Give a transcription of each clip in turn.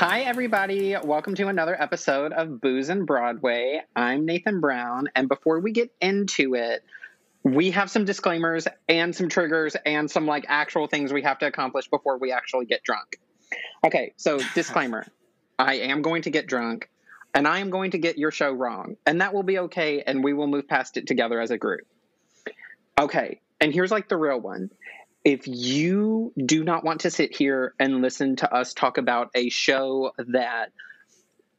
Hi, everybody. Welcome to another episode of Booze and Broadway. I'm Nathan Brown. And before we get into it, we have some disclaimers and some triggers and some like actual things we have to accomplish before we actually get drunk. Okay, so disclaimer I am going to get drunk and I am going to get your show wrong. And that will be okay. And we will move past it together as a group. Okay, and here's like the real one if you do not want to sit here and listen to us talk about a show that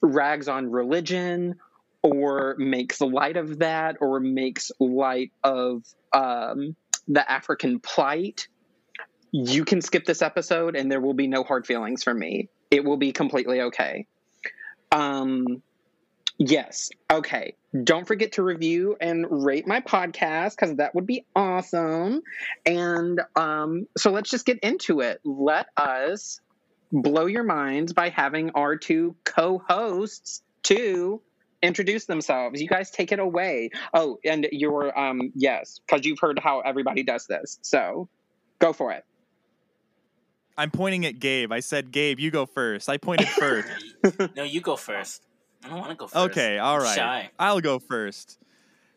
rags on religion or makes light of that or makes light of um, the African plight, you can skip this episode and there will be no hard feelings from me. It will be completely okay. Um, Yes. Okay. Don't forget to review and rate my podcast because that would be awesome. And um, so let's just get into it. Let us blow your minds by having our two co hosts to introduce themselves. You guys take it away. Oh, and your, um, yes, because you've heard how everybody does this. So go for it. I'm pointing at Gabe. I said, Gabe, you go first. I pointed first. no, you go first. I don't want to go first. Okay, all right. Shy. I'll go first.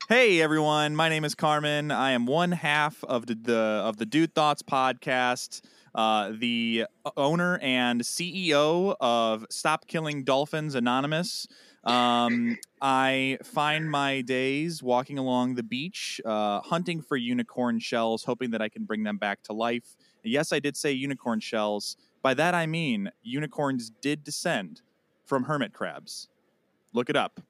Hey everyone, my name is Carmen. I am one half of the, the of the Dude Thoughts podcast, uh, the owner and CEO of Stop Killing Dolphins Anonymous. Um, I find my days walking along the beach, uh, hunting for unicorn shells, hoping that I can bring them back to life. Yes, I did say unicorn shells. By that I mean unicorns did descend from hermit crabs. Look it up.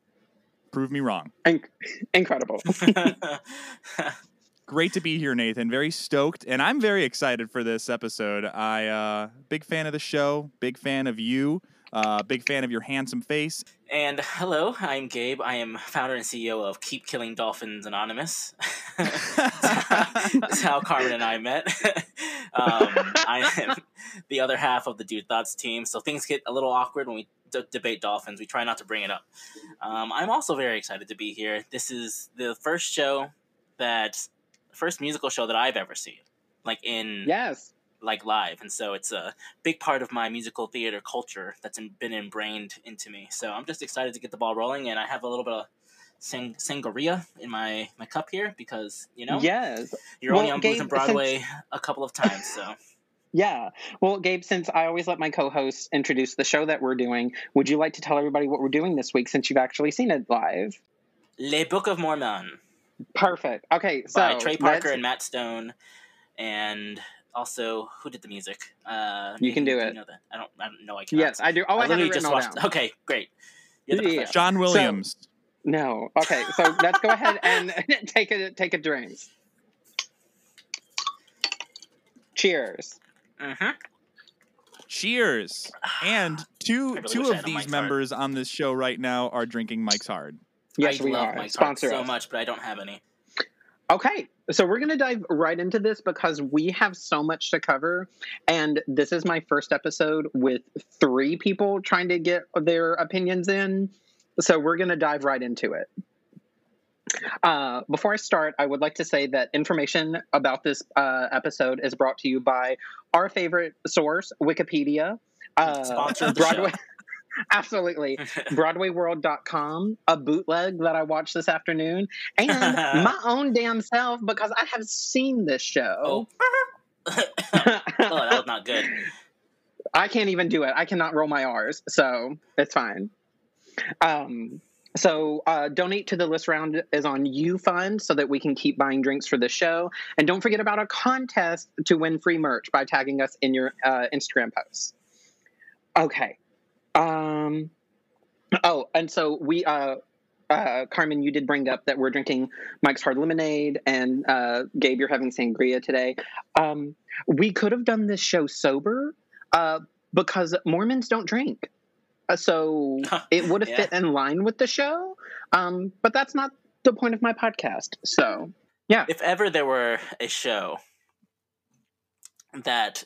Prove me wrong. Inc- incredible. Great to be here, Nathan. Very stoked, and I'm very excited for this episode. I uh, big fan of the show. Big fan of you. Uh, big fan of your handsome face. And hello, I'm Gabe. I am founder and CEO of Keep Killing Dolphins Anonymous. That's how Carmen and I met. um, I am the other half of the Dude Thoughts team, so things get a little awkward when we d- debate dolphins. We try not to bring it up. Um, I'm also very excited to be here. This is the first show that, first musical show that I've ever seen, like in yes, like live, and so it's a big part of my musical theater culture that's in, been ingrained into me. So I'm just excited to get the ball rolling, and I have a little bit of sang- sangria in my my cup here because you know yes, you're well, only on Gabe, and Broadway since... a couple of times, so. Yeah. Well, Gabe, since I always let my co hosts introduce the show that we're doing, would you like to tell everybody what we're doing this week since you've actually seen it live? Le Book of Mormon. Perfect. Okay. So, by Trey Parker and Matt Stone. And also, who did the music? Uh, you can do, do it. You know that? I don't. I don't know. I can. Yes, I do. Oh, I, I literally just watched. Down. Okay, great. Yeah. John Williams. So, no. Okay, so let's go ahead and take a take a drink. Cheers. Mm-hmm. Cheers. And two really two of these members Hard. on this show right now are drinking Mike's Hard. Yes, I we love are. Mike's Sponsor Hard us. so much, but I don't have any. Okay, so we're going to dive right into this because we have so much to cover. And this is my first episode with three people trying to get their opinions in. So we're going to dive right into it. Uh, before I start, I would like to say that information about this uh, episode is brought to you by our favorite source, Wikipedia. Uh, Broadway. Absolutely. BroadwayWorld.com, a bootleg that I watched this afternoon, and my own damn self because I have seen this show. Oh, oh that was not good. I can't even do it. I cannot roll my R's, so it's fine. Um, so uh, donate to the list round is on you fund so that we can keep buying drinks for the show. And don't forget about our contest to win free merch by tagging us in your uh, Instagram posts. Okay. Um. Oh, and so we uh, uh, Carmen, you did bring up that we're drinking Mike's Hard Lemonade, and uh, Gabe, you're having sangria today. Um, we could have done this show sober uh, because Mormons don't drink. Uh, so it would have Yeah. fit in line with the show. Um, but that's not the point of my podcast. So yeah, If ever there were a show that,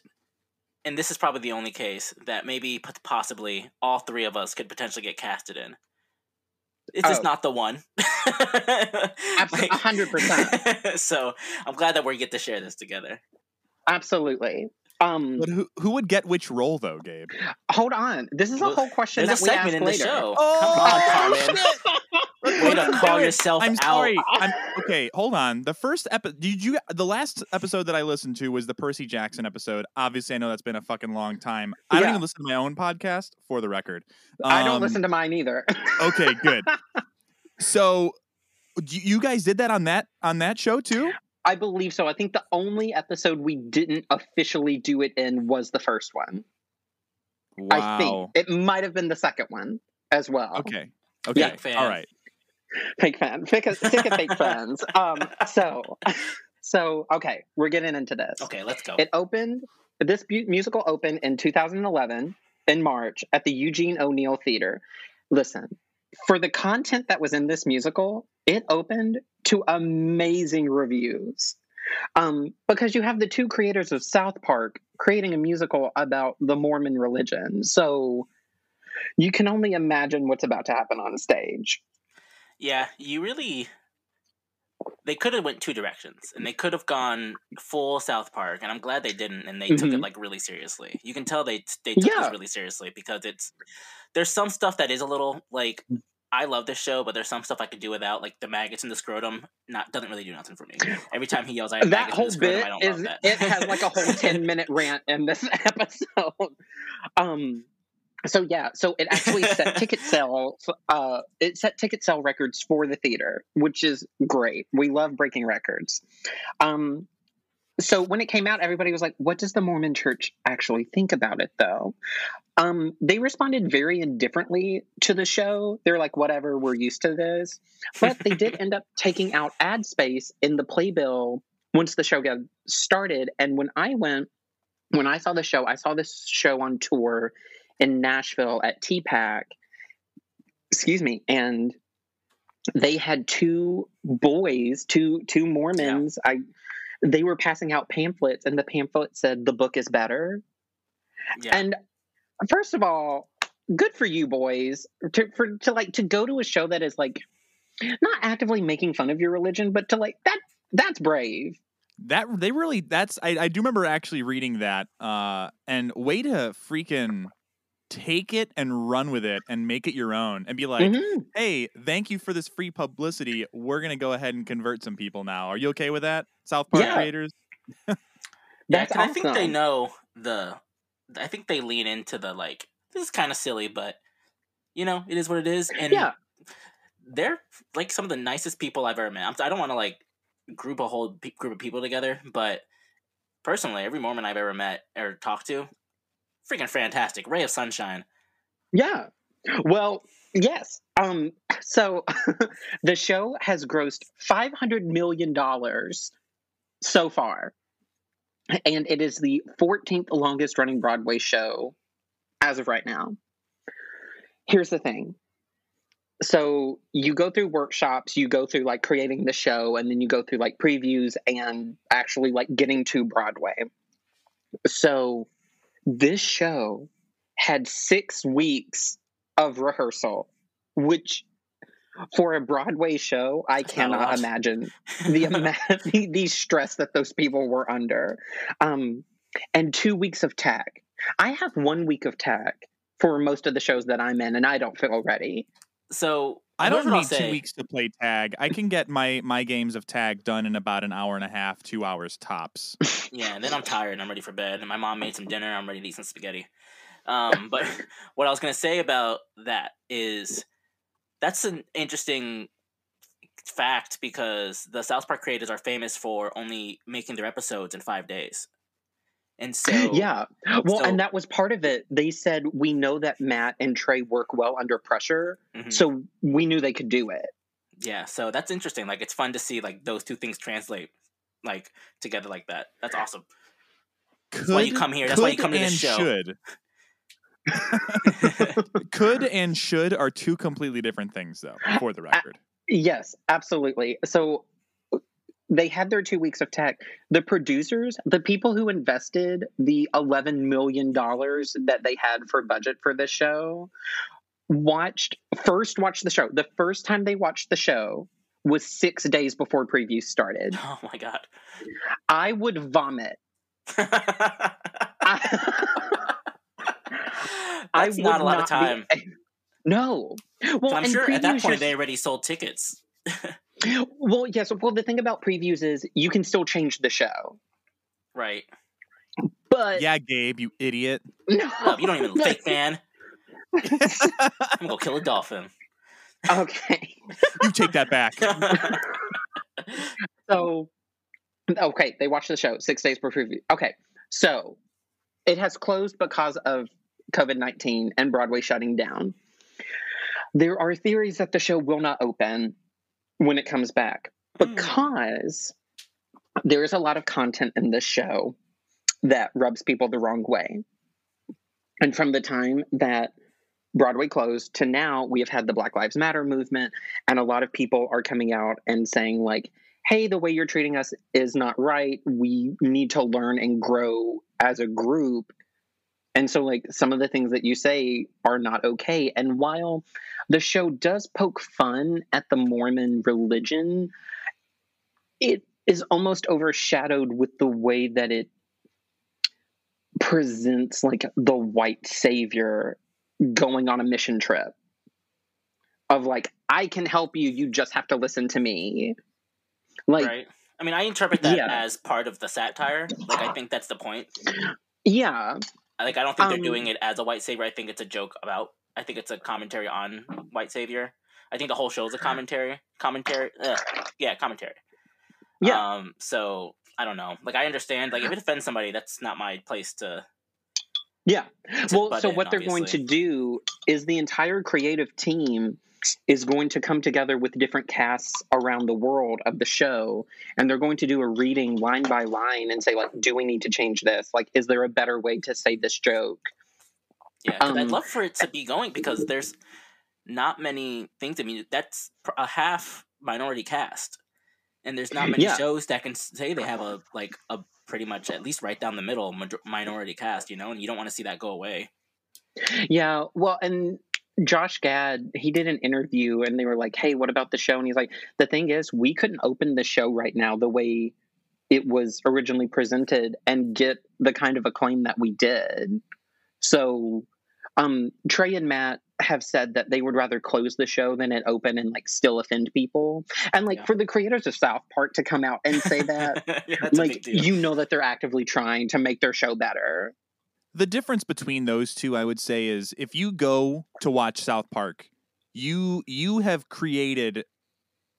and this is probably the only case that maybe possibly all three of us could potentially get casted in. It's just Oh. not the one. Absolutely, Like- 100%. so I'm glad that we get to share this together. absolutely. Um, But who who would get which role though, Gabe? hold on. This is a whole question There's a that we segment ask in the show. Oh, Come on, Carmen. Way to call do it. yourself I'm out. sorry. I'm, okay, hold on. The first episode, did you? The last episode that I listened to was the Percy Jackson episode. Obviously, I know that's been a fucking long time. I don't even listen to my own podcast, for the record. I don't Um, listen to mine either. Okay, good. so, you you guys did that on that on that show too? I believe so. I think the only episode we didn't officially do it in was the first one. Wow. I think it might have been the second one as well. Okay. Okay. Big fan. All right. fake fan, fake, sick of fake fans. Um, so, so okay, we're getting into this. Okay, let's go. It opened. This bu- musical opened in 2011 in March at the Eugene O'Neill Theater. Listen, for the content that was in this musical, it opened to amazing reviews. Um, because you have the two creators of South Park creating a musical about the Mormon religion. So you can only imagine what's about to happen on stage. yeah, you really. They could have went two directions, and they could have gone full South Park, and I'm glad they didn't. And they took it Mhm. like really seriously. You can tell they they took Yeah. this really seriously because it's there's some stuff that is a little like I love this show, but there's some stuff I could do without, like the maggots in the scrotum. Not doesn't really do nothing for me. Every time he yells, "I have that whole the scrotum," bit I don't is love that. it has like a whole 10 minute rant in this episode um so yeah so it actually set ticket sales uh it set ticket sale records for the theater which is great. We love breaking records. Um so when it came out everybody was like what does the mormon church actually think about it though? Um they responded very indifferently to the show. They're like whatever we're used to this. But they did end up taking out ad space in the playbill once the show got started. And when I went, when I saw the show, I saw this show on tour in Nashville at TPAC. Excuse me, and they had two boys, two two Mormons. I they were passing out pamphlets, and the pamphlet said the book is better. yeah. And first of all, good for you boys to for to like to go to a show that is like not actively making fun of your religion, but to like that that's brave. That they really that's I, I do remember actually reading that uh and way to freaking take it and run with it and make it your own and be like Mhm. hey thank you for this free publicity we're gonna go ahead and convert some people now are you okay with that south park Yeah. creators Yeah, That's 'cause I think they know the. I think they lean into the like. This is kind of silly, but you know, it is what it is, and Yeah. they're like some of the nicest people I've ever met. I'm, I don't want to like group a whole pe- group of people together, but personally, every Mormon I've ever met or talked to, freaking fantastic, ray of sunshine. Yeah. Well, yes. Um so the show has grossed 500 million dollars so far. And it is the 14th longest running Broadway show as of right now. Here's the thing. So you go through workshops, you go through like creating the show and then you go through like previews and actually like getting to Broadway. So this show had 6 weeks of rehearsal, which for a Broadway show, I cannot imagine the amount the, the stress that those people were under. Um, and two weeks of tech. I have one week of tech for most of the shows that I'm in, and I don't feel ready. So i don't need two weeks to play tag i can get my my games of tag done in about an hour and a half two hours tops Yeah, and then I'm tired and I'm ready for bed. And my mom made some dinner. I'm ready to eat some spaghetti. Um, but what I was gonna say about that is that's an interesting fact because the South Park creators are famous for only making their episodes in five days. And so yeah. Well, so- and that was part of it. They said, we know that Matt and Trey work well under pressure, mhm. so we knew they could do it. yeah, so that's interesting. Like it's fun to see like those two things translate like together like that. That's awesome. could, why you come here. That's why you come to this and show. should could and should are two completely different things though for the record Yes, absolutely. So they had their two weeks of tech. The producers, the people who invested the $11 million that they had for budget for this show, watched, first watched the show. The first time they watched the show was six days before previews started. Oh my god. I would vomit I, That's would not a lot of be- time. no. Well, I'm sure at that point they already sold tickets. Well, yes. well, the thing about previews is you can still change the show, Right. but Yeah, Gabe, you idiot. no, Oh, you don't even fake fan. I'm gonna kill a dolphin. okay. You take that back. So, okay, they watched the show six days per preview. Okay, so it has closed because of COVID 19 and Broadway shutting down. There are theories that the show will not open when it comes back Hmm. because there is a lot of content in this show that rubs people the wrong way. And from the time that Broadway closed to now, we have had the Black Lives Matter movement, and a lot of people are coming out and saying, like, hey, the way you're treating us is not right. We need to learn and grow as a group. And so, like, some of the things that you say are not okay. And while the show does poke fun at the Mormon religion, it is almost overshadowed with the way that it presents, like, the white savior going on a mission trip of, like, I can help you, you just have to listen to me. Like, right. I mean, I interpret that Yeah. as part of the satire. Like, I think that's the point. yeah, Like, I don't think they're Um, doing it as a white savior. I think it's a joke about. I think it's a commentary on white savior. I think the whole show is a commentary. Commentary. Ugh. Yeah, commentary. Yeah. Um. So I don't know. Like, I understand. Like, if it offends somebody, that's not my place to. Yeah. to Well, so in, what they're going to do is the entire creative team is going to come together with different casts around the world of the show and they're going to do a reading line by line and say like do we need to change this like is there a better way to say this joke Yeah, 'cause I'd Um, love for it to be going because there's not many things. I mean, that's a half minority cast, and there's not many Yeah. shows that can say they have a like a pretty much at least right down the middle minority cast. You know, and you don't want to see that go away. yeah well and Josh Gad, he did an interview and they were like, Hey, what about the show? And he's like, The thing is, we couldn't open the show right now the way it was originally presented and get the kind of acclaim that we did. So, um, Trey and Matt have said that they would rather close the show than it open and like still offend people. And like Yeah. for the creators of South Park to come out and say that, yeah, that's a big like you know that they're actively trying to make their show better. The difference between those two, I would say, is if you go to watch South Park, you you have created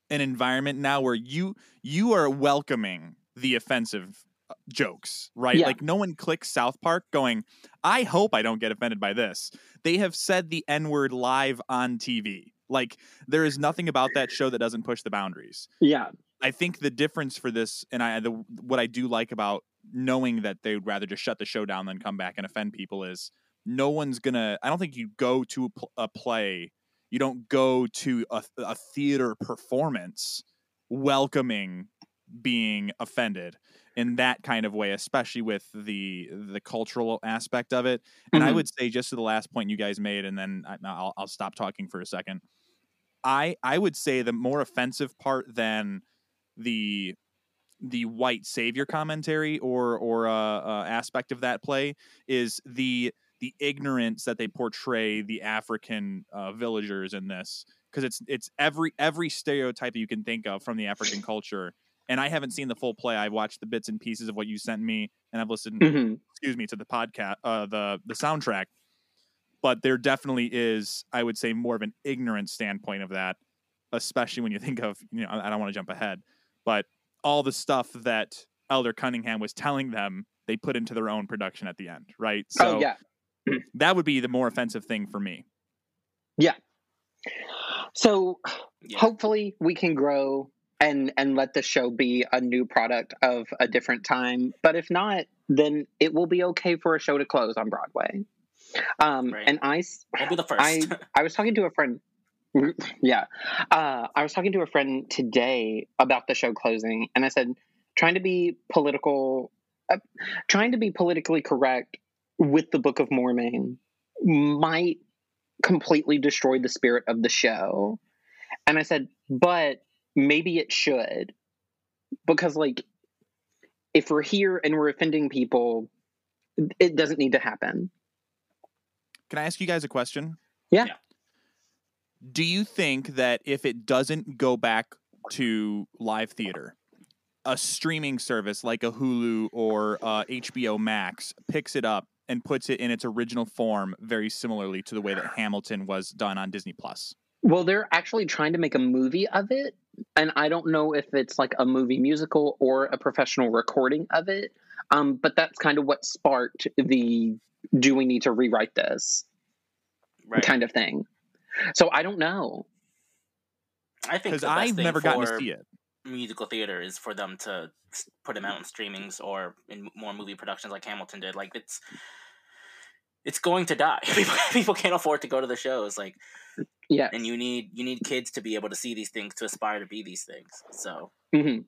an environment now where you you are welcoming the offensive uh, jokes, right? Yeah. Like no one clicks South Park going, "I hope I don't get offended by this." They have said the N-word live on TV. Like there is nothing about that show that doesn't push the boundaries. Yeah. I think the difference for this, and I the what I do like about knowing that they would rather just shut the show down than come back and offend people is no one's gonna. I don't think you go to a, pl- a play, you don't go to a, a theater performance welcoming being offended in that kind of way, especially with the the cultural aspect of it. And I Mhm. would say just to the last point you guys made, and then I, I'll I'll stop talking for a second. I I would say the more offensive part than the the white savior commentary or or uh, uh, aspect of that play is the the ignorance that they portray the African uh, villagers in this because it's it's every every stereotype that you can think of from the African culture. And I haven't seen the full play. I've watched the bits and pieces of what you sent me, and I've listened hmm excuse me to the podcast uh the the soundtrack but there definitely is i would say more of an ignorant standpoint of that especially when you think of you know I don't want to jump ahead but all the stuff that elder cunningham was telling them they put into their own production at the end right so oh, yeah. that would be the more offensive thing for me Yeah. So Yeah. hopefully we can grow and and let the show be a new product of a different time but if not then it will be okay for a show to close on broadway um Right. and i s- We'll be the first. I I was talking to a friend. Yeah, uh, I was talking to a friend today about the show closing, and I said, trying to be political, uh, trying to be politically correct with the Book of Mormon might completely destroy the spirit of the show. And I said, but maybe it should, because like, if we're here and we're offending people, it doesn't need to happen. Can I ask you guys a question? Yeah. Yeah. Do you think that if it doesn't go back to live theater, a streaming service like a Hulu or uh, HBO Max picks it up and puts it in its original form, very similarly to the way that Hamilton was done on Disney Plus? Well, they're actually trying to make a movie of it, and I don't know if it's like a movie musical or a professional recording of it. Um, but that's kind of what sparked the "Do we need to rewrite this?" right. kind of thing. So I don't know. I think Because I've thing never gotten to see it. musical theater is for them to put them out in streamings or in more movie productions like Hamilton did. Like it's it's going to die. People, people can't afford to go to the shows. Like Yeah. and you need you need kids to be able to see these things to aspire to be these things. So hmm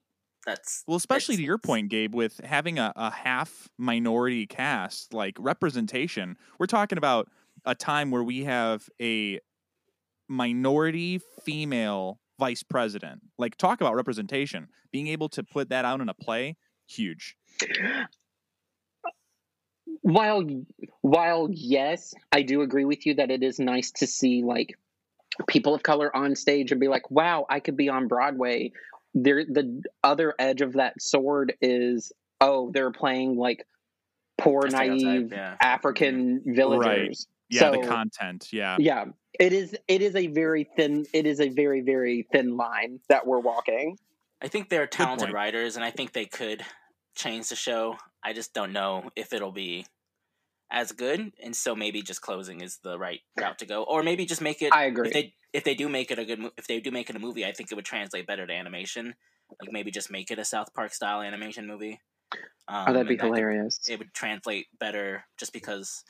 that's Well, especially to your point, Gabe, with having a, a half minority cast, like representation, we're talking about a time where we have a minority female vice president. Like, talk about representation. Being able to put that out in a play, huge. While while yes, I do agree with you that it is nice to see like people of color on stage and be like, "Wow, I could be on Broadway." There, the other edge of that sword is, oh, they're playing like poor, naive yeah. African mm-hmm. villagers. Yeah, the content. Yeah. Yeah, it is. It is a very thin. It is a very very thin line that we're walking. I think they're talented writers, and I think they could change the show. I just don't know if it'll be as good, and so maybe just closing is the right route to go, or maybe just make it. I agree. If they if they do make it a good if they do make it a movie, I think it would translate better to animation. Like maybe just make it a South Park style animation movie. Um, oh, that'd be and could- hilarious. it would translate better just because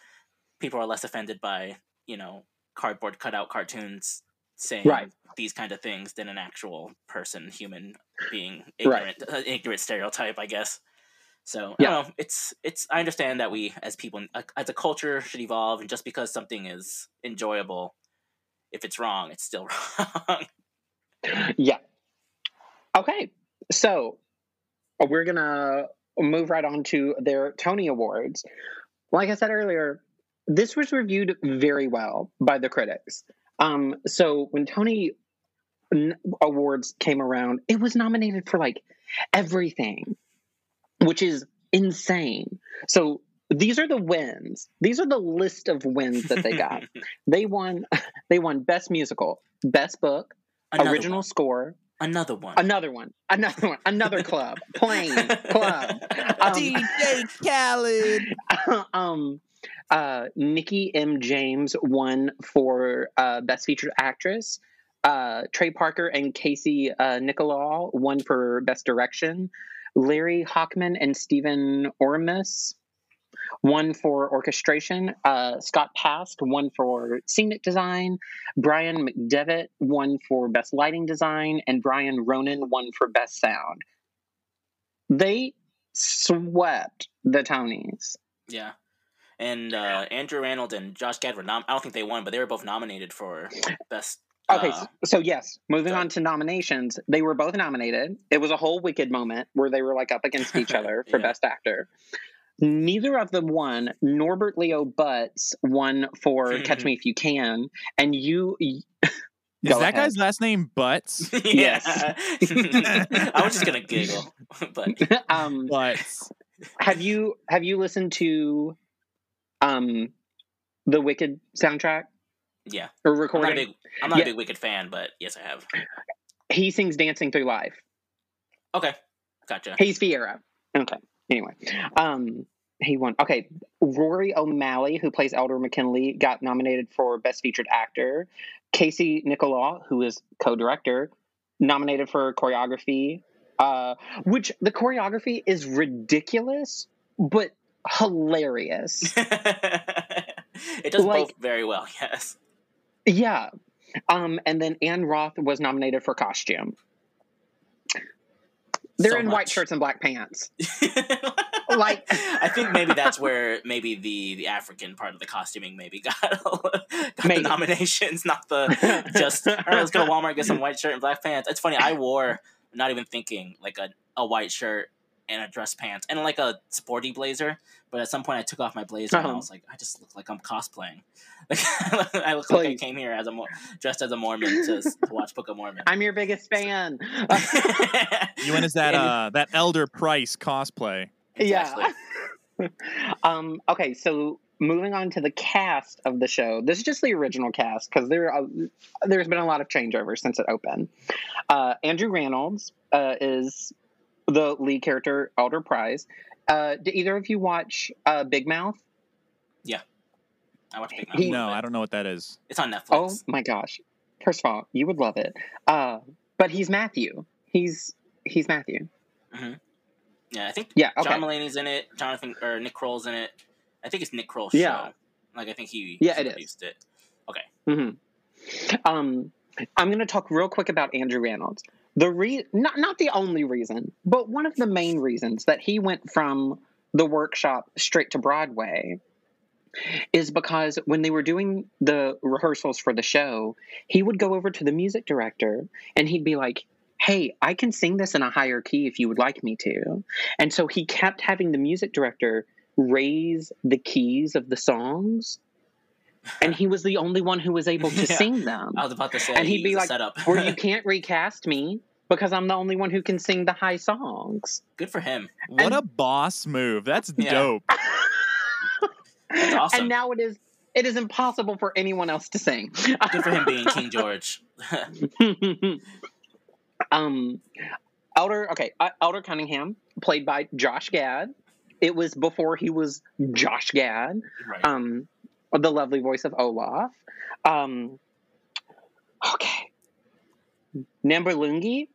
people are less offended by you know cardboard cutout cartoons saying Right. these kind of things than an actual person human being Right. ignorant uh, ignorant stereotype i guess so Yeah. I know. It's it's. I understand that we, as people, uh, as a culture, should evolve, and just because something is enjoyable, if it's wrong, it's still wrong. Yeah. Okay. So we're gonna move right on to their Tony Awards. Like I said earlier, this was reviewed very well by the critics. Um, so when Tony Awards came around, it was nominated for like everything, which is insane. So these are the wins. These are the list of wins that they got. they won. They won Best Musical, Best Book, Another original one. score, Another one. another one, another one, another club, plain club. Um, DJ Khaled. um, uh, Nikki M. James won for uh, Best Featured Actress. Uh, Trey Parker and Casey uh, Nicholaw won for Best Direction. Larry Hochman and Stephen Oremus won for orchestration. Uh, Scott Pask won for scenic design. Brian MacDevitt won for best lighting design, and Brian Ronan won for best sound. They swept the Tonys. Yeah. And uh, Andrew Rannells and Josh Gad were nom- I don't think they won, but they were both nominated for best. Okay, uh, so, so yes, moving go on to nominations, they were both nominated. It was a whole wicked moment where they were like up against each other for Yeah. best actor. Neither of them won. Norbert Leo Butz won for Catch Me If You Can, and you. Is that ahead. guy's last name Butts? Yes. I was just gonna giggle, but um, Butts. have you have you listened to um the Wicked soundtrack yeah, or I'm not a big, I'm not Yeah. a big Wicked fan, but yes, I have. He sings "Dancing Through Life." Okay, gotcha. He's Fiyero. Okay. Anyway, um, he won. Okay, Rory O'Malley, who plays Elder McKinley, got nominated for Best Featured Actor. Casey Nicholaw, who is co-director, nominated for choreography. Uh, which the choreography is ridiculous, but hilarious. it does Like- both very well. Yes. yeah. Um, and then Ann Roth was nominated for costume. They're So in white shirts and black pants. Like- I think maybe that's where maybe the the African part of the costuming maybe got, got Maybe. the nominations, not the just all right, let's go to Walmart get some white shirt and black pants. It's funny. I wore not even thinking like a, a white shirt and a dress pants and like a sporty blazer. But at some point, I took off my blazer and I Uh-huh. was like, I just look like I'm cosplaying. Like I look like I came here as a Mor- dressed as a Mormon to, to watch Book of Mormon. I'm your biggest fan. You went as that uh that Elder Price cosplay. Exactly. Yeah. um, okay, so moving on to the cast of the show. This is just the original cast because there are, there's been a lot of changeover since it opened. Uh, Andrew Rannells uh, is the lead character, Elder Price. Uh, did either of you watch uh, Big Mouth? Yeah, I watch Big Mouth. He- No. I don't know what that is. It's on Netflix. Oh my gosh! First of all, you would love it. Uh, but he's Matthew. He's he's Matthew. Yeah, I think Yeah. Okay. John Mulaney's in it. Jonathan or Nick Kroll's in it. I think it's Nick Kroll's Yeah. show. Like I think he Yeah, he it is. produced it. hmm Um, I'm going to talk real quick about Andrew Rannells. The re- not not the only reason, but one of the main reasons that he went from the workshop straight to Broadway is because when they were doing the rehearsals for the show, he would go over to the music director and he'd be like, "Hey, I can sing this in a higher key if you would like me to." And so he kept having the music director raise the keys of the songs. And he was the only one who was able to Yeah. sing them I was about to say And he'd be he's a like, setup. where you can't recast me because I'm the only one who can sing the high songs. Good for him. What And- a boss move. That's Yeah. dope. That's awesome. And now it is it is impossible for anyone else to sing. Good for him being King George. um, Elder okay, uh, Elder Cunningham played by Josh Gad. It was before he was Josh Gad, right. um, the lovely voice of Olaf. Um, okay, Namberlungi.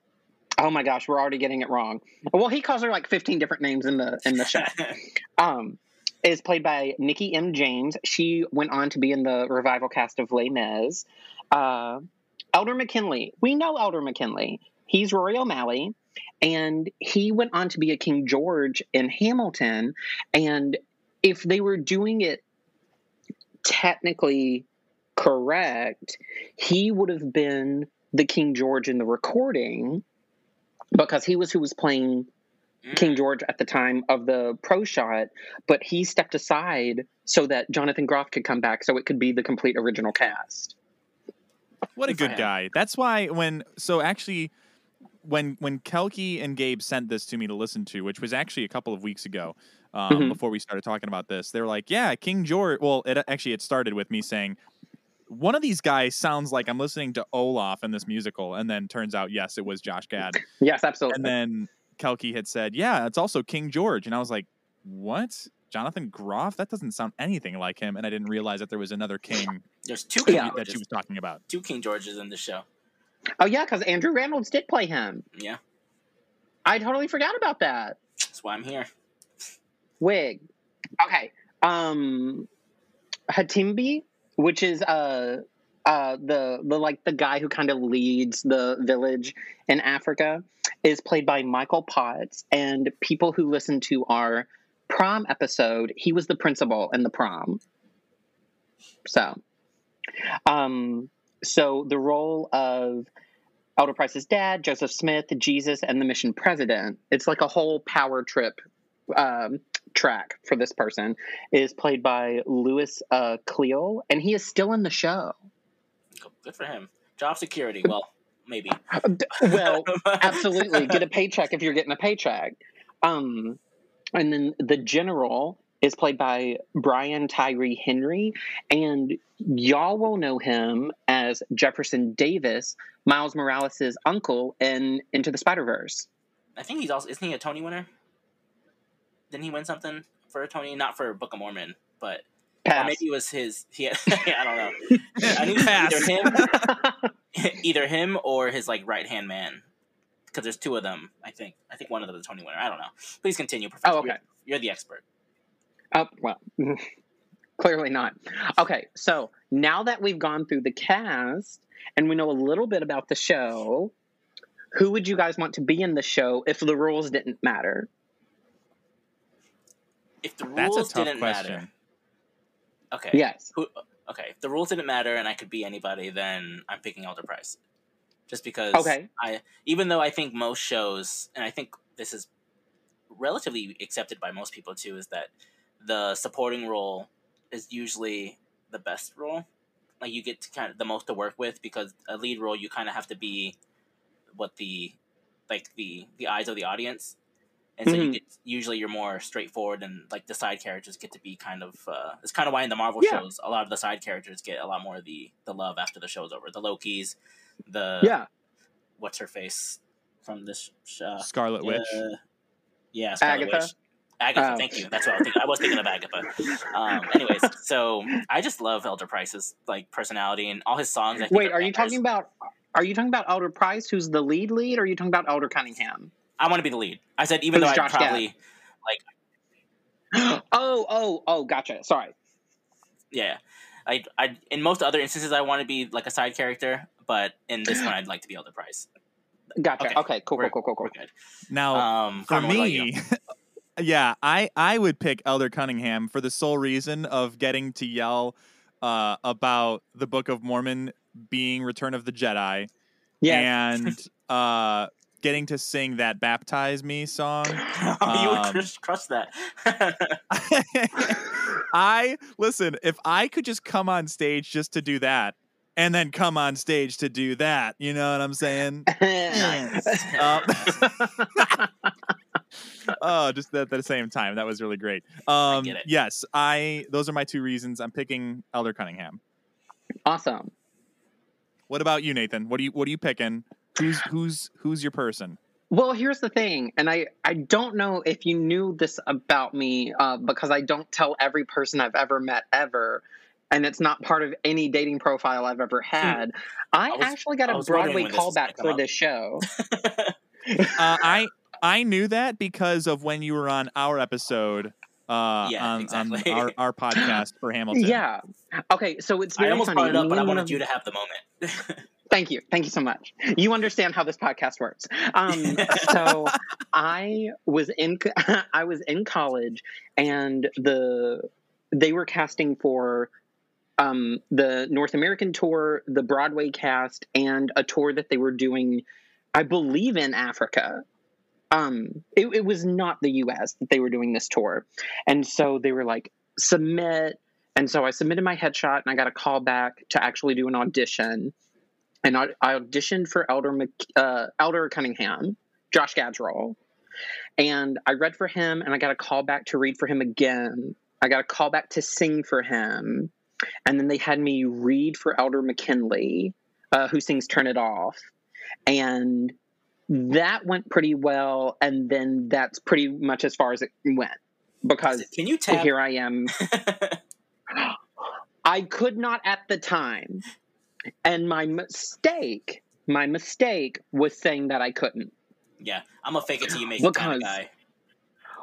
Oh my gosh, we're already getting it wrong. Well, he calls her like 15 different names in the in the show. um, is played by Nikki M. James. She went on to be in the revival cast of Les Mis. Uh, Elder McKinley. We know Elder McKinley. He's Rory O'Malley, and he went on to be a King George in Hamilton. And if they were doing it technically correct, he would have been the King George in the recording because he was who was playing Mm. King George at the time of the pro shot, but he stepped aside so that Jonathan Groff could come back so it could be the complete original cast. What a Good for good him. guy. That's why when so actually when when Kelky and Gabe sent this to me to listen to, which was actually a couple of weeks ago, um, Mhm. before we started talking about this, they were like, "Yeah, King George." Well, it actually it started with me saying, "One of these guys sounds like I'm listening to Olaf in this musical," and then turns out, yes, it was Josh Gad. Yes, absolutely. and then Kelky had said, "Yeah, it's also King George," and I was like, "What? Jonathan Groff? That doesn't sound anything like him." And I didn't realize that there was another king There's two King Yeah. that she was talking about. Two King Georges in the show. oh yeah, because Andrew Rannells did play him. Yeah, I totally forgot about that. that's why I'm here. Wig. Okay. Um Hatimbi, which is uh uh the the like the guy who kind of leads the village in Africa is played by Michael Potts and people who listen to our prom episode, he was the principal in the prom. So um so the role of Elder Price's dad, Joseph Smith, Jesus, and the mission president. It's like a whole power trip um, track for this person is played by Lewis uh, Cleo, and he is still in the show. Good for him. Job security. Well, maybe. Well, absolutely, get a paycheck if you're getting a paycheck. Um, and then the general is played by Brian Tyree Henry, and y'all will know him as Jefferson Davis, Miles Morales' uncle in Into the Spider Verse. I think he's also isn't he a Tony winner? Didn't he win something for a Tony? Not for Book of Mormon, but or maybe it was his. He had, I don't know. I knew Pass. either him, either him or his like right hand man. Because there's two of them. I think. I think one of them is a Tony winner. I don't know. Please continue, Professor. Oh, okay. You're, you're the expert. Oh, well, clearly not. Okay, so now that we've gone through the cast and we know a little bit about the show, who would you guys want to be in the show if the rules didn't matter? If the That's a rules tough didn't question. matter, okay. Yes. Who, okay. If the rules didn't matter and I could be anybody, then I'm picking Elder Price. Just because. Okay. I even though I think most shows, and I think this is relatively accepted by most people too is that the supporting role is usually the best role. Like you get to kind of the most to work with because a lead role you kind of have to be what the like the the eyes of the audience, and so Mhm. you get usually you're more straightforward and like the side characters get to be kind of uh, it's kind of why in the Marvel Yeah. shows a lot of the side characters get a lot more of the the love after the show's over. The Lokis, the yeah, what's her face from this sh- uh, Scarlet Witch. uh, yeah, Scarlet Agatha? Witch. Agatha, Oh. thank you. That's what I was thinking. I was thinking of Agatha. Um, anyways, so I just love Elder Price's like personality and all his songs. I think Wait, are you talking about? Are you talking about Elder Price, who's the lead lead, or are you talking about Elder Cunningham? I want to be the lead. I said even Who's though I Josh probably like, oh, oh, oh, gotcha. Sorry. yeah. I, I in most other instances I want to be like a side character, but in this one I'd like to be Elder Price. Gotcha. Okay. Okay, cool, We're- cool, cool, cool, cool. good. Now, Um, for Carmen, what about you? me, yeah, I I would pick Elder Cunningham for the sole reason of getting to yell uh, about the Book of Mormon being Return of the Jedi Yeah. and uh, getting to sing that "Baptize Me" song. you would Um, crush, crush that. I listen. If I could just come on stage just to do that, and then come on stage to do that, you know what I'm saying? Uh, oh, just at the same time. That was really great. Um, get it. Yes, I. Those are my two reasons. I'm picking Elder Cunningham. awesome. What about you, Nathan? What are you What are you picking? Who's Who's Who's your person? Well, here's the thing, and I I don't know if you knew this about me uh, because I don't tell every person I've ever met ever, and it's not part of any dating profile I've ever had. I, Hmm. I was- actually got a Broadway when this callback for up. this show. Uh, I I knew that because of when you were on our episode. Uh, Yeah, on, exactly. on our, our podcast for Hamilton. Yeah. Okay, so it's I almost funny. brought it up, but I wanted you to have the moment. Thank you. Thank you so much. You understand how this podcast works. Um, so I was in I was in college and the they were casting for um, the North American tour, the Broadway cast, and a tour that they were doing, I believe, in Africa. Um, it, it was not the U.S. that they were doing this tour, and so they were like submit, and so I submitted my headshot, and I got a call back to actually do an audition, and I, I auditioned for Elder Mc, uh, Elder Cunningham, Josh Gad's role, and I read for him, and I got a call back to read for him again. I got a call back to sing for him, and then they had me read for Elder McKinley, uh, who sings "Turn It Off," and that went pretty well. And then that's pretty much as far as it went because Can you tap? here I am. I could not at the time, and my mistake, my mistake was saying that I couldn't. yeah, I'm gonna fake it till you make it kind of guy.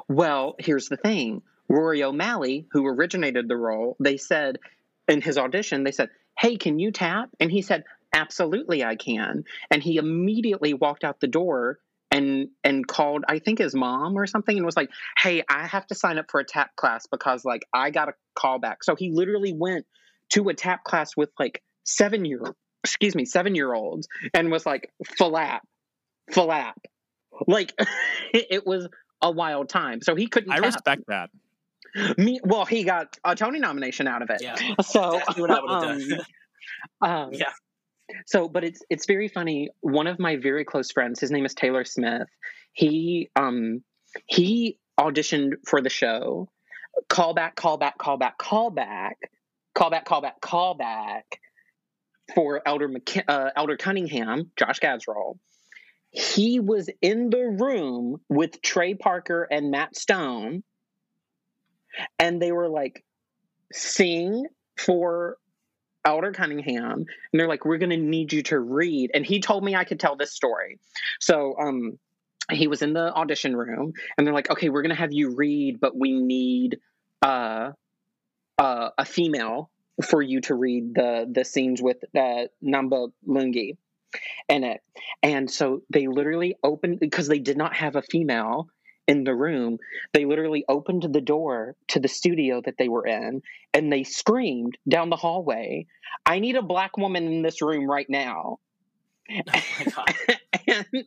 Well, here's the thing. Rory O'Malley, who originated the role, they said in his audition, they said, Hey, can you tap? And he said, Absolutely, I can. And he immediately walked out the door and and called, I think his mom or something, and was like, Hey, I have to sign up for a tap class because like I got a call back. So he literally went to a tap class with like seven year excuse me, seven year olds and was like, flap, flap. Like it was a wild time. So he couldn't I tap. respect that. Me, well, he got a Tony nomination out of it. Yeah, So, what I would done. um, um, Yeah. So, but it's it's very funny. One of my very close friends, his name is Taylor Smith. He um he auditioned for the show. Call back, call back, call back, call back, call back, call back, call back for Elder uh, Elder Cunningham, Josh Gad's role. He was in the room with Trey Parker and Matt Stone, and they were like, "Sing for Elder Cunningham," and they're like, "We're going to need you to read." And he told me I could tell this story. So, um, he was in the audition room, and they're like, "Okay, we're going to have you read, but we need uh, uh, a female for you to read the the scenes with uh, Namba Lungi in it." And so they literally opened because they did not have a female in the room. They literally opened the door to the studio that they were in, and they screamed down the hallway, "I need a black woman in this room right now!" Oh my god. and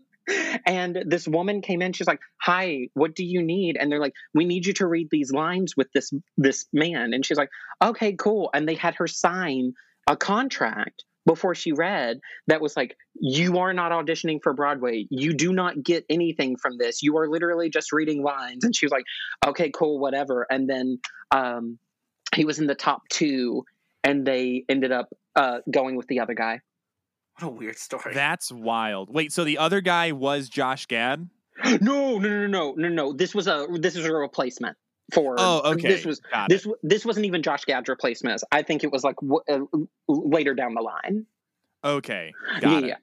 and this woman came in. She's like, "Hi, what do you need?" And they're like, "We need you to read these lines with this this man." And she's like, "Okay, cool." And they had her sign a contract before she read that was like, "You are not auditioning for Broadway. You do not get anything from this. You are literally just reading lines." And she was like, "Okay, cool, whatever." And then um, he was in the top two, and they ended up uh, going with the other guy. What a weird story. That's wild. Wait, so the other guy was Josh Gad? No, no, no, no, no, no. This was a this was a replacement for. Oh, okay. This was Got this this wasn't even Josh Gad's replacement. I think it was like w- uh, later down the line. Okay. Got yeah,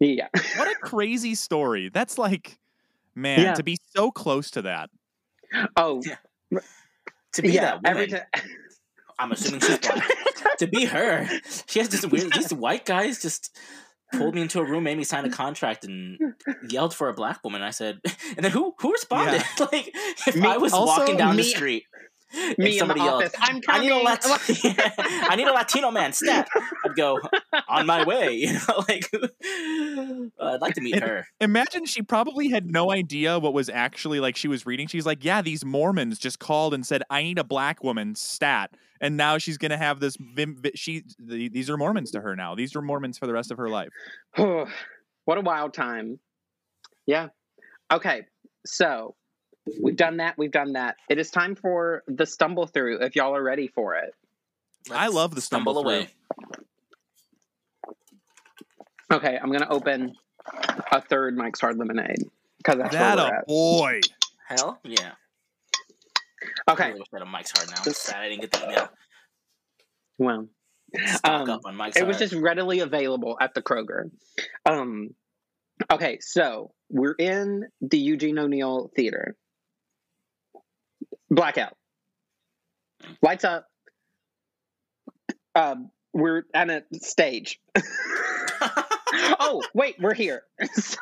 it. yeah. What a crazy story. That's like, man, Yeah. to be so close to that. Oh, Yeah. to be yeah. that woman, Every time. I'm assuming she's black. to be her, she has this weird. These white guys just pulled me into a room, made me sign a contract, and yelled for a black woman. I said, and then who who responded? like if Me- I was walking down the street. And Me in the somebody yelled, office. I'm I need a coming. Lat- I need a Latino man, stat. I'd go on my way. You know, like uh, I'd like to meet her. Imagine she probably had no idea what was actually like she was reading. She's like, yeah, these Mormons just called and said, I need a black woman stat. And now she's going to have this. Vim, vi- she, the, these are Mormons to her now. These are Mormons for the rest of her life. what a wild time. Yeah. Okay. So we've done that. We've done that. It is time for the stumble through. If y'all are ready for it. I Let's love the stumble away. Okay, I'm gonna open a third Mike's Hard Lemonade because that's That where we're a at. boy. Hell yeah. I Okay, really wish I had a Mike's Hard now. I'm sad I didn't get the email. well, Stock Um, up on Mike's it Hard. was just readily available at the Kroger. Um, okay, so we're in the Eugene O'Neill Theater. Blackout. Lights up. Um, we're at a stage. oh, wait, we're here. so,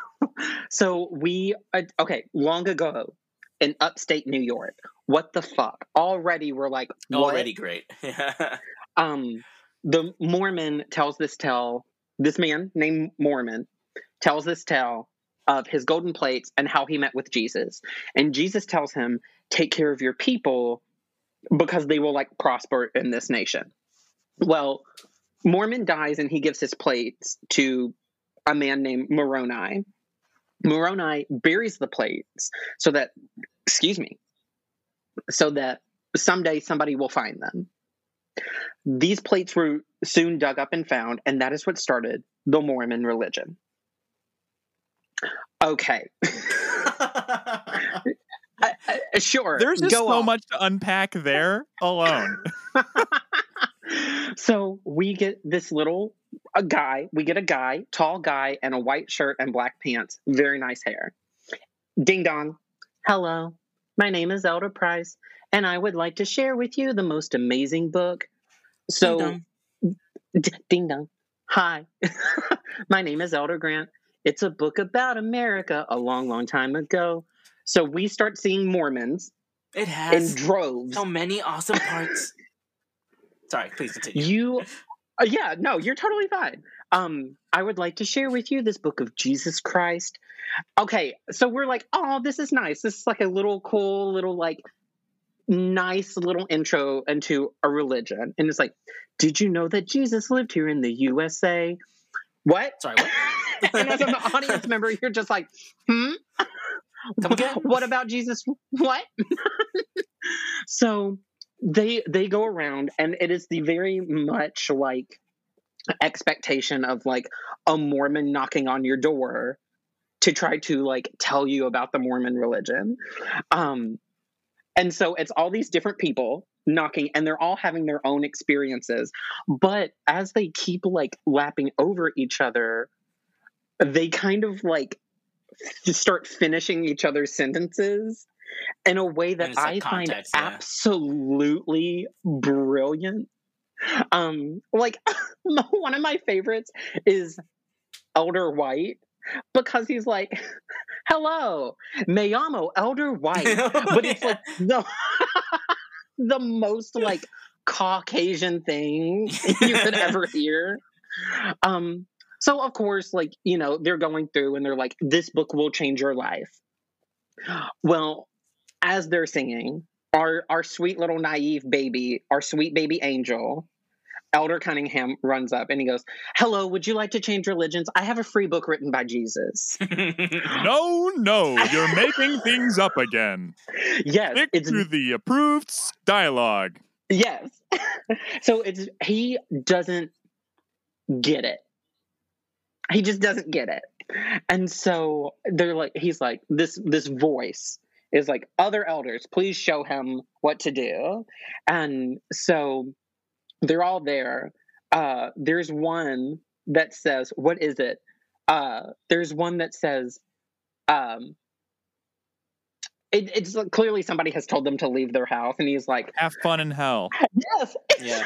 so we, uh, okay, long ago in upstate New York. What the fuck? Already we're like, what? already great. Um the mormon tells this tale this man named mormon tells this tale of his golden plates and how he met with jesus and jesus tells him take care of your people because they will like prosper in this nation. Well mormon dies and he gives his plates to a man named moroni. Moroni buries the plates so that excuse me so that someday somebody will find them. These plates were soon dug up and found, and that is what started the Mormon religion. Okay, Uh, sure. There's just go so off. much to unpack there alone. so we get this little a guy. We get a guy, tall guy, and a white shirt and black pants. Very nice hair. Ding dong. Hello, my name is Elder Price, and I would like to share with you the most amazing book. So, Ding D- ding dong. Hi, my name is Elder Grant. It's a book about America a long, long time ago. So we start seeing Mormons It has in droves. so many awesome parts. Sorry, please continue. You, uh, yeah, no, you're totally fine. Um, I would like to share with you this book of Jesus Christ. Okay, so we're like, oh, this is nice. This is like a little cool, little like nice little intro into a religion. And it's like, did you know that Jesus lived here in the USA? What? Sorry, what? and as an audience member, you're just like, hmm? What about Jesus? What? so they they go around and it is the very much like expectation of like a Mormon knocking on your door to try to like tell you about the Mormon religion. Um and so it's all these different people knocking and they're all having their own experiences. But as they keep like lapping over each other, they kind of like f- start finishing each other's sentences in a way that And it's, like, I find context, yeah. absolutely brilliant. Um, like one of my favorites is Elder White because he's like, "Hello, me llamo Elder White," but it's like the the most like Caucasian thing you could ever hear. Um, So of course, like, you know, they're going through and they're like, this book will change your life. Well, as they're singing, our our sweet little naive baby, our sweet baby angel, Elder Cunningham runs up and he goes, Hello, would you like to change religions? I have a free book written by Jesus. No, no, you're making things up again. yes, Stick it's to the approved dialogue. yes. so it's he doesn't get it. He just doesn't get it. And so they're like he's like this this voice is like other elders, please show him what to do. And so they're all there. Uh there's one that says, what is it? Uh there's one that says um it, it's like clearly somebody has told them to leave their house, and he's like, Have fun in hell. "Yes, Yeah.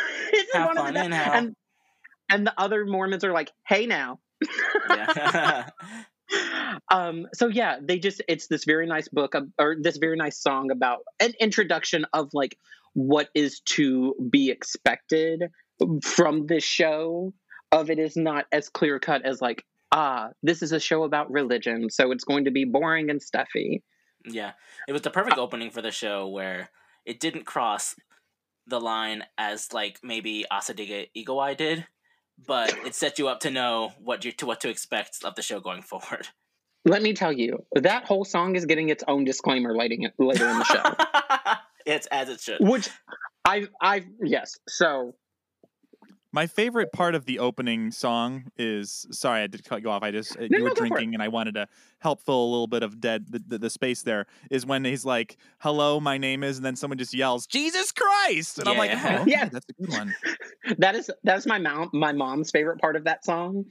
Have fun the- in hell. And, and the other Mormons are like, "Hey, now." Yeah. um so yeah they just it's this very nice book or this very nice song about an introduction of like what is to be expected from this show. Of it is not as clear cut as like ah this is a show about religion so it's going to be boring and stuffy. Yeah, it was the perfect opening for the show where it didn't cross the line as like maybe Hasa Diga Eebowai did, but it set you up to know what you to what to expect of the show going forward. let me tell you that whole song is getting its own disclaimer later, later in the show it's as it should. which i i yes so My favorite part of the opening song is sorry, I did cut you off. I just No, you were go for it. drinking, and I wanted to help fill a little bit of dead the, the, the space. There is when he's like, "Hello, my name is," and then someone just yells, "Jesus Christ!" And I'm like, Yeah. "Oh, okay, Yeah. that's a good one." that is that's my mom my mom's favorite part of that song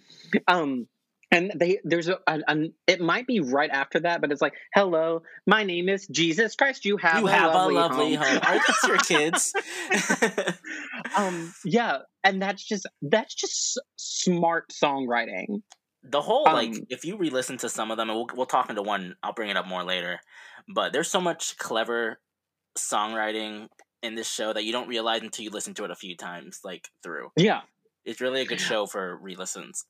um and they there's a an, an it might be right after that but it's like hello my name is jesus christ you have you a have lovely, a lovely home. home. Are these your kids? um yeah and that's just that's just smart songwriting the whole like Um, if you re-listen to some of them and we'll, we'll talk into one i'll bring it up more later but there's so much clever songwriting in this show that you don't realize until you listen to it a few times like through yeah it's really a good show for re-listens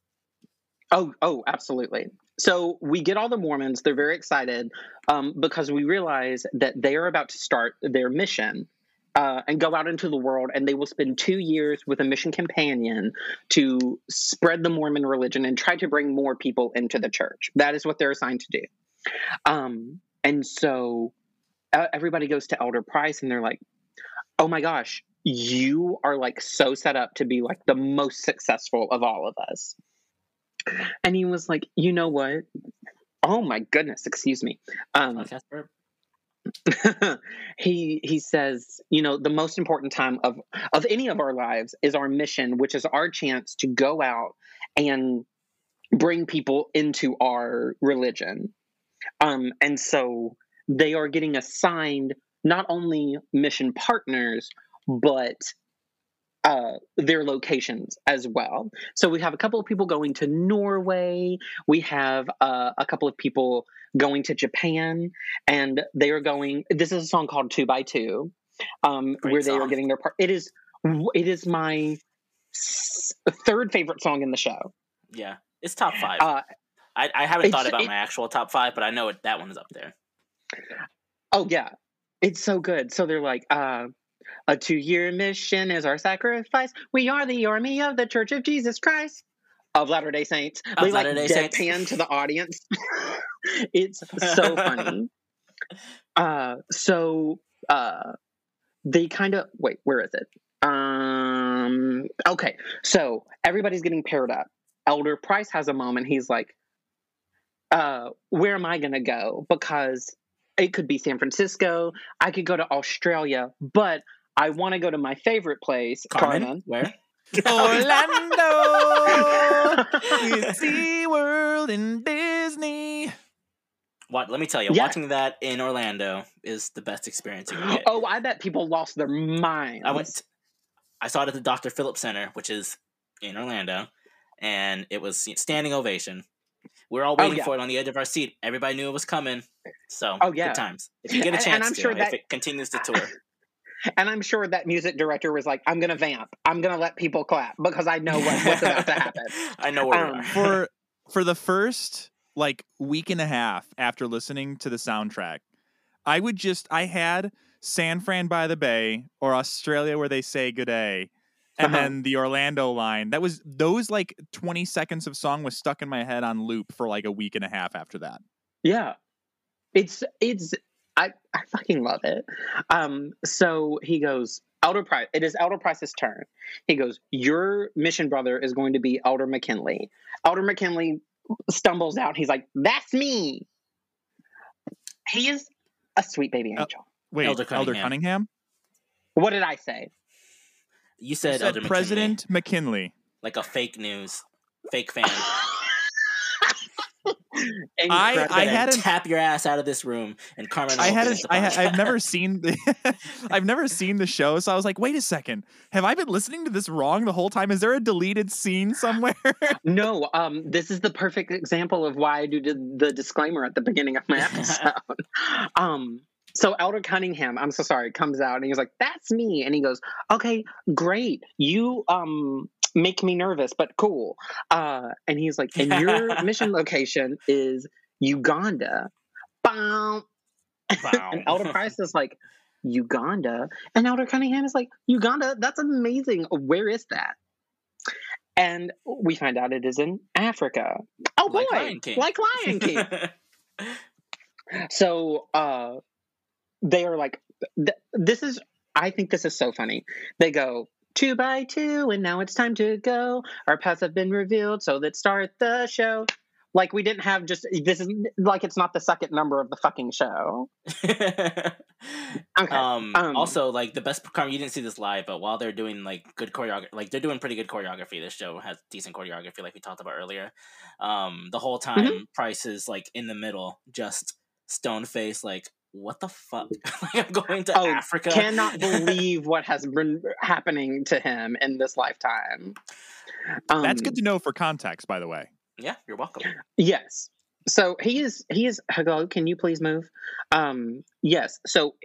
Oh, oh, absolutely. So we get all the Mormons. They're very excited um, because we realize that they are about to start their mission uh, and go out into the world, and they will spend two years with a mission companion to spread the Mormon religion and try to bring more people into the church. That is what they're assigned to do. Um, and so uh, everybody goes to Elder Price, and they're like, "Oh my gosh." You are like so set up to be like the most successful of all of us. And he was like, you know what? Oh my goodness, excuse me. Um, he he says, you know, the most important time of of any of our lives is our mission, which is our chance to go out and bring people into our religion. Um, and so they are getting assigned not only mission partners, but uh, their locations as well. So we have a couple of people going to Norway. We have uh, a couple of people going to Japan, and they are going. This is a song called Two by Two, um, where they are getting their part. It is. It is my third favorite song in the show. yeah it's top five Uh, I, I haven't thought about it- my actual top five but i know it, that one is up there Oh yeah, it's so good. So they're like, a two-year mission is our sacrifice. We are the army of the Church of Jesus Christ of Latter Day Saints. Of like Latter-day Saints. deadpan to the audience. it's so funny. Uh, so uh, they kind of wait. Where is it? Um. Okay. So everybody's getting paired up. Elder Price has a moment. He's like, uh, "Where am I going to go?" Because it could be San Francisco. I could go to Australia, but I want to go to my favorite place, carmen, Carmen. where Orlando with SeaWorld and Disney. what let me tell you Yeah. watching that in orlando is the best experience you get oh, I bet people lost their minds. I went. I saw it at the Dr. Phillips Center, which is in Orlando, and it was standing ovation. We are all Oh, waiting yeah. for it on the edge of our seat. Everybody knew it was coming. So, Oh, yeah. good times. If you get a chance and I'm to, sure if that- it continues to tour. And I'm sure that music director was like, I'm gonna vamp. I'm gonna let people clap because I know what, what's about to happen. I know where we Um, are. for for the first like week and a half after listening to the soundtrack, I would just I had San Fran by the Bay or Australia where they say good day. And Uh-huh. then the Orlando line. That was those like 20 seconds of song was stuck in my head on loop for like a week and a half after that. Yeah. It's it's I I fucking love it. Um so he goes, Elder Price it is Elder Price's turn. He goes, Your mission brother is going to be Elder McKinley. Elder McKinley stumbles out. He's like, That's me. He is a sweet baby Oh. angel. Wait, Elder Elder Cunningham. Cunningham? What did I say? You You said, said Elder McKinley, President McKinley. like a fake news, fake fan. I Incredible. Better hadn't- tap your ass out of this room, and Carmen. I hadn't. I ha- I've never seen the. I've never seen the show, so I was like, "Wait a second, have I been listening to this wrong the whole time? Is there a deleted scene somewhere?" No, um, this is the perfect example of why I do the, the disclaimer at the beginning of my episode. um, so Elder Cunningham, I'm so sorry, comes out and he's like, "That's me," and he goes, "Okay, great. You um make me nervous, but cool." Uh, and he's like, "And your mission location is Uganda." Bow. Wow. and Elder Price is like, Uganda. And Elder Cunningham is like, Uganda? That's amazing. Where is that? And we find out it is in Africa. Oh boy, Like Lion King. like Lion King. so uh, they are like, th- this is, I think this is so funny. They go, two by two, and now it's time to go. Our paths have been revealed, so let's start the show. Like we didn't have just this is like it's not the second number of the fucking show. Okay. um, Um, also, like the best you didn't see this live, but while they're doing like good choreography, like they're doing pretty good choreography. This show has decent choreography, like we talked about earlier. Um, the whole time, Mm-hmm. Price is like in the middle, just stone face, like what the fuck? like I'm going to Oh, Africa. cannot believe what has been happening to him in this lifetime. Um, That's good to know for context, by the way. yeah, you're welcome. Yes. So he is. He is. Hello. Can you please move? Um. Yes. So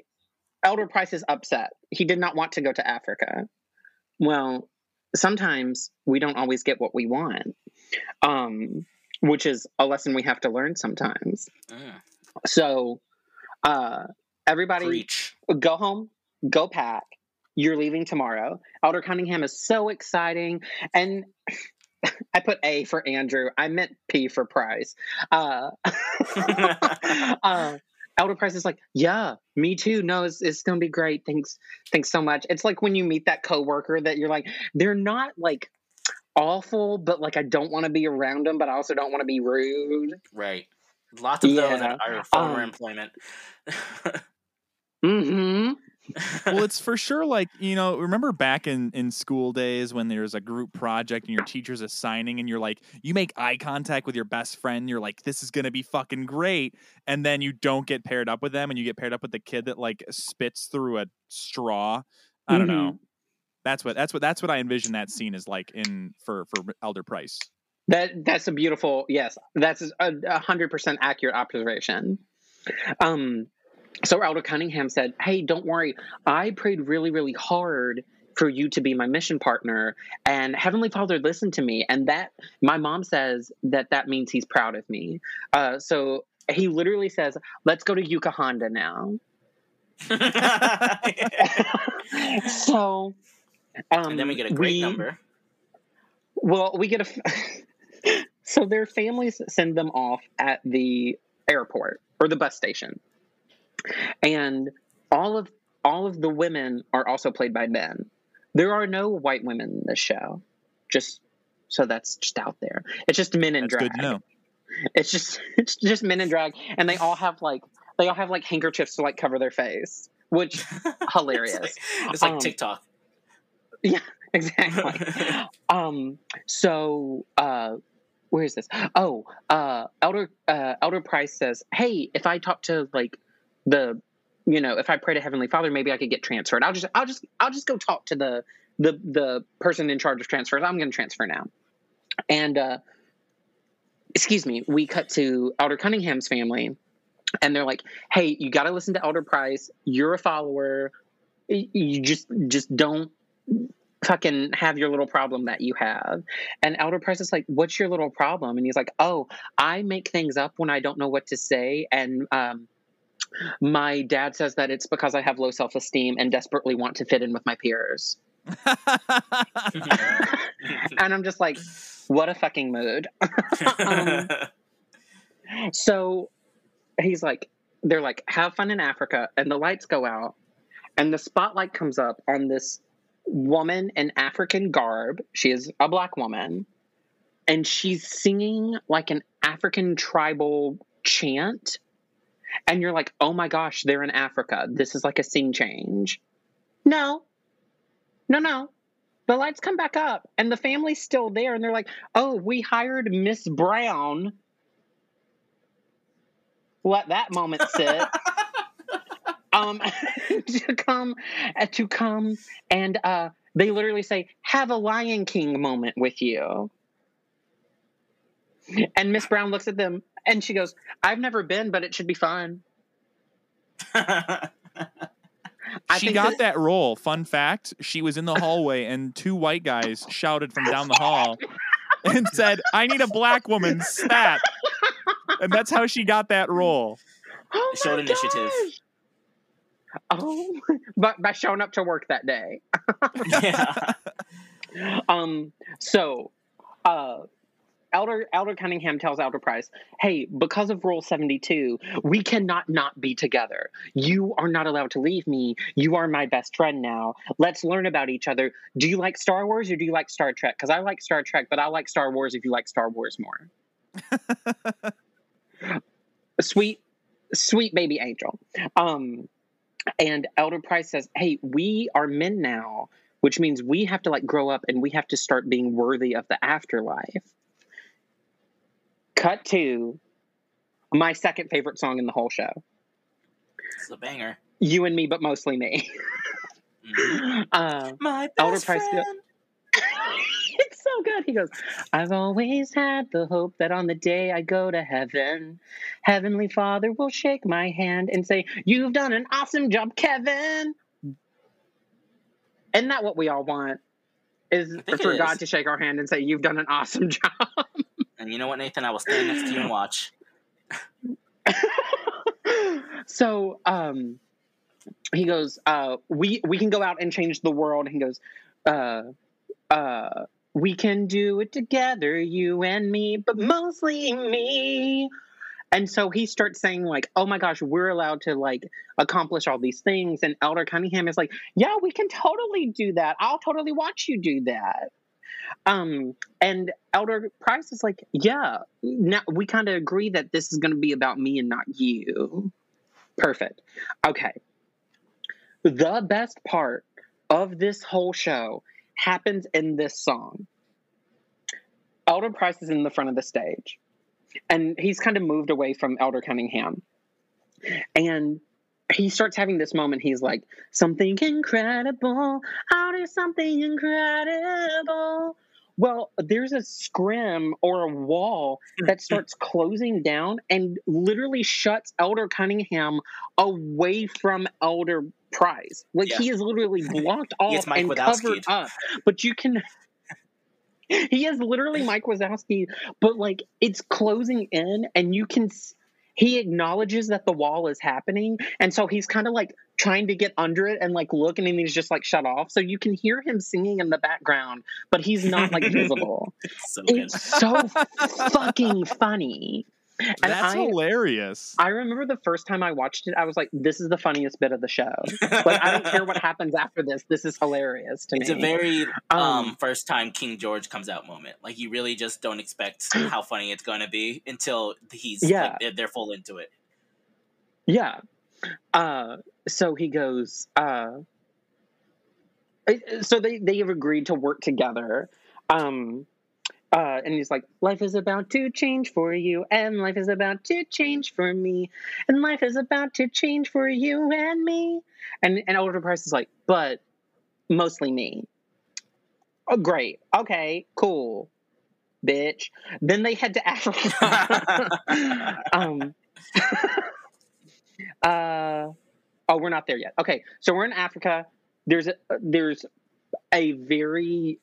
Elder Price is upset. He did not want to go to Africa. Well, sometimes we don't always get what we want. Um. Which is a lesson we have to learn sometimes. Mm, So, uh, everybody preach. go home, go pack. You're leaving tomorrow. Elder Cunningham is so exciting. And I put A for Andrew. I meant P for Price. Uh, uh, Elder Price is like, yeah, me too. No, it's, it's going to be great. Thanks. Thanks so much. It's like when you meet that coworker that you're like, they're not like awful, but like I don't want to be around them, but I also don't want to be rude. right. Lots of those Yeah, at our former um, employment. Mm-hmm. well, it's for sure like, you know, remember back in in school days when there's a group project and your teacher's assigning and you're like, you make eye contact with your best friend, you're like, this is going to be fucking great, and then you don't get paired up with them and you get paired up with the kid that like spits through a straw. I don't know. That's what that's what that's what I envision that scene is like in for for Elder Price. That that's a beautiful yes. That's a hundred percent accurate observation. Um, so Elder Cunningham said, "Hey, don't worry. I prayed really, really hard for you to be my mission partner, and Heavenly Father listened to me. And that my mom says that that means He's proud of me. Uh, so he literally says, "Let's go to Yucca Honda now." so, um, and then we get a great we- number. Well, we get a. F- so their families send them off at the airport or the bus station, and all of all of the women are also played by men. There are no white women in this show. Just so that's just out there. It's just men in That's drag. good to know. It's just it's just men in drag, and they all have like they all have like handkerchiefs to like cover their face, which hilarious. It's like, it's like Um, TikTok. Yeah, exactly. um so uh where is this? Oh uh elder uh elder price says hey if i talk to like the you know if i pray to heavenly father maybe i could get transferred. I'll just i'll just i'll just go talk to the the the person in charge of transfers. I'm going to transfer now. And uh excuse me we cut to elder cunningham's family and they're like hey you got to listen to elder price. You're a follower. You just just don't fucking have your little problem that you have. And Elder Price is like, "What's your little problem?" And he's like, "Oh, I make things up when I don't know what to say, and um, my dad says that it's because I have low self esteem and desperately want to fit in with my peers." and I'm just like, "What a fucking mood." um, so he's like, they're like, "Have fun in Africa," and the lights go out, and the spotlight comes up on this woman in African garb. She is a black woman. And she's singing like an African tribal chant. And you're like, oh my gosh, they're in Africa. This is like a scene change. No, no, no. The lights come back up and the family's still there. And they're like, oh, we hired Miss Brown. Let that moment sit. um, to come uh, to come and uh, they literally say, "Have a Lion King moment with you." And Miss Brown looks at them and she goes, "I've never been, but it should be fun." she got that, that role. Fun fact: she was in the hallway and two white guys shouted from down the hall and said, "I need a black woman stat," and that's how she got that role. Oh Showed initiative. Gosh. Oh, but by showing up to work that day. yeah. Um. So, uh, Elder Elder Cunningham tells Elder Price, "Hey, because of Rule Seventy Two, we cannot not be together. You are not allowed to leave me. You are my best friend now. Let's learn about each other. Do you like Star Wars or do you like Star Trek? Because I like Star Trek, but I like Star Wars if you like Star Wars more." sweet, sweet baby angel. Um, and Elder Price says, Hey, we are men now, which means we have to like grow up and we have to start being worthy of the afterlife. Cut to my second favorite song in the whole show. It's a banger. You and me, but mostly me. mm-hmm. uh, my best Elder Price friend. So good. He goes, I've always had the hope that on the day I go to heaven, Heavenly Father will shake my hand and say, You've done an awesome job, Kevin. Isn't that what we all want? Is for God to shake our hand and say, You've done an awesome job. And you know what, Nathan? I will stand next to you and watch. so um he goes, uh, we we can go out and change the world. He goes, uh, uh, we can do it together, you and me, but mostly me. And so he starts saying, like, oh my gosh, we're allowed to like accomplish all these things. And Elder Cunningham is like, yeah, we can totally do that. I'll totally watch you do that. Um, and Elder Price is like, yeah, now we kind of agree that this is going to be about me and not you. Perfect. Okay. The best part of this whole show happens in this song. Elder Price is in the front of the stage, and he's kind of moved away from Elder Cunningham. And he starts having this moment. He's like, Something incredible. I'll do something incredible. Well, there's a scrim or a wall that starts closing down and literally shuts Elder Cunningham away from Elder Price. Like yeah. he is literally blocked off and Wazowski. covered up. But you can he is literally Mike Wazowski, but like it's closing in and you can he acknowledges that the wall is happening and so he's kind of like trying to get under it and like looking and he's just like shut off so you can hear him singing in the background but he's not like visible so it's so fucking funny and That's I, hilarious. I remember the first time I watched it, I was like, "This is the funniest bit of the show." like, I don't care what happens after this. This is hilarious to it's me. It's a very um, um, first time King George comes out moment. Like, you really just don't expect how funny it's going to be until he's yeah. Like, they're full into it. Yeah. Uh, so he goes. Uh, so they they have agreed to work together. Um, uh, and he's like, life is about to change for you, and life is about to change for me, and life is about to change for you and me. And and older Price is like, but mostly me. Oh, great. Okay, cool, bitch. Then they head to Africa. um, uh, oh, we're not there yet. Okay, so we're in Africa. there's a, there's a very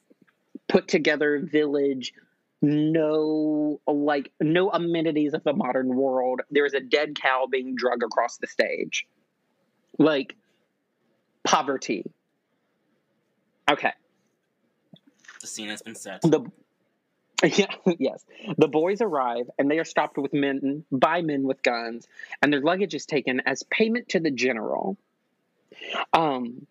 put together village no like no amenities of the modern world there's a dead cow being drug across the stage like poverty okay The scene has been set. the yeah, yes. The boys arrive and they are stopped with men by men with guns, and their luggage is taken as payment to the general. Um,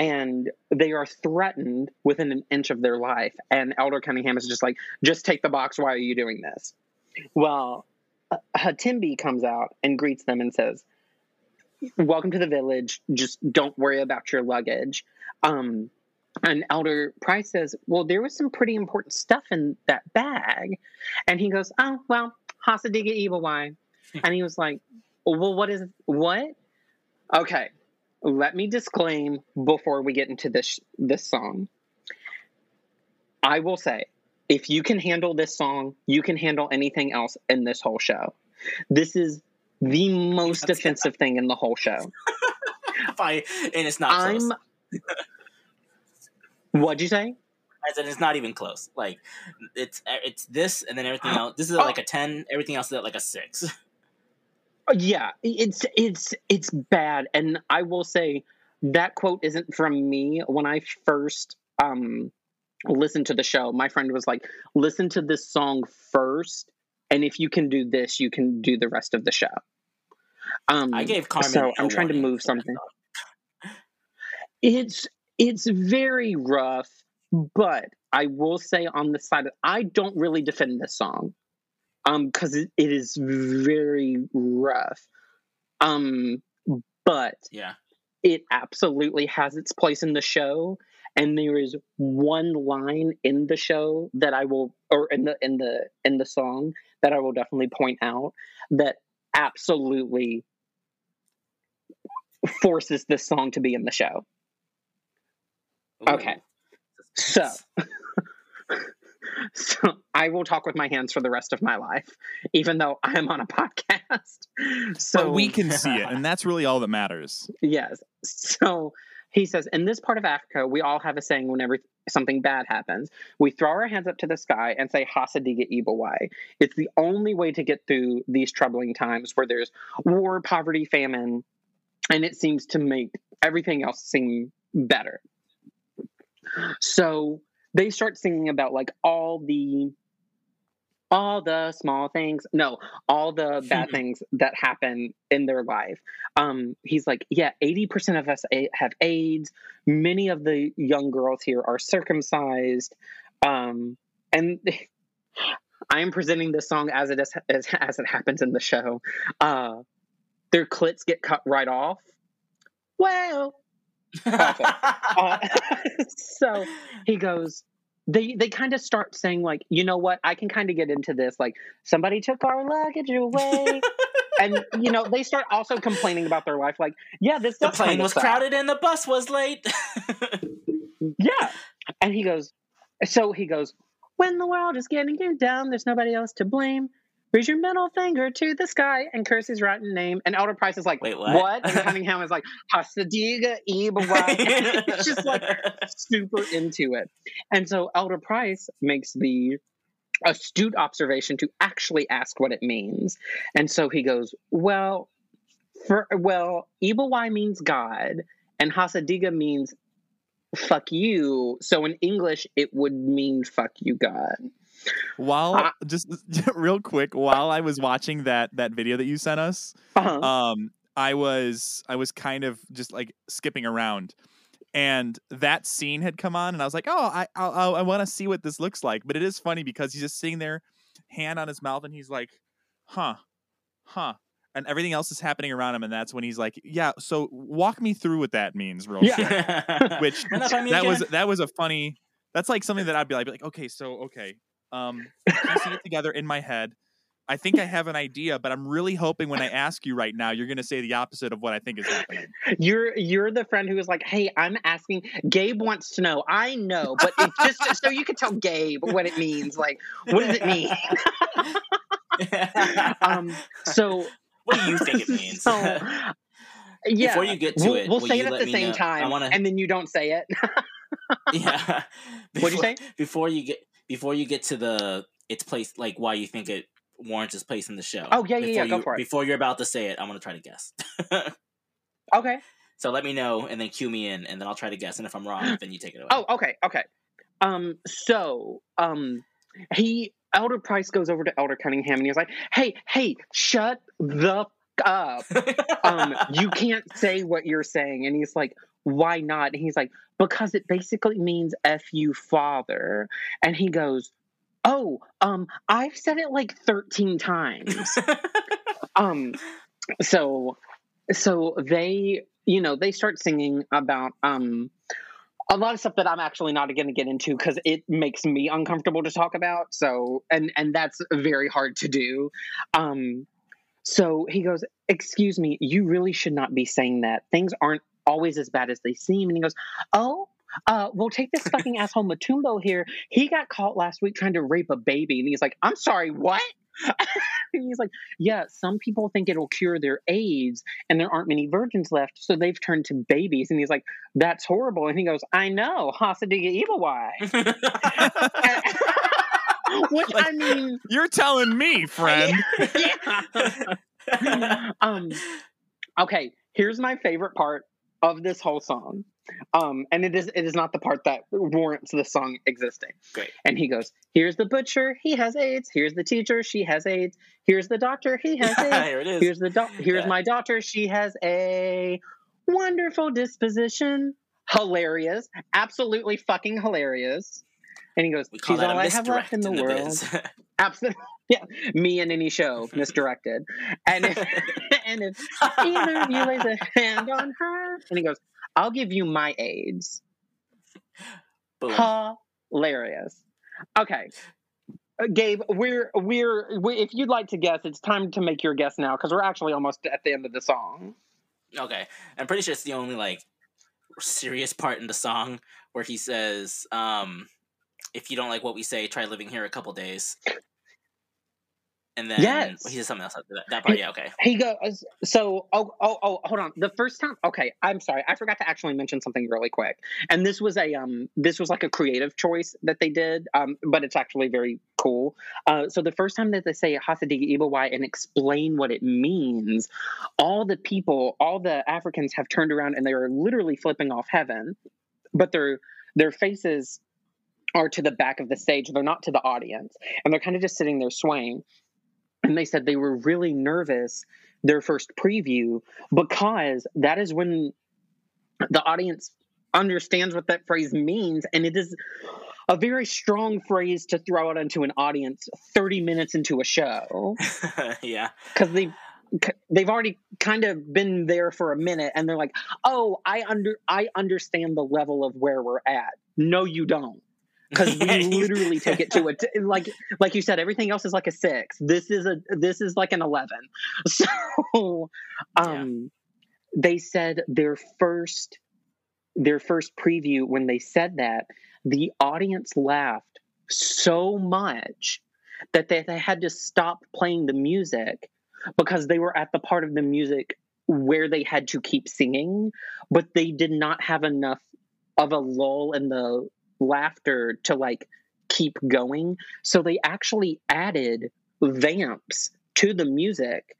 and they are threatened within an inch of their life. And Elder Cunningham is just like, just take the box. Why are you doing this? Well, uh, Hatimbi comes out and greets them and says, Welcome to the village. Just don't worry about your luggage. Um, and Elder Price says, Well, there was some pretty important stuff in that bag. And he goes, Oh, well, Hasa Diga Eebowai. And he was like, Well, what is what? Okay, let me disclaim before we get into this this song. I will say, if you can handle this song, you can handle anything else in this whole show. This is the most offensive thing in the whole show. By, and it's not. I'm. What'd you say? I said it's not even close. Like it's it's this and then everything else. This is Oh. like a ten. Everything else is at like a six. Yeah, it's it's it's bad, and I will say that quote isn't from me. When I first um listened to the show, my friend was like, "Listen to this song first, and if you can do this, you can do the rest of the show." Um, I gave Carmen. so I'm trying to move something. it's it's very rough, but I will say on the side of, I don't really defend this song. Um because it, it is very rough. Um but Yeah. it absolutely has its place in the show and there is one line in the show that I will or in the in the in the song that I will definitely point out that absolutely forces this song to be in the show. Ooh. Okay. So, so I will talk with my hands for the rest of my life, even though I'm on a podcast. So but we can see it, and that's really all that matters. Yes. So he says, in this part of Africa, we all have a saying whenever something bad happens. We throw our hands up to the sky and say, Hasa Diga Eebowai. It's the only way to get through these troubling times where there's war, poverty, famine, and it seems to make everything else seem better. So they start singing about like all the all the small things no all the bad things that happen in their life. Um he's like yeah 80% of us a- have aids. Many of the young girls here are circumcised. Um and i am presenting this song as it is as, as it happens in the show. Uh their clits get cut right off. Well. Uh, so he goes they they kind of start saying like you know what? I can kind of get into this like somebody took our luggage away. And you know they start also complaining about their life like yeah this the plane was suck. crowded and the bus was late. yeah. And he goes so he goes when the world is getting you down there's nobody else to blame raise your middle finger to the sky and curse his rotten name and elder price is like Wait, what? and cunningham is like hasadiga ibawai it's just like super into it. And so Elder Price makes the astute observation to actually ask what it means. And so he goes, Well, for well, Eebowai means God, and Hasa Diga means fuck you. So in English it would mean fuck you, God. While Uh, just real quick, while I was watching that that video that you sent us, Uh-huh. um, I was I was kind of just like skipping around, and that scene had come on, and I was like, oh, I I, I want to see what this looks like. But it is funny because he's just sitting there, hand on his mouth, and he's like, huh, huh. And everything else is happening around him, and that's when he's like, "Yeah, so walk me through what that means, real Yeah. quick." Which that that was that was a funny. That's like something that I'd be like, be like, okay, so okay, um, piecing it together in my head. I think I have an idea, but I'm really hoping when I ask you right now, you're going to say the opposite of what I think is happening. You're you're the friend who is like, "Hey, I'm asking. Gabe wants to know. I know, but it just so you can tell Gabe what it means. Like, what does it mean?" um, so what do you think it means? so yeah. Before you get to we'll, it, we'll say it at the same know- time, I want to. and then you don't say it. yeah. What'd you say? Before you get before you get to the its place, like why you think it warrants its place in the show. Oh, yeah, yeah, yeah, go you- for it. Before you're about to say it, I'm gonna try to guess. okay. so let me know, and then cue me in, and then I'll try to guess. And if I'm wrong, then you take it away. Oh, okay, okay. Um, so, um, he Elder Price goes over to Elder Cunningham and he's like, "Hey, hey, shut the up! Um, you can't say what you're saying." And he's like, "Why not?" And he's like, "Because it basically means f you, father." And he goes, "Oh, um, I've said it like thirteen times." um so so they you know they start singing about um a lot of stuff that i'm actually not going to get into because it makes me uncomfortable to talk about so and and that's very hard to do um so he goes excuse me you really should not be saying that things aren't always as bad as they seem and he goes oh uh, well, take this fucking asshole Matumbo here. He got caught last week trying to rape a baby, and he's like, "I'm sorry, what?" and he's like, "Yeah, some people think it'll cure their AIDS, and there aren't many virgins left, so they've turned to babies." And he's like, "That's horrible." And he goes, "I know, Hasa Diga Eebowai." Which I mean, You're telling me, friend. yeah. um, okay, here's my favorite part of this whole song. Um, and it is it is not the part that warrants the song existing. Great. And he goes, Here's the butcher, he has AIDS. Here's the teacher, she has AIDS. Here's the doctor, he has AIDS. Here it is. Here's the doc here's Yeah. my daughter, she has a wonderful disposition. Hilarious. Absolutely fucking hilarious. And he goes, She's all I have left in the, the world. Absolutely. Yeah. Me in any show, misdirected. And if, and if either of you lays a hand on her, and he goes, I'll give you my AIDS. Boom. Hilarious. Okay. Uh, Gabe, we're, we're we, if you'd like to guess, it's time to make your guess now because we're actually almost at the end of the song. Okay, I'm pretty sure it's the only like serious part in the song where he says, um, "If you don't like what we say, try living here a couple days." And then Yes. he says something else after that. That part, yeah, okay. He goes, so, oh, oh, oh, hold on. The first time, okay, I'm sorry. I forgot to actually mention something really quick. And this was a, um, this was like a creative choice that they did, um, but it's actually very cool. Uh, so the first time that they say Hasa Diga Eebowai and explain what it means, all the people, all the Africans have turned around and they are literally flipping off heaven, but their, their faces are to the back of the stage. They're not to the audience. And they're kind of just sitting there swaying and they said they were really nervous their first preview because that is when the audience understands what that phrase means and it is a very strong phrase to throw out into an audience 30 minutes into a show. Yeah. because they they've already kind of been there for a minute and they're like oh i under i understand the level of where we're at. No you don't because we literally take it to a t- like like you said everything else is like a six. This is a this is like an 11 so um they said their first their first preview when they said that the audience laughed so much that they, they had to stop playing the music because they were at the part of the music where they had to keep singing but they did not have enough of a lull in the laughter to like keep going. So they actually added vamps to the music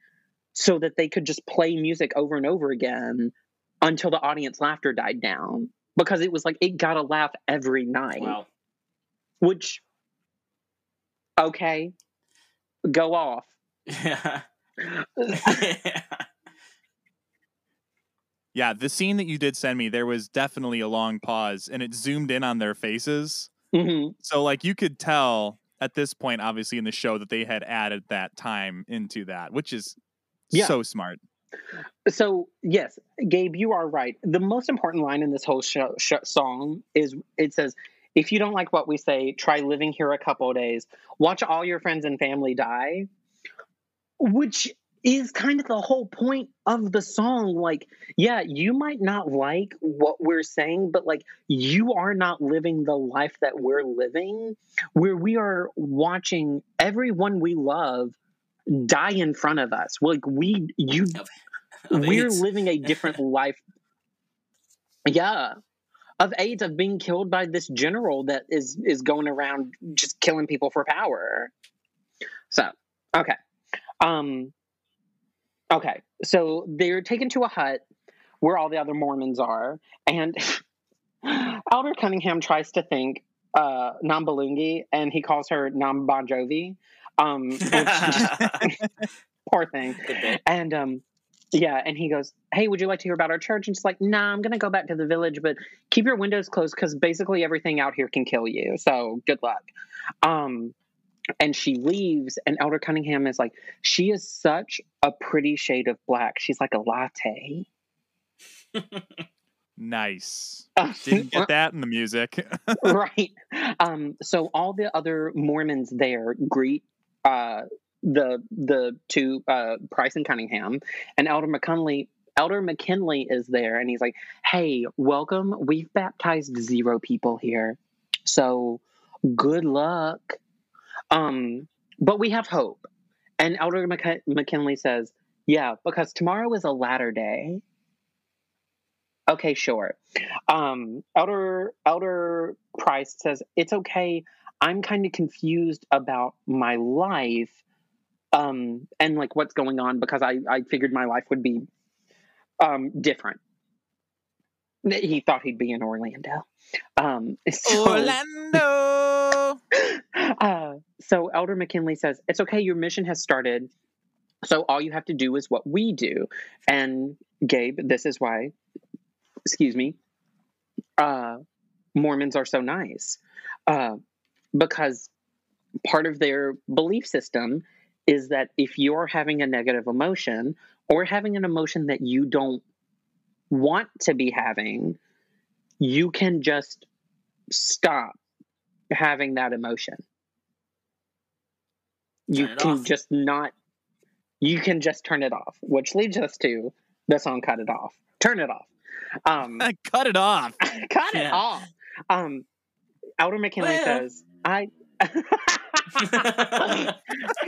so that they could just play music over and over again until the audience laughter died down because it was like it got a laugh every night. Wow. Which okay, go off. Yeah. Yeah, the scene that you did send me, there was definitely a long pause and it zoomed in on their faces. hmm So like you could tell at this point, obviously in the show, that they had added that time into that, which is Yeah. so smart. So yes, Gabe, you are right. The most important line in this whole show, sh- song is it says, "If you don't like what we say, try living here a couple of days. Watch all your friends and family die," which is kind of the whole point of the song. Like, yeah, you might not like what we're saying, but like, you are not living the life that we're living, where we are watching everyone we love die in front of us. Like we, you we're living a different life. Yeah, of AIDS of being killed by this general that is is going around just killing people for power. So okay, um, okay, so they're taken to a hut where all the other Mormons are, and Elder Cunningham tries to think uh Nambalungi, and he calls her Nam Bon Jovi. Um, poor thing. And um, yeah, and he goes, "Hey, would you like to hear about our church?" And she's like, "Nah, I'm gonna go back to the village, but keep your windows closed because basically everything out here can kill you. So good luck." Um, and she leaves, and Elder Cunningham is like, "She is such a pretty shade of black. She's like a latte." Nice. Didn't get that in the music. right. Um, so all the other Mormons there greet uh, the the two uh, Price and Cunningham, and Elder McKinley. Elder McKinley is there, and he's like, "Hey, welcome. We've baptized zero people here, so good luck. Um, but we have hope." And Elder McK- McKinley says, "Yeah, because tomorrow is a latter day." Okay, sure. Um, Elder Elder Price says it's okay. I'm kind of confused about my life, um, and like what's going on because I I figured my life would be um different. He thought he'd be in Orlando. Um, so, Orlando. Uh, so Elder McKinley says it's okay. Your mission has started. So all you have to do is what we do. And Gabe, this is why. Excuse me. Uh, Mormons are so nice uh, because part of their belief system is that if you're having a negative emotion or having an emotion that you don't want to be having, you can just stop having that emotion. You can off. just not, you can just turn it off, which leads us to the song Cut It Off. Turn it off. Um, Cut it off. cut it off. Um, Elder McKinley Well. says, I.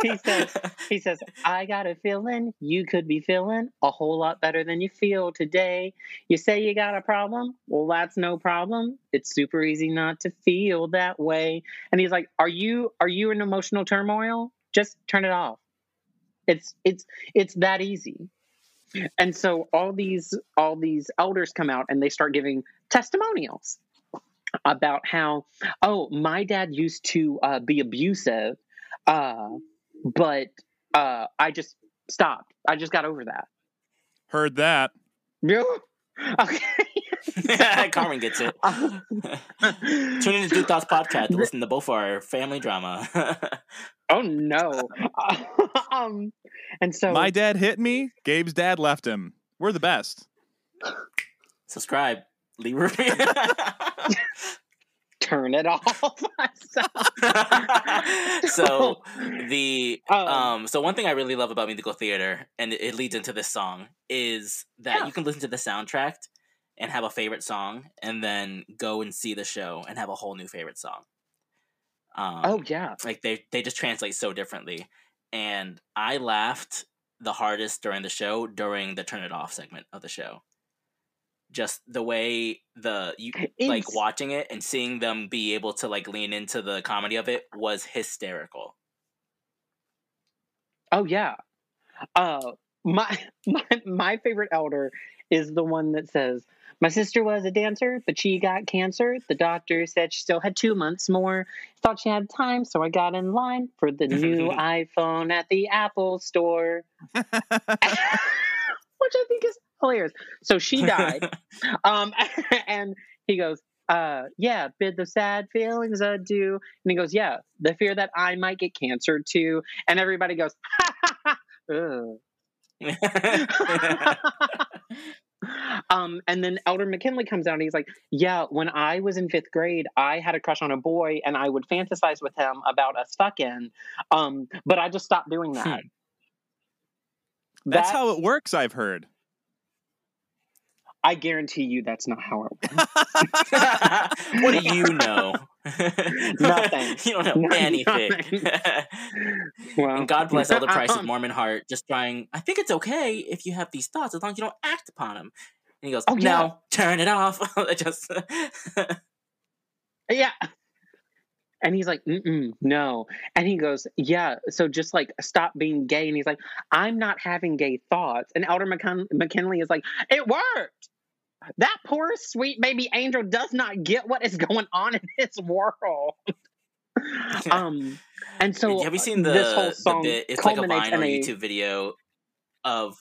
he says, he says, I got a feeling you could be feeling a whole lot better than you feel today. You say you got a problem? Well, that's no problem. It's super easy not to feel that way. And he's like, Are you are you in emotional turmoil? Just turn it off. It's it's it's that easy. And so all these all these elders come out and they start giving testimonials about how oh my dad used to uh, be abusive uh, but uh, i just stopped i just got over that Heard that. okay Carmen gets it. Tune in to Dude Thoughts podcast to listen to both our family drama. oh no um and so My dad hit me. Gabe's dad left him. We're the best. Subscribe. Leave review. turn it off so the Um, um so one thing I really love about musical theater, and it, it leads into this song, is that Yeah. you can listen to the soundtrack and have a favorite song, and then go and see the show and have a whole new favorite song. Um, oh yeah like they they just translate so differently, and I laughed the hardest during the show during the turn it off segment of the show. Just the way the you like watching it and seeing them be able to like lean into the comedy of it was hysterical. Oh yeah. Uh my my my favorite elder is the one that says, My sister was a dancer, but she got cancer. The doctor said she still had two months more. Thought she had time, so I got in line for the new iPhone at the Apple store. Which I think is hilarious. So she died. um and he goes, uh yeah, bid the sad feelings adieu. And he goes, Yeah, the fear that I might get cancer too. And everybody goes, Ugh. um, and then Elder McKinley comes out and he's like, Yeah, when I was in fifth grade, I had a crush on a boy and I would fantasize with him about us fucking. Um, but I just stopped doing that. That's how it works, I've heard. I guarantee you that's not how it works. what do you know? Nothing. you don't know No- anything. Well, and God bless Elder Price with um, Mormon heart, just trying. I think it's okay if you have these thoughts as long as you don't act upon them. And he goes, Oh, "No, yeah. turn it off." I just Yeah. And he's like, no. And he goes, yeah. So just like stop being gay. And he's like, I'm not having gay thoughts. And Elder McKin- McKinley is like, it worked. That poor sweet baby angel does not get what is going on in his world. um, and so have you seen the, this whole song bit? It's like a Vine or a a- YouTube video of.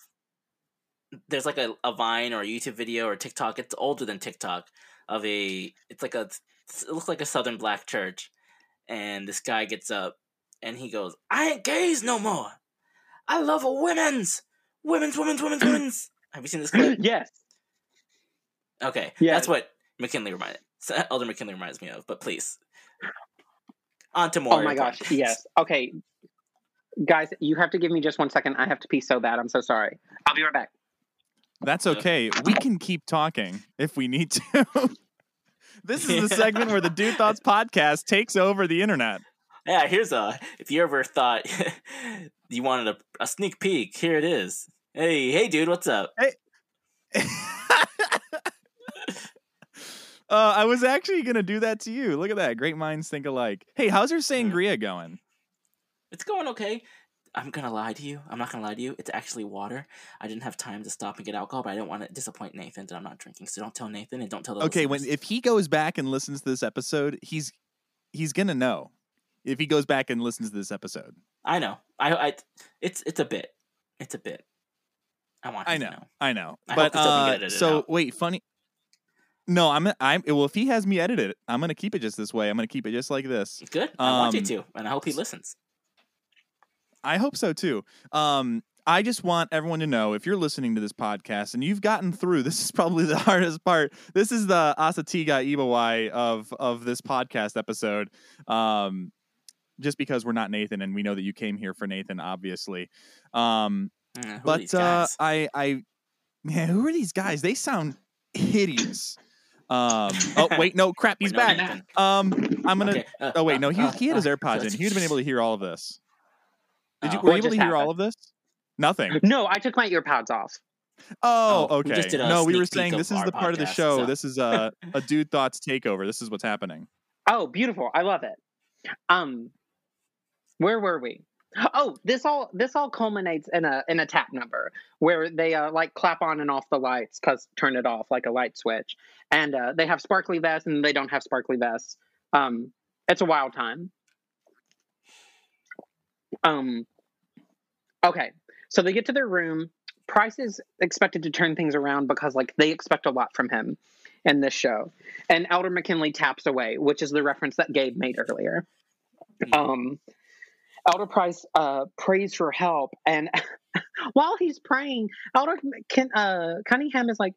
There's like a, a Vine or a YouTube video or TikTok. It's older than TikTok of a. It's like a. It looks like a Southern black church, and this guy gets up and he goes, "I ain't gays no more. I love a women's, women's, women's, women's, women's." Have you seen this clip? yes. Okay, Yeah. that's what McKinley reminded. Elder McKinley reminds me of. But please, on to more. Oh my gosh. Yes. Okay. Guys, you have to give me just one second. I have to pee so bad. I'm so sorry. I'll be right back. That's okay. We can keep talking if we need to. this is the segment where the Dude Thoughts podcast takes over the internet. Yeah, here's a. If you ever thought you wanted a, a sneak peek, here it is. Hey, hey, dude, what's up? Uh, I was actually gonna do that to you. Look at that. Great minds think alike. Hey, how's your sangria going? It's going okay. I'm gonna lie to you. I'm not gonna lie to you. It's actually water. I didn't have time to stop and get alcohol, but I don't want to disappoint Nathan that I'm not drinking. So don't tell Nathan and don't tell the Okay, when if he goes back and listens to this episode, he's he's gonna know. If he goes back and listens to this episode, I know. I, I it's it's a bit. It's a bit. I want. I to know, I know. I but this doesn't get uh, so wait, funny. No, I'm I'm well. If he has me edit it, I'm gonna keep it just this way. I'm gonna keep it just like this. Good. I want you Um, to, and I hope he listens. I hope so too. Um, I just want everyone to know if you're listening to this podcast and you've gotten through, this is probably the hardest part. This is the Hasa Diga Eebowai of of this podcast episode. Um, just because we're not Nathan and we know that you came here for Nathan, obviously. Um, Mm, but uh. I I man, who are these guys? They sound hideous. Um, oh wait, no, crap, he's back. Um, I'm gonna. Okay, uh, Oh wait, uh, no, he uh, he had his uh, AirPods in. He would have been able to hear all of this. Did you Oh. were you able to hear all of this? Nothing. No, I took my ear pods off. Oh, Oh, we okay. just No, we were saying this is the part of the show. so- This is a a dude thoughts takeover. This is what's happening. Oh, beautiful. I love it. Um where were we? Oh, this all this all culminates in a in a tap number where they uh, like clap on and off the lights cuz turn it off like a light switch. And uh, they have sparkly vests and they don't have sparkly vests. Um it's a wild time. Um okay. So they get to their room. Price is expected to turn things around because like they expect a lot from him in this show. And Elder McKinley taps away, which is the reference that Gabe made earlier. Um, Elder Price uh, prays for help, and while he's praying, Elder Ken, uh, Cunningham is like,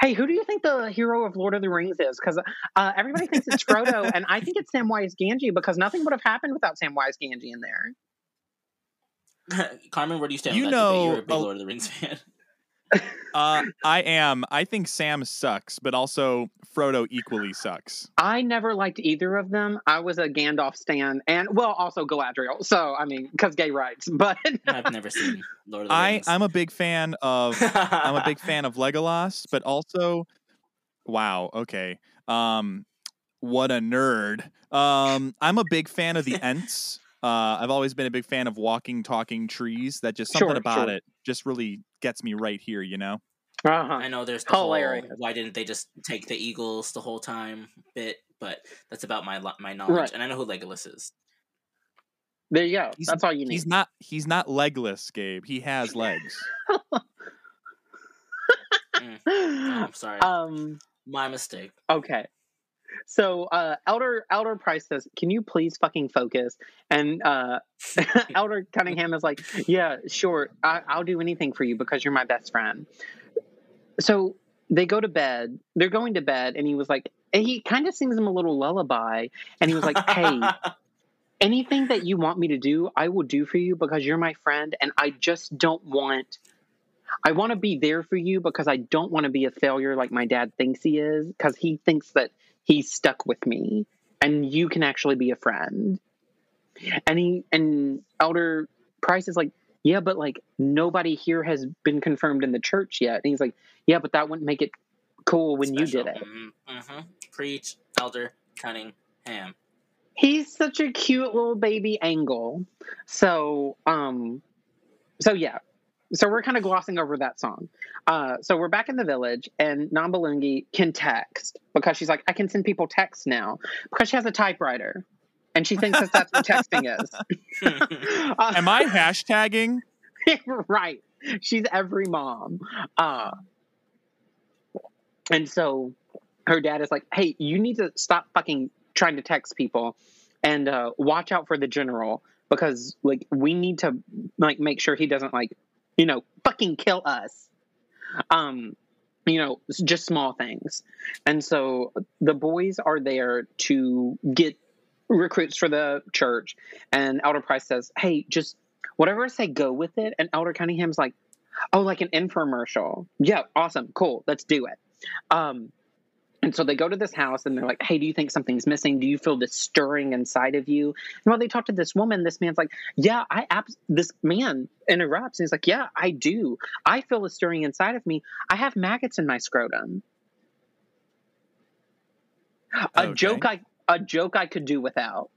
"Hey, who do you think the hero of Lord of the Rings is? Because uh, everybody thinks it's Frodo, and I think it's Samwise Gamgee because nothing would have happened without Samwise Gamgee in there." Carmen, where do you stand? You on that debate? know, you're a big a- Lord of the Rings fan. Uh, I am. I think Sam sucks, but also Frodo equally sucks. I never liked either of them. I was a Gandalf stan, and well, also Galadriel. So I mean, because gay rights, but I've never seen Lord of the I Rings. I'm a big fan of I'm a big fan of Legolas, but also, wow, okay, um, what a nerd. Um, I'm a big fan of the Ents. Uh, I've always been a big fan of walking, talking trees. That just something Sure, about sure. it just really gets me right here. You know. uh-huh. I know there's the whole why didn't they just take the eagles the whole time bit, but that's about my my knowledge, Right. and I know who Legolas is. there you go. He's- That's all you need. He's not he's not legless, Gabe. He has legs. Oh, I'm sorry, um. my mistake. Okay. So uh Elder Elder Price says, Can you please fucking focus? And uh Elder Cunningham is like, Yeah, sure, I, I'll do anything for you because you're my best friend. So they go to bed. They're going to bed, and he was like, he kind of sings him a little lullaby, and he was like, Hey, anything that you want me to do, I will do for you because you're my friend, and I just don't want I want to be there for you because I don't want to be a failure like my dad thinks he is because he thinks that he's stuck with me and you can actually be a friend. And he and Elder Price is like, yeah, but like nobody here has been confirmed in the church yet. And he's like, yeah, but that wouldn't make it cool when Special. you did it. Mm-hmm. Preach, Elder Cunningham. He's such a cute little baby angle. So, um, so yeah. So we're kind of glossing over that song. Uh, so we're back in the village, and Nambalungi can text because she's like, I can send people texts now because she has a typewriter, and she thinks that that's what texting is. Uh, Am I hashtagging? right. She's every mom. Uh, and so her dad is like, hey, you need to stop fucking trying to text people and uh, watch out for the general because like we need to like make sure he doesn't like you know fucking kill us. Um you know just small things. And so the boys are there to get recruits for the church. And elder price says hey just whatever i say go with it. And elder cunningham's like oh like an infomercial. Yeah awesome cool let's do it. Um and so they go to this house and they're like, Hey, do you think something's missing? Do you feel this stirring inside of you? And while they talk to this woman, this man's like, Yeah, I abs-, this man interrupts and he's like, Yeah, I do. I feel a stirring inside of me. I have maggots in my scrotum. A joke I a joke I could do without.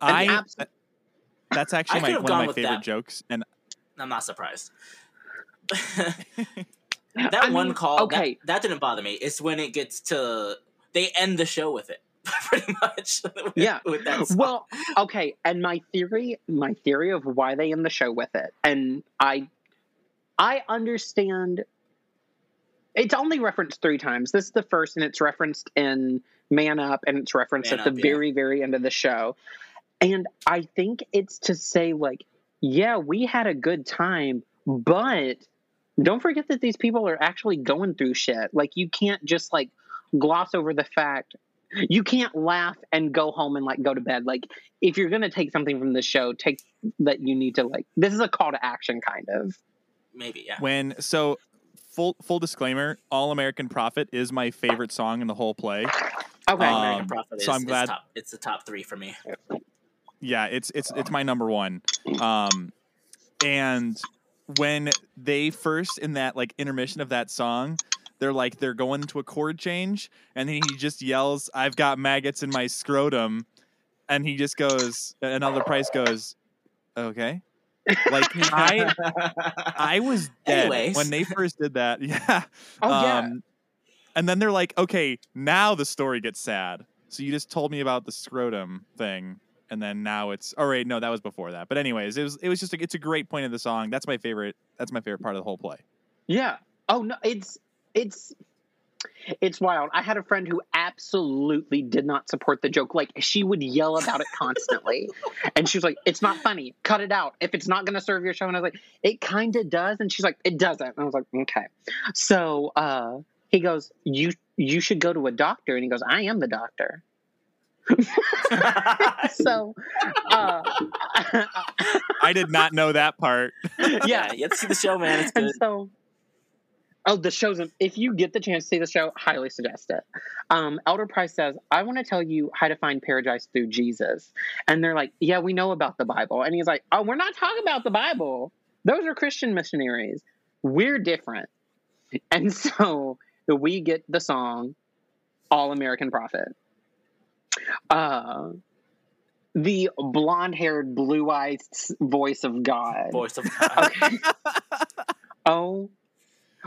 An I abs- uh, that's actually my, one of my favorite that. jokes, and I'm not surprised. I that one mean, call, okay. that, that didn't bother me. It's when it gets to they end the show with it, pretty much. with- Yeah. with that. Song. Well, okay, and my theory, my theory of why they end the show with it, and I, I understand. It's only referenced three times. This is the first, and it's referenced in Man Up, and it's referenced Man at the yeah. very, very end of the show. And I think it's to say, like, yeah, we had a good time, but don't forget that these people are actually going through shit. Like, you can't just like gloss over the fact you can't laugh and go home and like go to bed. Like if you're gonna take something from the show, take that you need to like. This is a call to action, kind of. maybe yeah. when so full full disclaimer, All American Prophet is my favorite song in the whole play. Okay. Um, American Prophet is, so I'm is glad- top, it's the top three for me. Yeah, it's it's it's my number one. Um, and when they first in that like intermission of that song, they're like they're going to a chord change, and then he just yells, "I've got maggots in my scrotum," and he just goes, and another price goes, "Okay." Like I I was dead Anyways. when they first did that. Yeah. oh yeah. Um, and then they're like, okay, now the story gets sad. So you just told me about the scrotum thing, and then now it's. All right, no, that was before that. But anyways, it was it was just a, it's a great point of the song. That's my favorite. That's my favorite part of the whole play. Yeah. Oh no, it's it's it's wild. I had a friend who absolutely did not support the joke. Like she would yell about it constantly, and she was like, "It's not funny. Cut it out. If it's not going to serve your show." And I was like, "It kind of does," and she's like, "It doesn't." And I was like, "Okay." So uh, he goes, "You you should go to a doctor," and he goes, "I am the doctor." so uh, I did not know that part. yeah, you have to see the show, man. It's and so oh the show's if you get the chance to see the show highly suggest it. Um, elder price says i want to tell you how to find paradise through jesus. And they're like yeah we know about the bible. And he's like oh we're not talking about the bible. Those are christian missionaries. We're different. And so we get the song all american prophet uh the blonde-haired blue-eyed voice of god Voice of God. okay Oh,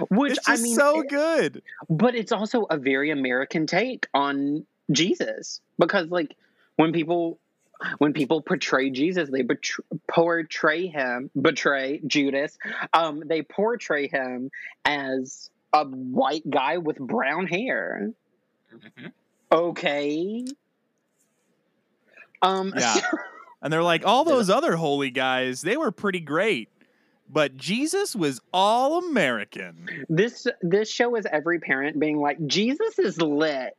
which it's I mean, so it- good. but it's also a very American take on Jesus because, like, when people when people portray Jesus, they betr- portray him, betray Judas. Um, they portray him as a white guy with brown hair. Mhm. Okay. Um, Yeah. And they're like, all those other holy guys, they were pretty great. But Jesus was all American. this this show is every parent being like, Jesus is lit.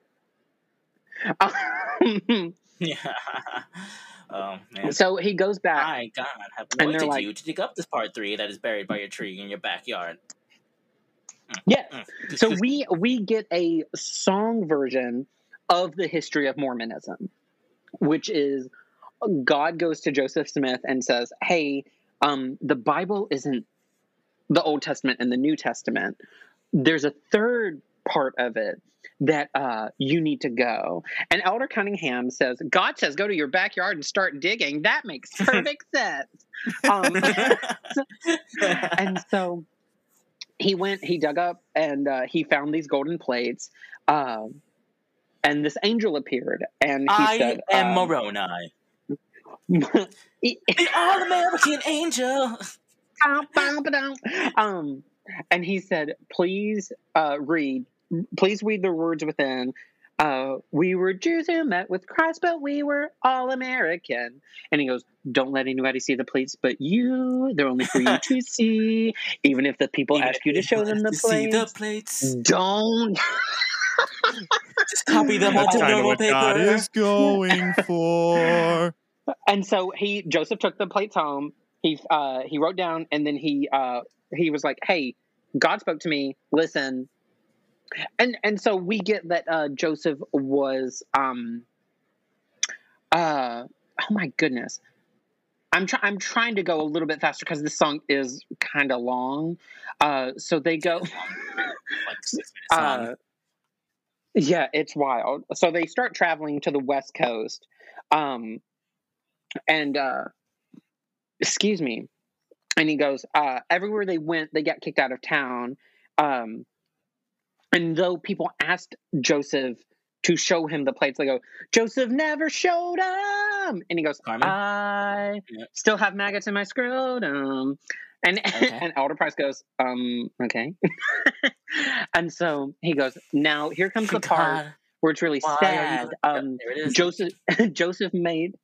Um, Yeah. Oh man. so he goes back. My God have And they're like- you to dig up this part three that is buried by your tree in your backyard. Yes. Mm. So we we get a song version of the history of Mormonism, which is God goes to Joseph Smith and says, "Hey, um, the Bible isn't the Old Testament and the New Testament. There's a third part of it that uh, you need to go." And Elder Cunningham says, "God says go to your backyard and start digging. That makes perfect sense." Um, and so he went he dug up and uh, he found these golden plates um, and this angel appeared and he I said am um, Moroni, the all-American angel. um, and he said please uh, read please read the words within uh, we were Jews who met with Christ, but we were all American. And he goes, Don't let anybody see the plates but you. They're only for you to see. Even if the people Even ask you to show them the plates. the plates. Don't. Just copy them That's onto kind of normal what God paper. is going for. and so he Joseph took the plates home. He uh he wrote down and then he uh he was like, "Hey, God spoke to me. Listen." And and so we get that uh Joseph was um uh oh my goodness. I'm trying I'm trying to go a little bit faster because this song is kind of long. Uh so they go Like six minutes long. uh, yeah, it's wild. So they start traveling to the west coast, um, and uh, excuse me, and he goes uh, everywhere they went, they got kicked out of town. Um, and though people asked Joseph to show him the plates, they go, Joseph never showed them, and he goes, Carmen? I Yeah. still have maggots in my scrotum. And Okay. and Elder Price goes, um, okay. and so he goes, now here comes the part God, where it's really why are you- sad. Um, there it is. Joseph Joseph made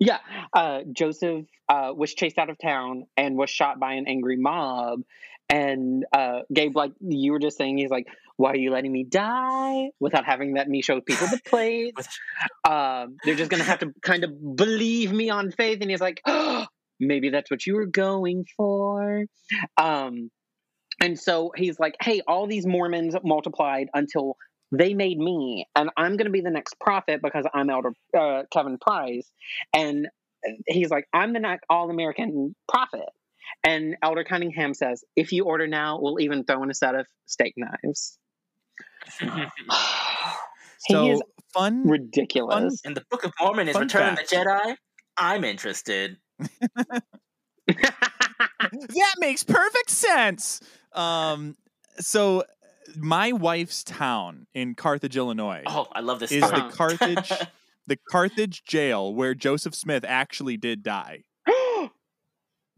yeah, uh, Joseph uh, was chased out of town and was shot by an angry mob. And uh, Gabe, like you were just saying, he's like, "Why are you letting me die without having let me show people the plates? With- um, they're just gonna have to kind of believe me on faith." And he's like, oh, "Maybe that's what you were going for." Um, and so he's like, "Hey, all these Mormons multiplied until they made me, and I'm going to be the next prophet because I'm Elder uh, Kevin Price." And he's like, "I'm the next all American prophet." And Elder Cunningham says, "If you order now, we'll even throw in a set of steak knives." he So is fun. ridiculous. and the Book of Mormon is Fun Return of the. Jedi. I'm interested. That makes perfect sense. Um, so my wife's town in Carthage, Illinois, Oh, I love this. is story. the Carthage, the Carthage jail where Joseph Smith actually did die.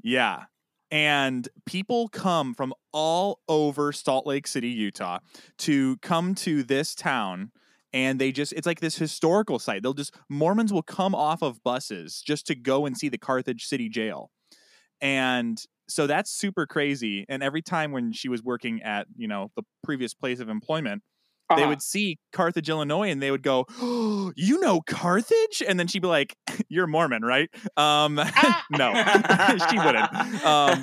Yeah. And people come from all over Salt Lake City, Utah to come to this town. And they just, it's like this historical site. They'll just, Mormons will come off of buses just to go and see the Carthage City jail. And so that's super crazy. And every time when she was working at, you know, the previous place of employment, they Uh-huh. would see Carthage, Illinois, and they would go, oh, "You know Carthage?" And then she'd be like, "You're Mormon, right?" Um, no, she wouldn't. Um,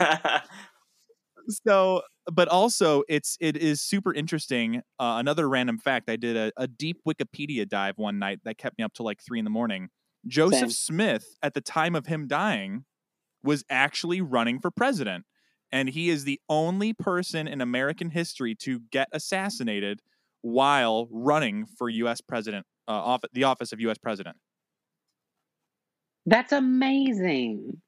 so, but also, it's it is super interesting. Uh, another random fact: I did a, a deep Wikipedia dive one night that kept me up till like three in the morning. Joseph Same. Smith, at the time of him dying, was actually running for president, and he is the only person in American history to get assassinated while running for U.S. president, uh, off the office of U.S. president. That's amazing.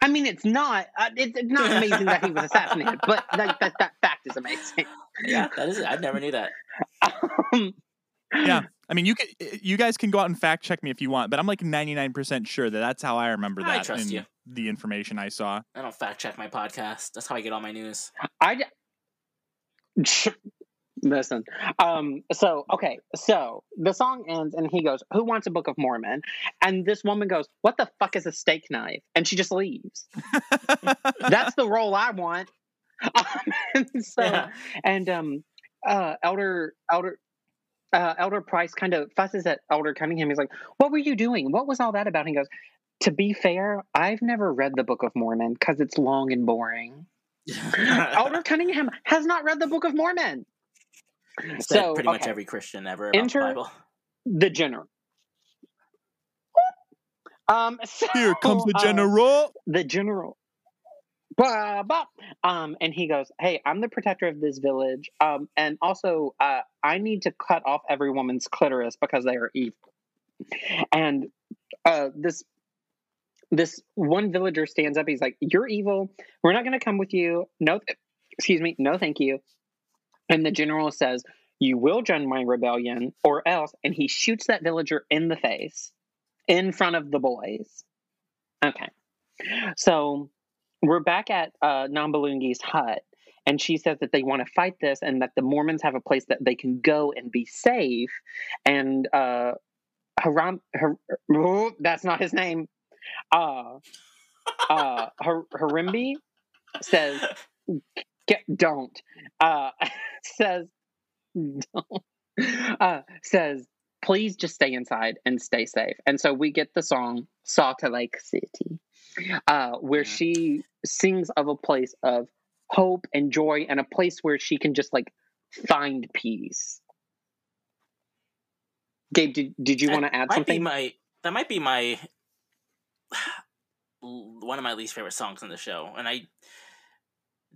I mean, it's not. Uh, it's, it's not amazing that he was assassinated, but like that that fact is amazing. yeah, that is. I never knew that. Um, Yeah, I mean, you can, you guys can go out and fact check me if you want, but I'm like 99% sure that that's how I remember that. I that trust in you. the information I saw. I don't fact check my podcast. That's how I get all my news. I j- listen. Um. So okay. So the song ends, and he goes, "Who wants a Book of Mormon?" And this woman goes, "What the fuck is a steak knife?" And she just leaves. That's the role I want. Um, and so Yeah. and um, uh, Elder Elder. Uh, Elder Price kind of fusses at Elder Cunningham. He's like, "What were you doing? What was all that about?" And he goes, "To be fair, I've never read the Book of Mormon because it's long and boring." Elder Cunningham has not read the Book of Mormon. Said So, pretty much every Christian ever about Enter- the Bible. The general. Um, so, Here comes the uh, general. the general. Bah, bah. Um, and he goes, "Hey, I'm the protector of this village. Um, and also, uh, I need to cut off every woman's clitoris because they are evil." And uh, this this one villager stands up. He's like, "You're evil. We're not going to come with you. No, th- excuse me. No, thank you." And the general says, "You will join my rebellion, or else." And he shoots that villager in the face, in front of the boys. Okay, so we're back at uh, Nambalungi's hut, and she says that they want to fight this, and that the Mormons have a place that they can go and be safe. And uh, Haram, Har, oh, that's not his name. Uh, uh, Har, Harimbi says, "Get don't." Uh, says, "Don't." Uh, says, "Please just stay inside and stay safe." And so we get the song "Salt Lake City." uh, where Yeah. she sings of a place of hope and joy and a place where she can just like find peace. Gabe, did, did you want to add something? my that might be my one of my least favorite songs in the show, and I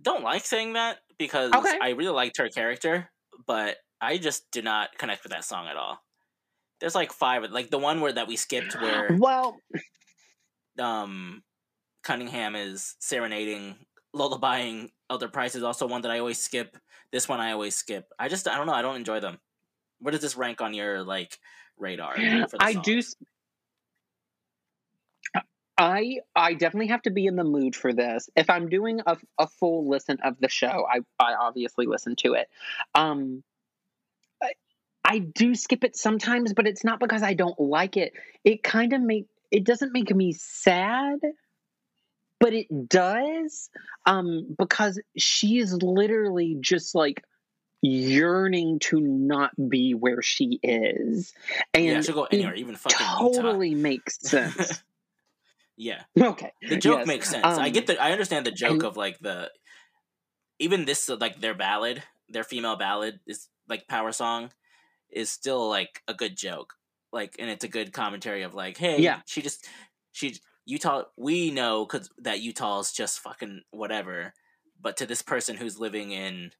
don't like saying that because Okay. I really liked her character, but I just do not connect with that song at all. There's like five, like the one where that we skipped where well, um Cunningham is serenading, lullabying Elder Price is also one that I always skip. This one I always skip. I just I don't know. I don't enjoy them. Where does this rank on your like radar? I do. songs? s- I I definitely have to be in the mood for this. If I'm doing a, a full listen of the show, I I obviously listen to it. Um, I, I do skip it sometimes, but it's not because I don't like it. It kind of make it doesn't make me sad, but it does. Um, because she is literally just like yearning to not be where she is, and yeah, she'll go it anywhere, even fucking Utah. totally makes sense. Yeah, okay, the joke yes. makes sense. I Um, get the. I understand the joke and- of like the, even this like their ballad, their female ballad is like power song, is still like a good joke. Like, and it's a good commentary of like, hey, Yeah. she just she Utah. We know because that Utah's just fucking whatever, but to this person who's living in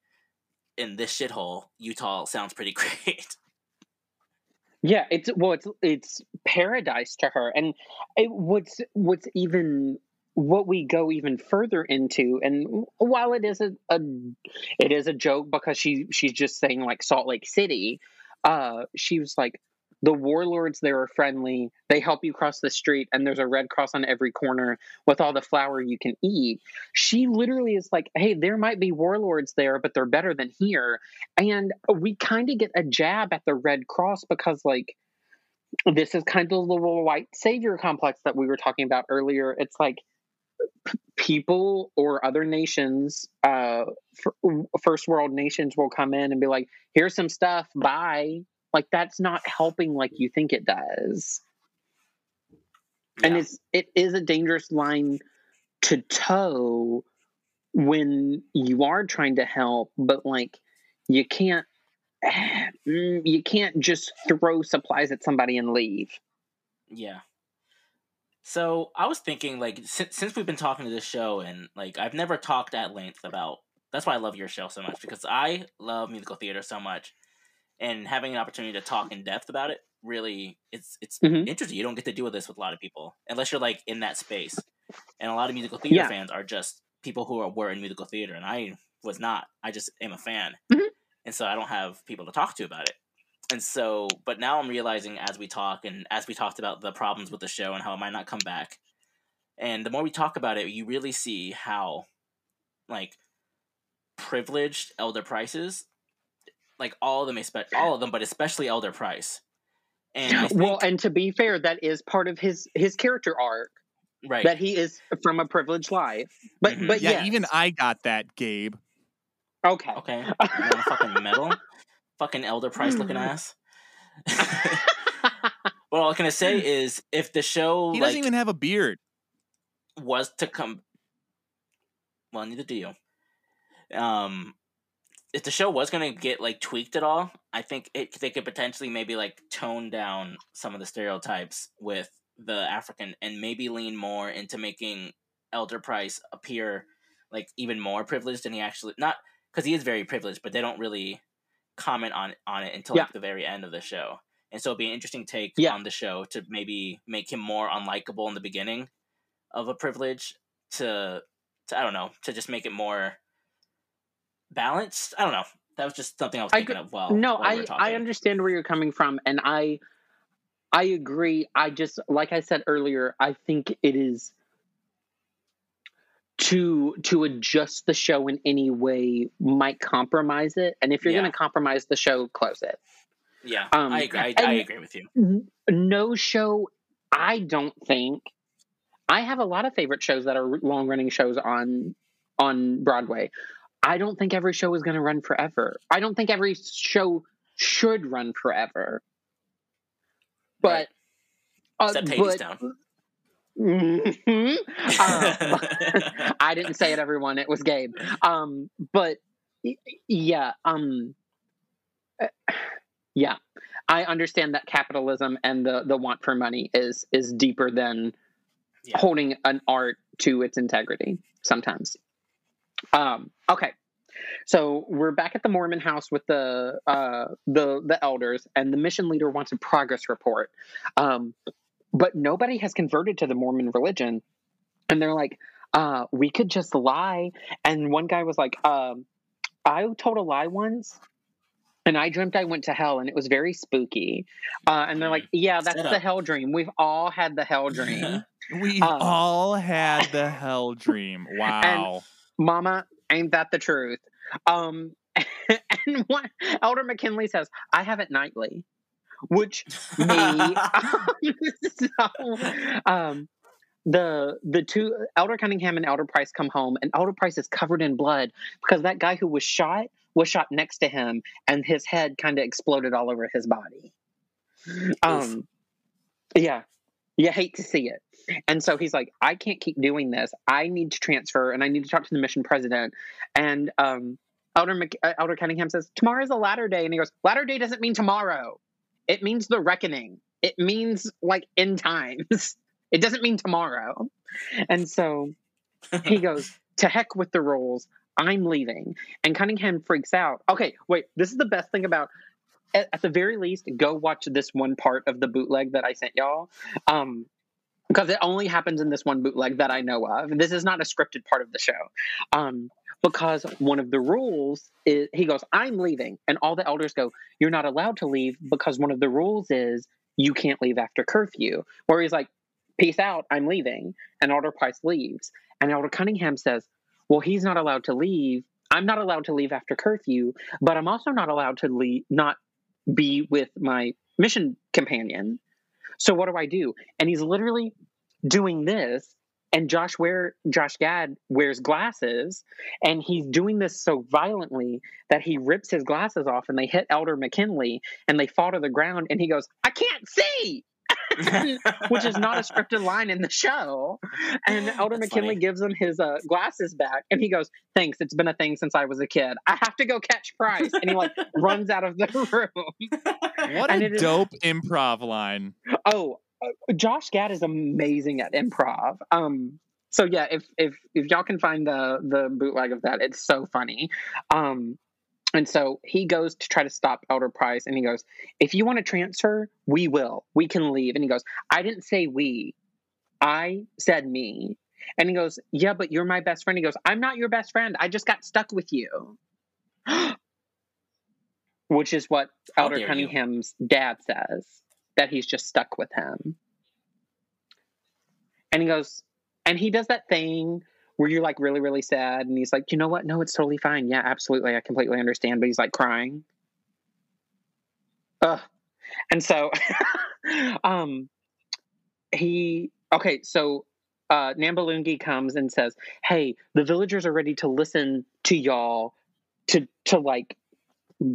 in this shithole, Utah sounds pretty great. Yeah, it's well, it's it's paradise to her, and it, what's what's even what we go even further into, and while it is a, a it is a joke because she she's just saying like Salt Lake City, uh, she was like the warlords there are friendly. They help you cross the street, and there's a red cross on every corner with all the flour you can eat. She literally is like, hey, there might be warlords there, but they're better than here. And we kind of get a jab at the Red Cross because, like, this is kind of the little white savior complex that we were talking about earlier. It's like p- people or other nations, uh, f- first world nations will come in and be like, here's some stuff, bye. Like, that's not helping like you think it does. And it's it is a dangerous line to toe when you are trying to help, but like you can't mm, you can't just throw supplies at somebody and leave. Yeah. So I was thinking, like, since, since we've been talking to this show, and like, I've never talked at length about. That's why I love your show so much because I love musical theater so much, and having an opportunity to talk in depth about it really it's it's Mhm. interesting. You don't get to deal with this with a lot of people unless you're like in that space, and a lot of musical theater Yeah. fans are just people who are, were in musical theater, and I was not. I just am a fan, Mhm. and so I don't have people to talk to about it and so but now i'm realizing as we talk and as we talked about the problems with the show and how it might not come back and the more we talk about it you really see how like privileged elder price is like all of them espe- all of them but especially elder price and think, well, and to be fair, that is part of his his character arc right that he is from a privileged life. But Mhm. but Yeah, yes. even I got that, Gabe. okay. okay you want a fucking medal fucking elder price looking ass but all i can say is if the show He like, doesn't even have a beard. was to come well neither do you um, if the show was going to get like tweaked at all, I think it they could potentially maybe like tone down some of the stereotypes with the African and maybe lean more into making Elder Price appear like even more privileged than he actually not because he is very privileged, but they don't really comment on on it until Yeah. like the very end of the show. And so it'd be an interesting take Yeah. on the show to maybe make him more unlikable in the beginning of a privilege to, to I don't know to just make it more balanced. I don't know. That was just something I was thinking agree- of. Well, no, while we I. I understand where you're coming from, and I I agree. I just like I said earlier, I think it is to to adjust the show in any way might compromise it, and if you're Yeah. going to compromise the show, close it. Yeah, um, I agree. I, I agree with you. no show i don't think i have a lot of favorite shows that are long running shows on on broadway i don't think every show is going to run forever i don't think every show should run forever but Right. uh, Except but- Hadestown. Mhm. Um, I didn't say it, everyone. It was Gabe. Um, but yeah, um, uh, yeah, I understand that capitalism and the the want for money is is deeper than Yeah. holding an art to its integrity. Sometimes. Um, okay. So we're back at the Mormon house with the uh, the the elders, and the mission leader wants a progress report. Um, but nobody has converted to the Mormon religion, and they're like, uh, "We could just lie." And one guy was like, um, "I told a lie once." And I dreamt I went to hell, and it was very spooky. Uh, and they're like, "Yeah, that's the hell dream. We've all had the hell dream." We've Um, all had the hell dream. Wow. Mama, ain't that the truth? Um, and one, Elder McKinley says, I have it nightly, which me. so, um, the the two Elder Cunningham and Elder Price come home, and Elder Price is covered in blood because that guy who was shot was shot next to him, and his head kind of exploded all over his body. Um, yeah, you hate to see it. And so he's like, I can't keep doing this. I need to transfer, and I need to talk to the mission president. And um, Elder Mc- uh, Elder Cunningham says, "Tomorrow's a latter day," and he goes, "Latter day doesn't mean tomorrow. It means the reckoning. It means like end times. It doesn't mean tomorrow." And so he goes, "To heck with the rules. I'm leaving." And Cunningham freaks out. Okay, wait. This is the best thing about. At, at the very least, go watch this one part of the bootleg that I sent y'all. Um, because it only happens in this one bootleg that I know of. This is not a scripted part of the show. Um, because one of the rules is he goes, I'm leaving. And all the elders go, You're not allowed to leave because one of the rules is you can't leave after curfew. Where he's like, Peace out, I'm leaving. And Elder Price leaves. And Elder Cunningham says, Well, he's not allowed to leave. I'm not allowed to leave after curfew, but I'm also not allowed to leave, not be with my mission companion. So what do I do? And he's literally doing this. And Josh wear Josh Gad wears glasses, and he's doing this so violently that he rips his glasses off, and they hit Elder McKinley, and they fall to the ground, and he goes, "I can't see," which is not a scripted line in the show. And Elder That's McKinley funny. gives him his uh, glasses back, and he goes, "Thanks, it's been a thing since I was a kid. I have to go catch Price," and he like runs out of the room. what and a it is- dope improv line. Oh, uh, Josh Gad is amazing at improv. Um, so yeah, if if if y'all can find the the bootleg of that, it's so funny. Um, and so he goes to try to stop Elder Price, and he goes, "If you want to transfer, we will. We can leave." And he goes, "I didn't say we. I said me." And he goes, "Yeah, but you're my best friend." He goes, "I'm not your best friend. I just got stuck with you." Which is what How Elder dare you. Cunningham's dad says that he's just stuck with him. And he goes, and he does that thing where you're like really, really sad. And he's like, you know what? No, it's totally fine. Yeah, absolutely. I completely understand. But he's like crying. Ugh. And so, um, he, okay, so uh, Nambalungi comes and says, hey, the villagers are ready to listen to y'all to, to like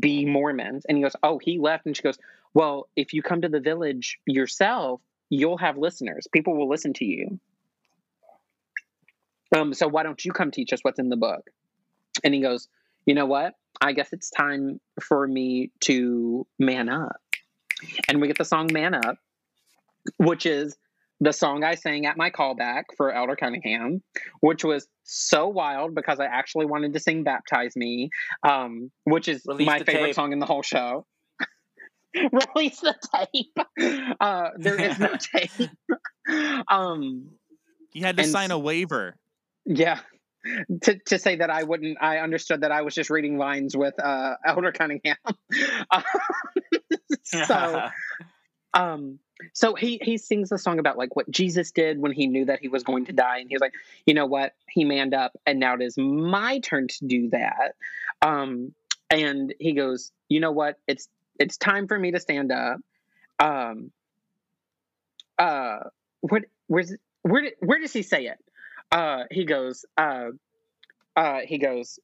be Mormons. And he goes, oh, he left. And she goes, well, if you come to the village yourself, you'll have listeners. People will listen to you. Um, so why don't you come teach us what's in the book? and he goes, "You know what? I guess it's time for me to man up." And we get the song "Man Up," which is the song I sang at my callback for Elder Cunningham, which was so wild because I actually wanted to sing "Baptize Me," um, which is Release my favorite tape. song in the whole show. Release the tape. Uh, there is no tape. um, He had to sign a waiver. Yeah. To, to say that I wouldn't, I understood that I was just reading lines with uh, Elder Cunningham. Um, so, um, so he he sings the song about like what Jesus did when he knew that he was going to die, and he was like, you know what, he manned up, and now it is my turn to do that. Um, and he goes, you know what, it's it's time for me to stand up. Um, uh, what where's where did, where does he say it? Uh, he goes, uh, uh, he goes,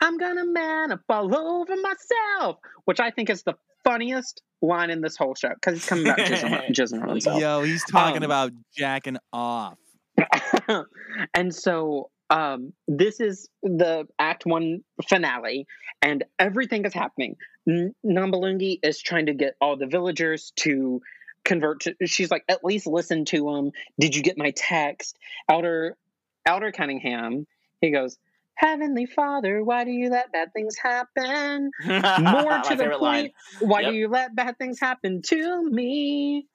I'm gonna man up all over myself, which I think is the funniest line in this whole show because he's coming about jizzing, jizzing on himself. Yo, he's talking Um, about jacking off. and so um, this is the act one finale and everything is happening N- nambalungi is trying to get all the villagers to convert to she's like at least listen to him did you get my text elder elder cunningham he goes heavenly father why do you let bad things happen more to the favorite line. point, why Yep. do you let bad things happen to me?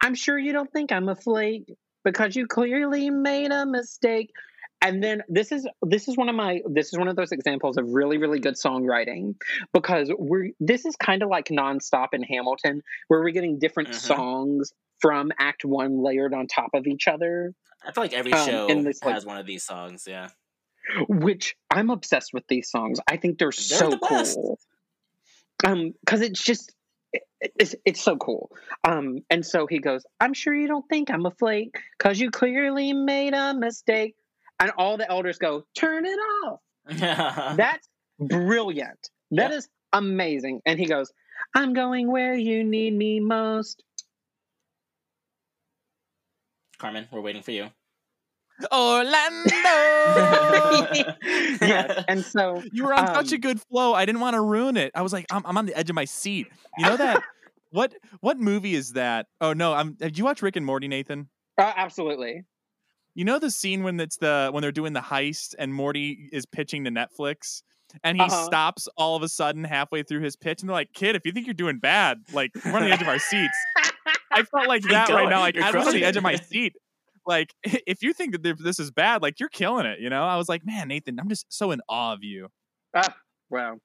I'm sure you don't think I'm a flake because you clearly made a mistake. And then this is this is one of my this is one of those examples of really really good songwriting because we're this is kind of like nonstop in Hamilton where we're getting different Mhm. songs from Act One layered on top of each other, I feel like every Um, show in this, like- has one of these songs. Yeah. which I'm obsessed with these songs. I think they're, so the cool. Um, because it's just it's it's so cool. Um, and so he goes, "I'm sure you don't think I'm a flake, cause you clearly made a mistake." And all the elders go, "Turn it off." That's brilliant. That is amazing. And he goes, "I'm going where you need me most." Carmen, we're waiting for you. Orlando. yes. And so you were on such a Um, good flow. I didn't want to ruin it. I was like, I'm, I'm on the edge of my seat. You know that? what what movie is that? Oh no, I'm. Did you watch Rick and Morty, Nathan? uh, absolutely. You know the scene when it's the when they're doing the heist and Morty is pitching to Netflix and he Uh-huh. stops all of a sudden halfway through his pitch and they're like, "Kid, if you think you're doing bad, like we're on the edge of our seats." I felt like that right now. Like You're I was on the edge of my seat. Like if you think that this is bad, like you're killing it. You know, I was like, man, Nathan, I'm just so in awe of you. Ah, wow.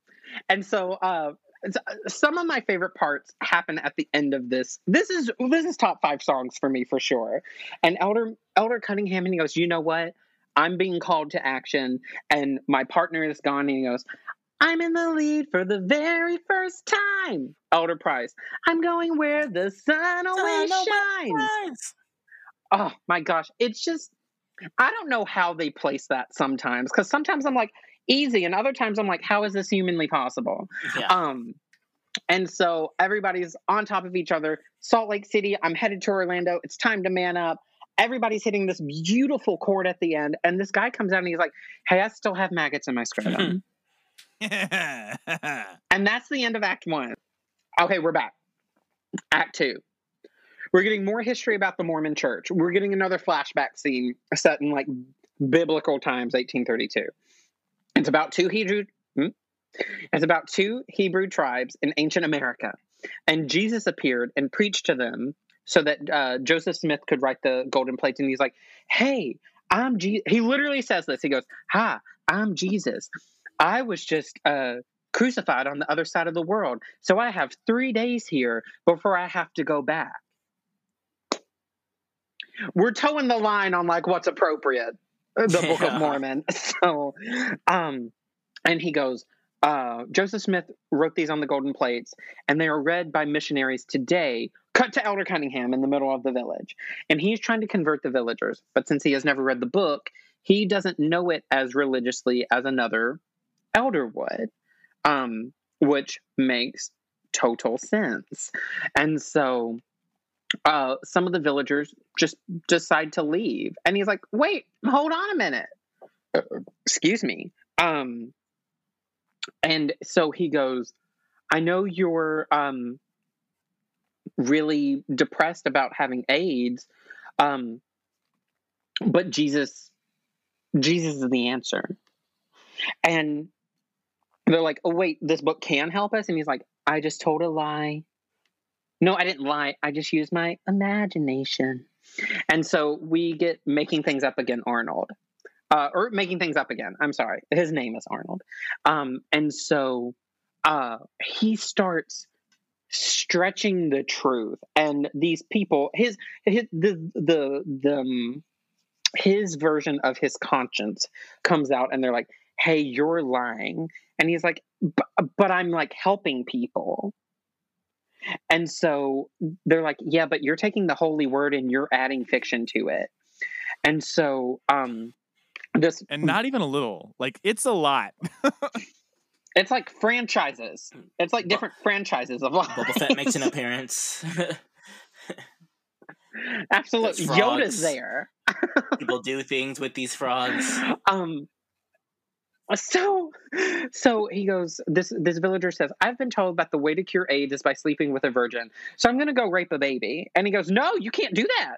And so uh Uh, some of my favorite parts happen at the end of this. This is this is top 5 songs for me for sure. And Elder Elder Cunningham and he goes, "You know what? I'm being called to action and my partner is gone." And he goes, "I'm in the lead for the very first time." Elder Price, "I'm going where the sun always always shines." Nice. Oh my gosh, it's just I don't know how they place that sometimes because sometimes I'm like easy, and other times I'm like, how is this humanly possible? Yeah. Um, and so everybody's on top of each other. Salt Lake City, I'm headed to Orlando. It's time to man up. Everybody's hitting this beautiful chord at the end, and this guy comes out and he's like, "Hey, I still have maggots in my scrotum," and that's the end of Act One. Okay, we're back. Act Two. We're getting more history about the Mormon Church. We're getting another flashback scene set in like biblical times, 1832. It's about two Hebrew. hmm? It's about two Hebrew tribes in ancient America, and Jesus appeared and preached to them so that uh, Joseph Smith could write the golden plates. And he's like, "Hey, I'm Jesus." He literally says this. He goes, "Hi, I'm Jesus. I was just uh, crucified on the other side of the world, so I have three days here before I have to go back." We're towing the line on like what's appropriate, the Book of Mormon. So, um, and he goes, uh, Joseph Smith wrote these on the golden plates, and they are read by missionaries today. Cut to Elder Cunningham in the middle of the village, and he's trying to convert the villagers. But since he has never read the book, he doesn't know it as religiously as another elder would, um, which makes total sense. And so, uh, some of the villagers just decide to leave, and he's like, "Wait, hold on a minute. Uh, excuse me." Um, and so he goes, I know you're um, really depressed about having AIDS, um, but Jesus, Jesus is the answer. And they're like, oh, wait, this book can help us? And he's like, I just told a lie. No, I didn't lie. I just used my imagination. And so we get making things up again, Arnold. Uh, or making things up again. I'm sorry. His name is Arnold. Um, and so uh, he starts stretching the truth. And these people, his, his the the the um, his version of his conscience comes out, and they're like, "Hey, you're lying." And he's like, "But I'm like helping people." And so they're like, yeah, but you're taking the holy word and you're adding fiction to it. And so um this and not even a little. Like it's a lot. it's like franchises. It's like different franchises of life. Boba Fett makes an appearance. Absolutely. Yoda's there. People do things with these frogs. Um so so he goes this this villager says i've been told that the way to cure aids is by sleeping with a virgin. So i'm going to go rape a baby. And he goes no you can't do that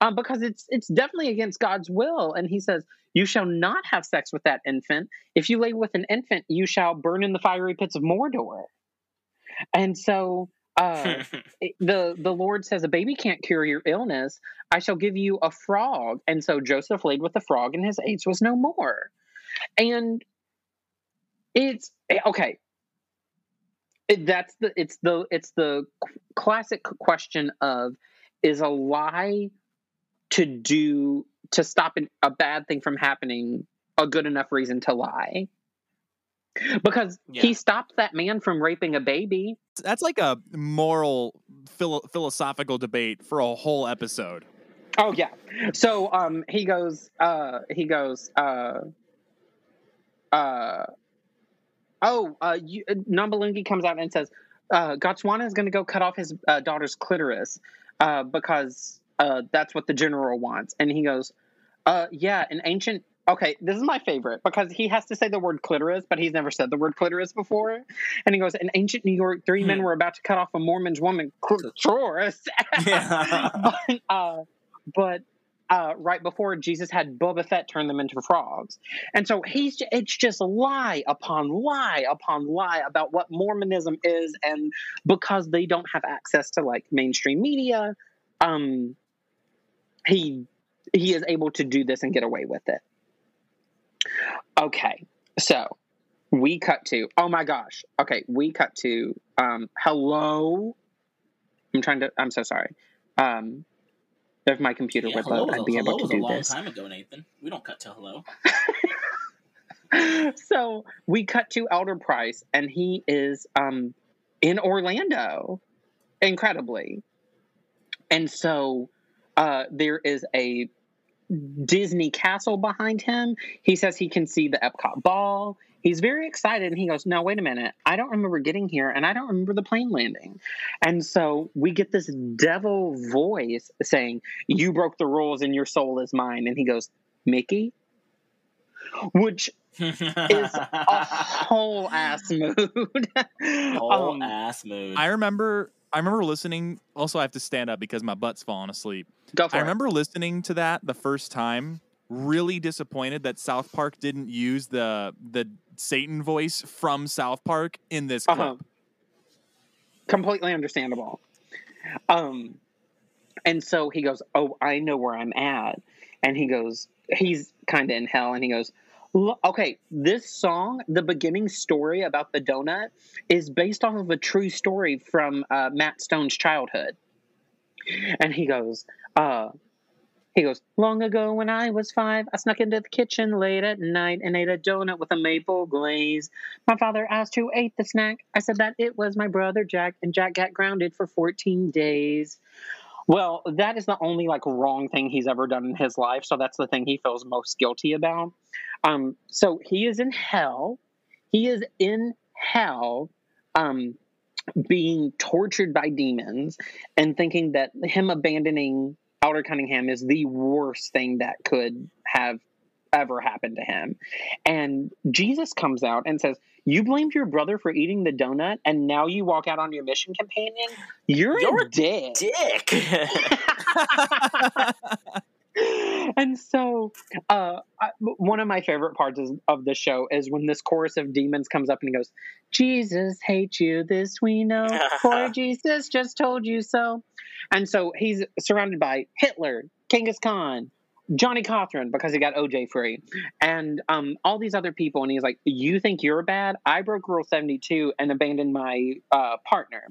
um, because it's it's definitely against god's will. And he says you shall not have sex with that infant. If you lay with an infant you shall burn in the fiery pits of mordor. And so uh, the the Lord says a baby can't cure your illness. I shall give you a frog, and so Joseph laid with the frog, and his AIDS was no more. And it's eh, okay. It, that's the it's the it's the classic question of is a lie to do to stop an, a bad thing from happening a good enough reason to lie because yeah. he stopped that man from raping a baby that's like a moral philo- philosophical debate for a whole episode oh yeah so um he goes uh he goes uh uh oh uh you, uh, Nambalungi comes out and says uh Gotswana is going to go cut off his uh, daughter's clitoris uh because uh that's what the general wants and he goes uh yeah an ancient okay, this is my favorite because he has to say the word clitoris, but he's never said the word clitoris before. And he goes, In ancient New York, three hmm. men were about to cut off a Mormon's woman clitoris. Yeah. but, uh, but uh, right before Jesus had Boba Fett turn them into frogs. And so he's it's just lie upon lie upon lie about what Mormonism is and because they don't have access to like mainstream media, um he he is able to do this and get away with it. Okay, so we cut to oh my gosh. Okay, we cut to um, hello. I'm trying to. I'm so sorry. Um, if my computer yeah, would load, I'd be able to do this. a long time ago, Nathan. We don't cut to hello. so we cut to Elder Price, and he is um, in Orlando, incredibly. And so uh, there is a Disney castle behind him. He says he can see the Epcot ball. He's very excited and he goes, No, wait a minute. I don't remember getting here and I don't remember the plane landing. And so we get this devil voice saying, You broke the rules and your soul is mine. And he goes, Mickey? Which is a whole ass mood. whole um, ass mood. I remember I remember listening. Also, I have to stand up because my butt's falling asleep. Go for I it. remember listening to that the first time. Really disappointed that South Park didn't use the the Satan voice from South Park in this clip. Uh-huh. Completely understandable. Um, and so he goes, "Oh, I know where I'm at," and he goes, he's kind of in hell, and he goes, okay, this song, the beginning story about the donut, is based off of a true story from uh, Matt Stone's childhood. And he goes, uh, he goes, Long ago when I was five, I snuck into the kitchen late at night and ate a donut with a maple glaze. My father asked who ate the snack. I said that it was my brother Jack, and Jack got grounded for 14 days. Well, that is the only like wrong thing he's ever done in his life. So that's the thing he feels most guilty about. Um, so he is in hell. He is in hell, um, being tortured by demons and thinking that him abandoning Elder Cunningham is the worst thing that could have ever happened to him. And Jesus comes out and says, You blamed your brother for eating the donut, and now you walk out on your mission companion? You're, You're a dick. Dick. and so, uh, I, one of my favorite parts is, of the show is when this chorus of demons comes up and he goes, Jesus hates you, this we know, for Jesus just told you so. And so he's surrounded by Hitler, Genghis Khan, Johnnie Cochran because he got OJ free, and um, all these other people. And he's like, "You think you're bad? I broke Rule 72 and abandoned my uh, partner."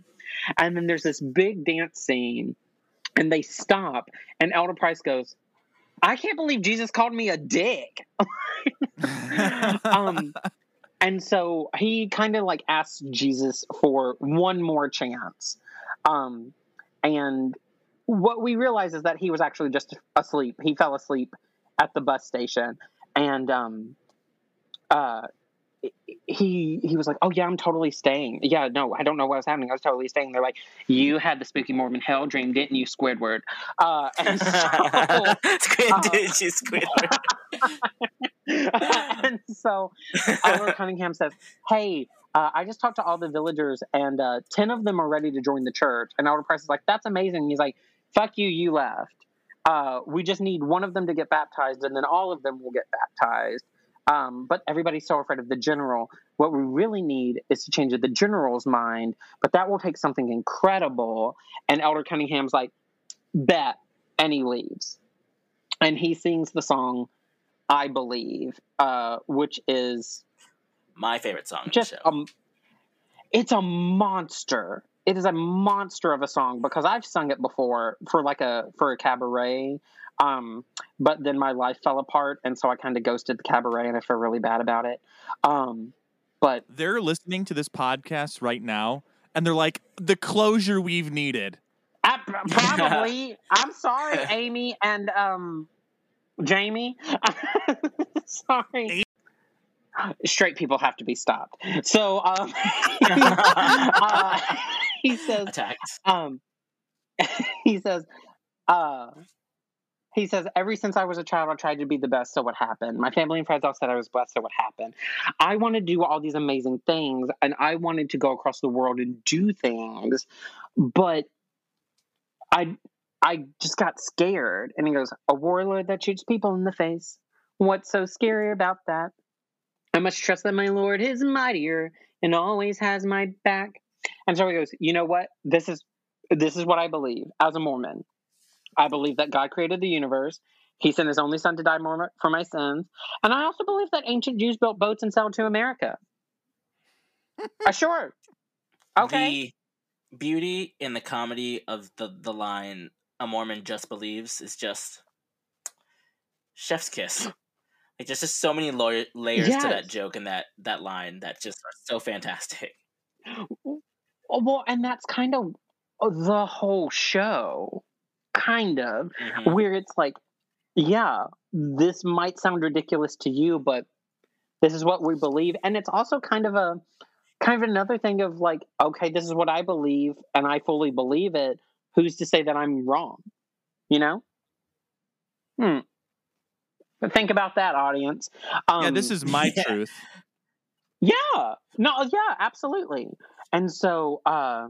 And then there's this big dance scene, and they stop, and Elder Price goes, "I can't believe Jesus called me a dick." um, and so he kind of like asked Jesus for one more chance. Um, and what we realize is that he was actually just asleep. He fell asleep at the bus station, and um, uh, he he was like, "Oh yeah, I'm totally staying." Yeah, no, I don't know what was happening. I was totally staying. They're like, "You had the spooky Mormon hell dream, didn't you, Squidward?" Uh, and so, Squid, uh, did you Squidward? and so Oliver Cunningham says, "Hey." Uh, I just talked to all the villagers, and uh, ten of them are ready to join the church. And Elder Price is like, "That's amazing." He's like, "Fuck you, you left. Uh, we just need one of them to get baptized, and then all of them will get baptized." Um, but everybody's so afraid of the general. What we really need is to change the general's mind, but that will take something incredible. And Elder Cunningham's like, bet. And he leaves. And he sings the song, I Believe, uh, which is My favorite song. just in the show. um, it's a monster. It is a monster of a song because I've sung it before for like a for a cabaret. Um, but then my life fell apart, and so I kind of ghosted the cabaret, and I feel really bad about it. Um, but They're listening to this podcast right now, and they're like, "The closure we've needed." I, probably, I'm sorry, Amy and um, Jamie. sorry. Straight people have to be stopped. So um, uh, he says, Attacked. um, he says, uh, he says, ever since I was a child, I tried to be the best. So what happened? My family and friends all said I was blessed. So what happened? I want to do all these amazing things, and I wanted to go across the world and do things, but I, I just got scared. And he goes, a warlord that shoots people in the face. What's so scary about that? I must trust that my Lord is mightier and always has my back. And so he goes, you know what? This is this is what I believe as a Mormon. I believe that God created the universe. He sent his only son to die more for my sins. And I also believe that ancient Jews built boats and sailed to America. uh, sure. Okay. The beauty in the comedy of the the line "A Mormon just believes" is just chef's kiss. Like there's just so many lawyer, layers to that joke and that that line that just are so fantastic. Oh, well, and that's kind of the whole show. Kind of. Mhm. where it's like, yeah, this might sound ridiculous to you, but this is what we believe, and it's also kind of a kind of another thing of like, okay, this is what I believe, and I fully believe it. Who's to say that I'm wrong? You know? Hmm. But think about that, audience. Um, yeah, this is my yeah. truth. yeah. No, yeah, absolutely. And so uh,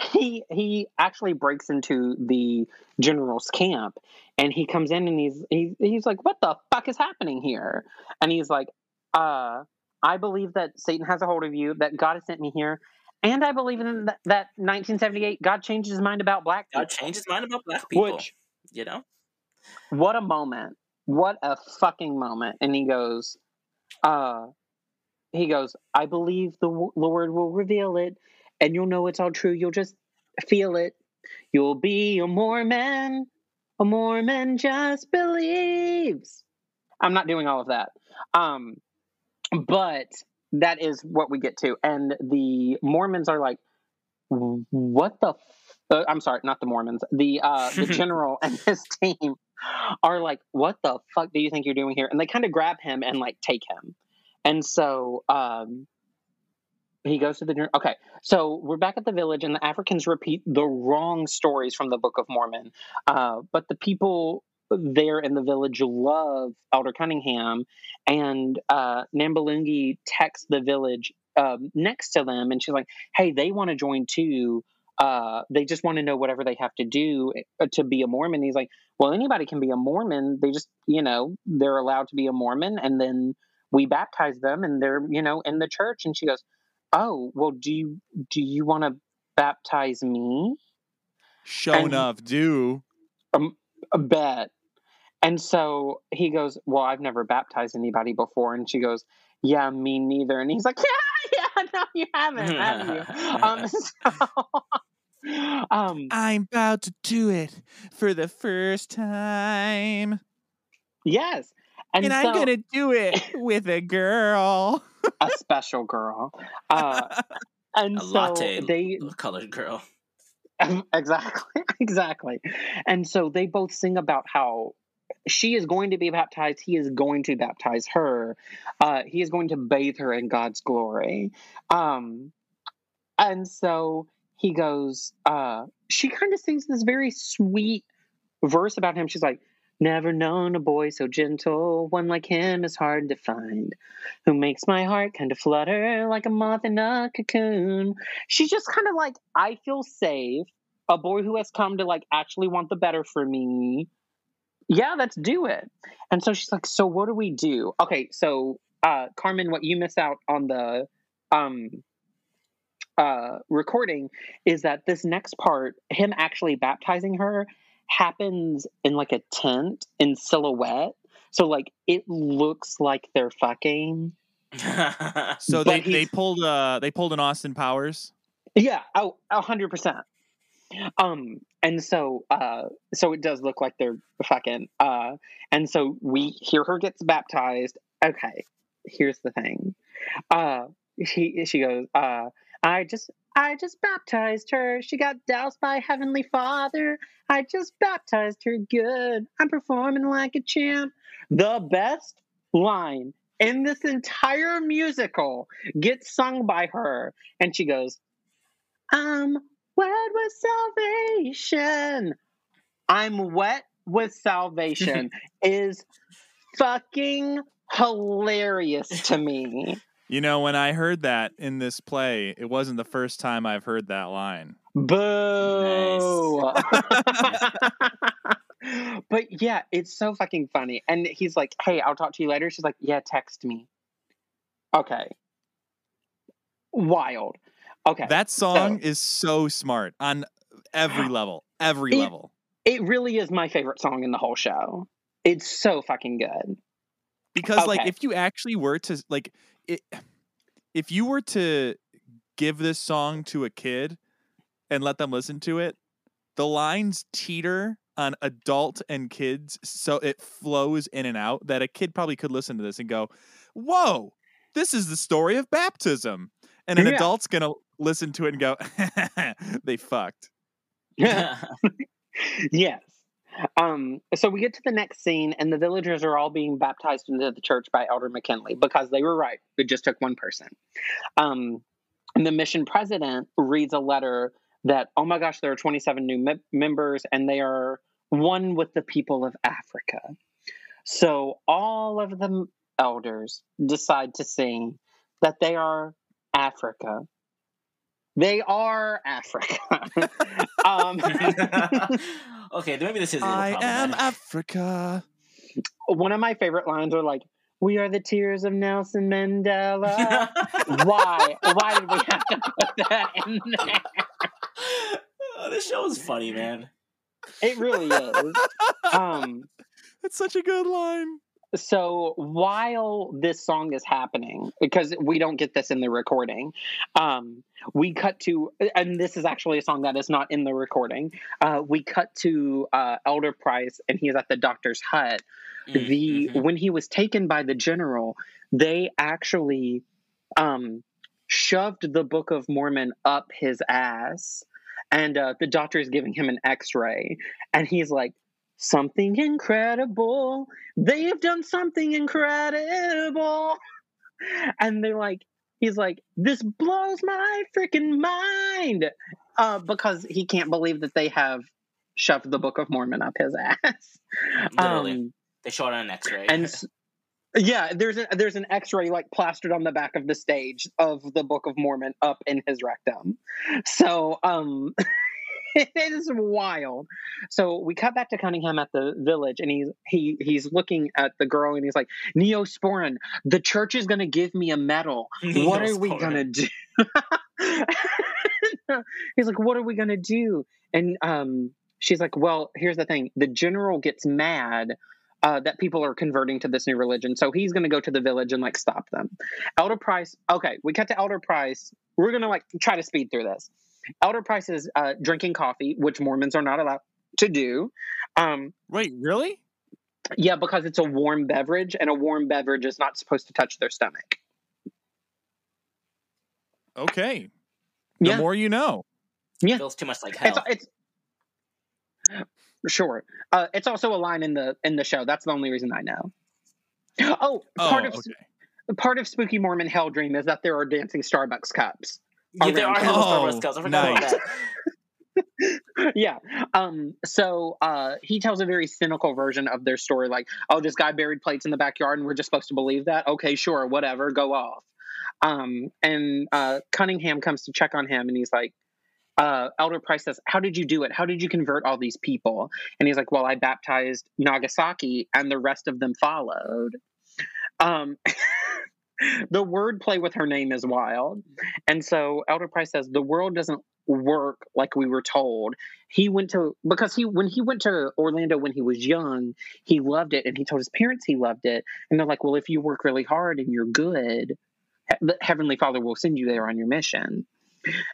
he he actually breaks into the general's camp and he comes in and he's he, he's like, What the fuck is happening here? And he's like, uh, I believe that Satan has a hold of you, that God has sent me here, and I believe in that, that 1978 God changed his mind about black people. God changed his mind about black people. Which you know, what a moment what a fucking moment and he goes uh he goes i believe the w- lord will reveal it and you'll know it's all true. You'll just feel it. You'll be a mormon. A mormon just believes. I'm not doing all of that. Um but that is what we get to. And the mormons are like what the f- uh, i'm sorry not the mormons. The uh the general and his team are like what the fuck do you think you're doing here? And they kind of grab him and like take him. And so um he goes to the gen- okay so we're back at the village and the africans repeat the wrong stories from the book of mormon uh but the people there in the village love Elder Cunningham, and uh, Nambalungi texts the village um, next to them, and she's like, "Hey, they want to join too. Uh, they just want to know whatever they have to do uh, to be a Mormon." He's like, "Well, anybody can be a Mormon. They just, you know, they're allowed to be a Mormon, and then we baptize them, and they're, you know, in the church." And she goes, "Oh, well, do you do you want to baptize me?" Show And- enough, do. a bet. And so he goes, Well, I've never baptized anybody before. And she goes, Yeah, me neither. And he's like, Yeah, yeah, no, you haven't, have you? Um, so, um, I'm about to do it for the first time. yes. And, And, so, I'm gonna do it with a girl. a special girl. Uh, and A so latte they colored girl. exactly exactly and so they both sing about how she is going to be baptized he is going to baptize her uh, he is going to bathe her in god's glory um, and so he goes uh, she kind of sings this very sweet verse about him she's like never known a boy so gentle one like him is hard to find. Who makes my heart kind of flutter like a moth in a cocoon. She's just kind of like i feel safe. A boy who has come to like actually want the better for me. Yeah let's do it. And so she's like so what do we do? Okay so uh carmen what you miss out on the um uh recording is that this next part him actually baptizing her happens in like a tent in silhouette so like it looks like they're fucking So they, they pulled uh they pulled an Austin Powers. Yeah, oh, a hundred percent. Um, and so, uh, so it does look like they're fucking. Uh, and so we hear her gets baptized. Okay, here's the thing. Uh, she she goes. Uh, I just I just baptized her. She got doused by Heavenly Father. I just baptized her good. I'm performing like a champ. The best line in this entire musical gets sung by her, and she goes. I'm wet with salvation. I'm wet with salvation is fucking hilarious to me. You know, when I heard that in this play, it wasn't the first time I've heard that line. Boo. but yeah, it's so fucking funny. And he's like, hey, I'll talk to you later. She's like, yeah, text me. Okay. Wild. Okay. That song is so smart on every level. Every It- level. it really is my favorite song in the whole show. It's so fucking good. Because like if you actually were to like it, if you were to give this song to a kid and let them listen to it, the lines teeter on adult and kids so it flows in and out that a kid probably could listen to this and go, "Whoa, this is the story of baptism." And an Yeah. adult's going to listen to it and go, "They fucked." Yeah. yes. Um, so we get to the next scene, and the villagers are all being baptized into the church by Elder McKinley because they were right. It just took one person. Um, and the mission president reads a letter that, oh my gosh, there are 27 new mem- members, and they are one with the people of Africa. So all of the elders decide to sing that they are Africa. They are Africa. um, okay, maybe this is I am. Africa. one of my favorite lines are like, "We are the tears of Nelson Mandela." Why? Why did we have to put that in there? oh, this show is funny, man. It really is. Um, It's such a good line. So while this song is happening, because we don't get this in the recording, um, we cut to, and this is actually a song that is not in the recording. Uh, we cut to uh, Elder Price, and he is at the doctor's hut. Mm, the mhm. when he was taken by the general they actually um shoved the book of mormon up his ass and uh, the doctor is giving him an x-ray and he's like something incredible they have done something incredible and they're like he's like this blows my freaking mind uh, because he can't believe that they have shoved the Book of Mormon up his ass. Literally. Um, they showed it on an X-ray. and yeah, there's a, there's an X-ray like plastered on the back of the stage of the Book of Mormon up in his rectum. So um, it is wild. So we cut back to Cunningham at the village, and he's he he's looking at the girl, and he's like, Neosporin, the church is gonna give me a medal. What are we gonna do? he's like, what are we gonna do? And um, she's like, well, here's the thing: the general gets mad uh, that people are converting to this new religion. So he's going to go to the village and like stop them. Elder Price, okay, we cut to Elder Price. We're going to like try to speed through this. Elder Price is uh, drinking coffee, which Mormons are not allowed to do. Um, Wait, really? yeah, because it's a warm beverage, and a warm beverage is not supposed to touch their stomach. Okay. The Yeah. more you know. Yeah. feels too much like It's, hell. it's sure. Uh, it's also a line in the in the show. That's the only reason I know. Oh, Oh, of okay. part of Spooky Mormon Hell Dream is that there are dancing Starbucks cups. Yeah, there are around hella town. Starbucks cups. I forgot nice. about that. yeah. Um. So, uh, he tells a very cynical version of their story, like, "Oh, this guy buried plates in the backyard, and we're just supposed to believe that." Okay, sure, whatever, go off. Um. And uh, Cunningham comes to check on him, and he's like, uh, Elder Price says, "How did you do it? How did you convert all these people?" And he's like, "Well, I baptized Nagasaki, and the rest of them followed." Um. the wordplay with her name is wild. And so Elder Price says the world doesn't work like we were told. He went to because he when he went to Orlando when he was young, he loved it and he told his parents he loved it. And they're like, "Well, if you work really hard and you're good, the Heavenly Father will send you there on your mission."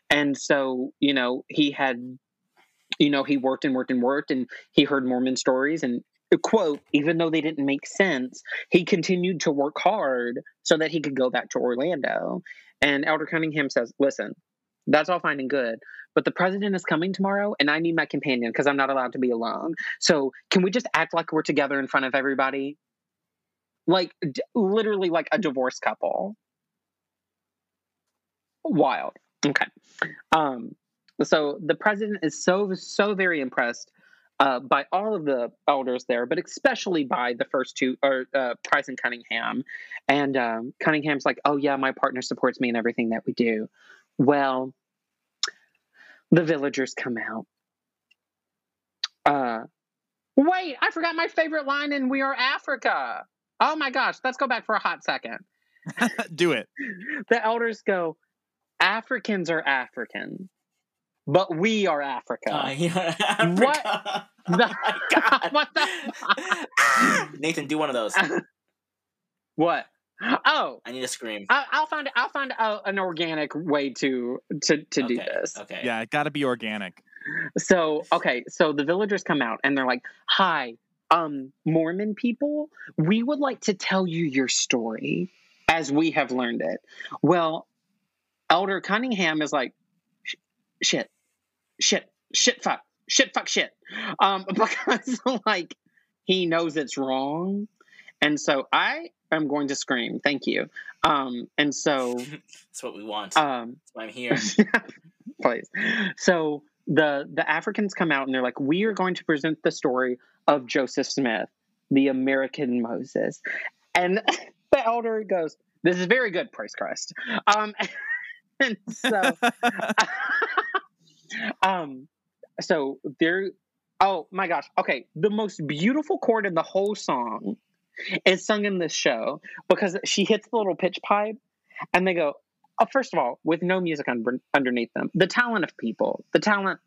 And so, you know, he had you know, he worked and worked and worked and he heard Mormon stories and quote, even though they didn't make sense, he continued to work hard so that he could go back to Orlando. And Elder Cunningham says, Listen, that's all fine and good, but the president is coming tomorrow and I need my companion because I'm not allowed to be alone. So can we just act like we're together in front of everybody? Like, d- literally, like a divorced couple. Wild. Okay. Um, so the president is so, so very impressed uh, by all of the elders there, but especially by the first two, or uh, Price and Cunningham. And um, Cunningham's like, "Oh yeah, my partner supports me in everything that we do." Well, the villagers come out. Uh, wait, I forgot my favorite line in "We Are Africa." Oh my gosh, let's go back for a hot second. Do it. The elders go, "Africans are African, but we are Africa." Uh, yeah, What? Africa. The- Oh my god. what the? Nathan, do one of those. what? Oh, I need to scream. I, I'll find I'll find a, an organic way to to to do this. Okay. Yeah, it got to be organic. So okay, so the villagers come out and they're like, "Hi, um, Mormon people, we would like to tell you your story as we have learned it." Well, Elder Cunningham is like, "Shit, shit, shit, fuck, shit, fuck, shit," um, because like he knows it's wrong, and so I am going to scream. Thank you. Um, and so That's what we want. um, That's why I'm here. please. So the the Africans come out and they're like, we are going to present the story of Joseph Smith, the American Moses, and the elder goes, "This is very good, praise Christ." Um, and so, um, so there. Oh my gosh. Okay, the most beautiful chord in the whole song is sung in this show because she hits the little pitch pipe, and they go, uh, first of all, with no music un- underneath them, the talent of people, the talent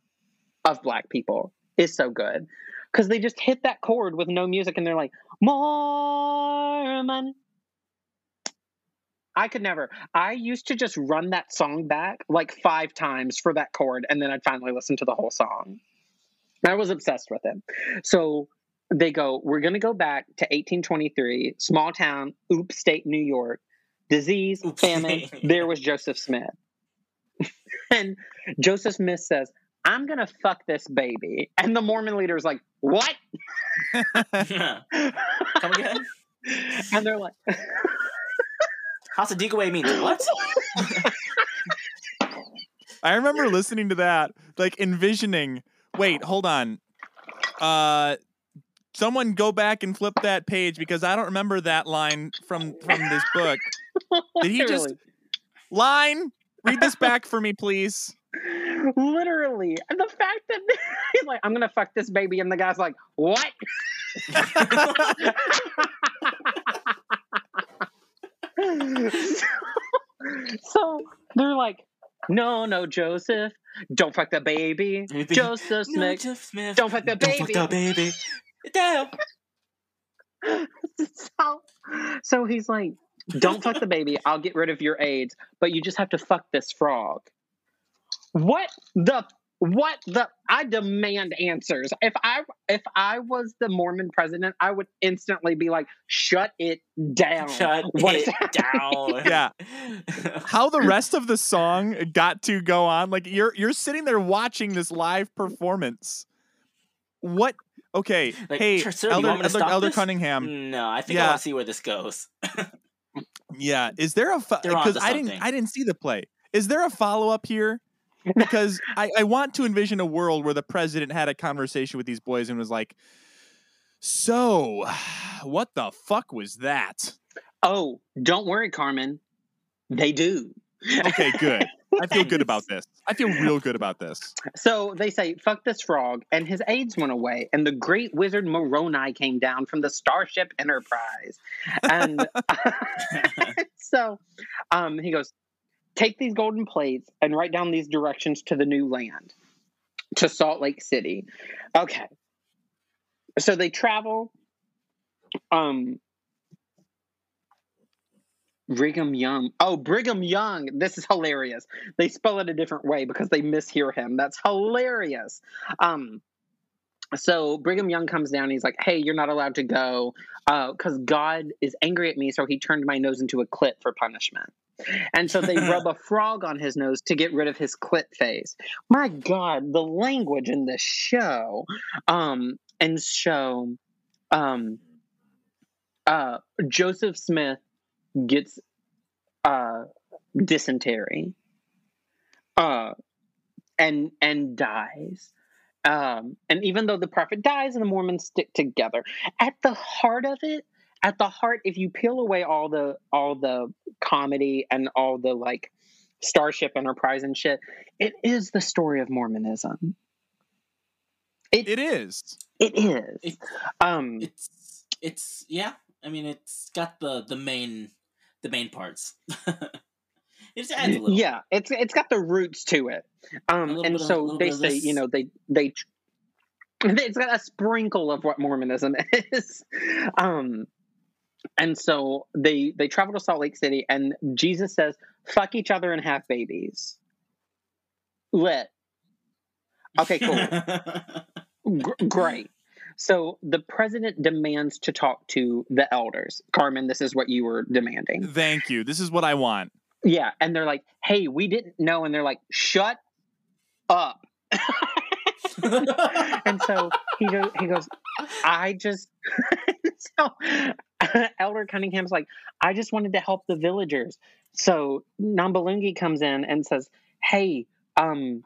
of black people is so good because they just hit that chord with no music and they're like, Mormon. I could never. I used to just run that song back like five times for that chord and then I'd finally listen to the whole song. I was obsessed with it. So they go, We're going to go back to 1823, small town, Oop State, New York disease, famine. there was Joseph Smith. and Joseph Smith says, I'm going to fuck this baby. And the Mormon leader's like, What? Come again? and they're like, Hasadigwe means what? I remember listening to that, like envisioning. Wait, hold on. Uh, someone go back and flip that page because I don't remember that line from from this book. Did he just Literally. line? Read this back for me, please. Literally. And the fact that he's like, I'm gonna fuck this baby, and the guy's like, What? so, so they're like, No, no, Joseph, don't fuck the baby. Joseph Smith, Jeff Smith. don't fuck the Don't fuck baby. the baby. Damn. so, so he's like, Don't fuck the baby. I'll get rid of your AIDS, but you just have to fuck this frog. What the what the I demand answers. If I if I was the Mormon president, I would instantly be like, shut it down. Shut What is it down. Yeah. How the rest of the song got to go on? Like you're you're sitting there watching this live performance. What? Okay. Like, hey, "Sir, sir, do you Elder want me to Elder, Elder? Cunningham. No, I think I Yeah. want to see where this goes. Yeah. Is there a because onto I didn't. I didn't see the play. Is there a follow up here? Because I, I want to envision a world where the president had a conversation with these boys and was like, "So, what the fuck was that?" Oh, don't worry, Carmen. They do. Okay, good. I feel good about this. I feel real good about this. So they say, fuck this frog, and his AIDS went away, and the great wizard Moroni came down from the Starship Enterprise. And so um, he goes, take these golden plates and write down these directions to the new land, to Salt Lake City. Okay. So they travel. Um, Brigham Young. Oh, Brigham Young. This is hilarious. They spell it a different way because they mishear him. That's hilarious. Um, so Brigham Young comes down. He's like, "Hey, you're not allowed to go because God is angry at me, so He turned my nose into a clit for punishment." And so they rub a frog on his nose to get rid of his clit face. My God, the language in this show. Um, and so, um, uh, Joseph Smith gets uh dysentery uh and and dies um and even though the prophet dies and the mormons stick together at the heart of it at the heart if you peel away all the all the comedy and all the like starship enterprise and shit it is the story of mormonism it, It is. it is It- um it's it's yeah. I mean, it's got the the main the main parts. it's adds a little. Yeah, it's it's got the roots to it. Um, and bit of- so they say, this. you know, they they it's got a sprinkle of what Mormonism is. Um, and so they they travel to Salt Lake City, and Jesus says, "Fuck each other and have babies." Lit. Okay, cool. Gr- great. So the president demands to talk to the elders. Carmen, this is what you were demanding. Thank you. This is what I want. Yeah, and they're like, "Hey, we didn't know," and they're like, "Shut up." and so he goes, he goes, "I just." so Elder Cunningham's like, "I just wanted to help the villagers." So Nambalungi comes in and says, "Hey, um,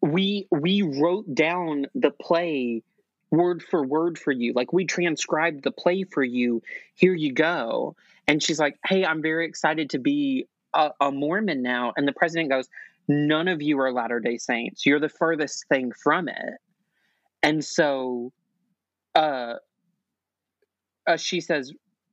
we we wrote down the play." Word for word for you. Like we transcribed the play for you. Here you go. And she's like, Hey, I'm very excited to be a, a Mormon now. And the president goes, None of you are Latter day Saints. You're the furthest thing from it. And so uh, uh, she says,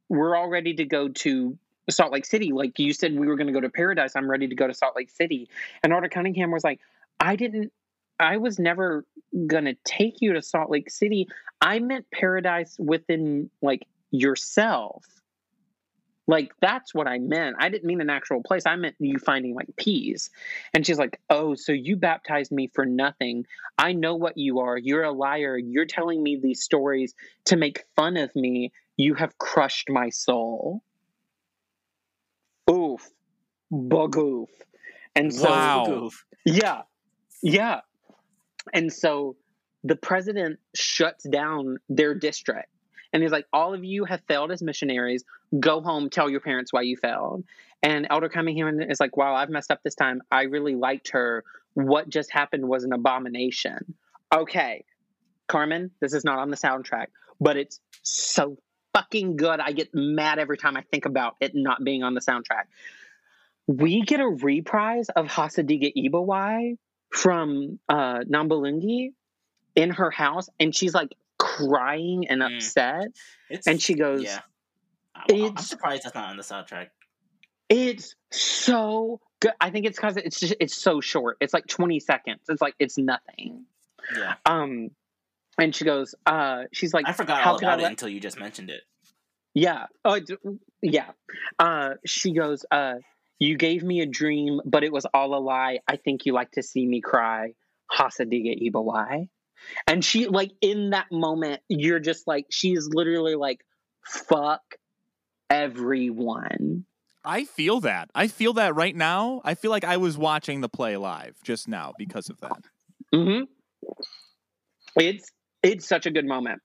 We're all ready to go to Salt Lake City. Like you said, we were going to go to Paradise. I'm ready to go to Salt Lake City. And Arthur Cunningham was like, I didn't, I was never going to take you to Salt Lake City. I meant paradise within like yourself. Like that's what I meant. I didn't mean an actual place. I meant you finding like peas. And she's like, "Oh, so you baptized me for nothing. I know what you are. You're a liar. You're telling me these stories to make fun of me. You have crushed my soul." Oof. Bugoof. And so Wow. Yeah. Yeah. And so the president shuts down their district. And he's like, all of you have failed as missionaries. Go home, tell your parents why you failed. And Elder Cunningham is like, wow, I've messed up this time. I really liked her. What just happened was an abomination. Okay. Carmen, this is not on the soundtrack, but it's so fucking good. I get mad every time I think about it not being on the soundtrack. We get a reprise of Hasa Diga Eebowai from uh, Nambalungi in her house, and she's like crying and Mm. upset. It's, And she goes, yeah. I'm, I'm surprised that's not on the soundtrack. It's so good. I think it's because it's just it's so short. It's like 20 seconds. It's like it's nothing. Yeah. Um, and she goes, uh, she's like, I forgot how all about it let- until you just mentioned it. Yeah. Oh, yeah. Uh, she goes, uh, you gave me a dream, but it was all a lie. I think you like to see me cry. Hasa Diga Eebowai. And she, like, in that moment, you're just like, she's literally like, fuck everyone. I feel that. I feel that right now. I feel like I was watching the play live just now because of that. Mm-hmm. It's it's such a good moment,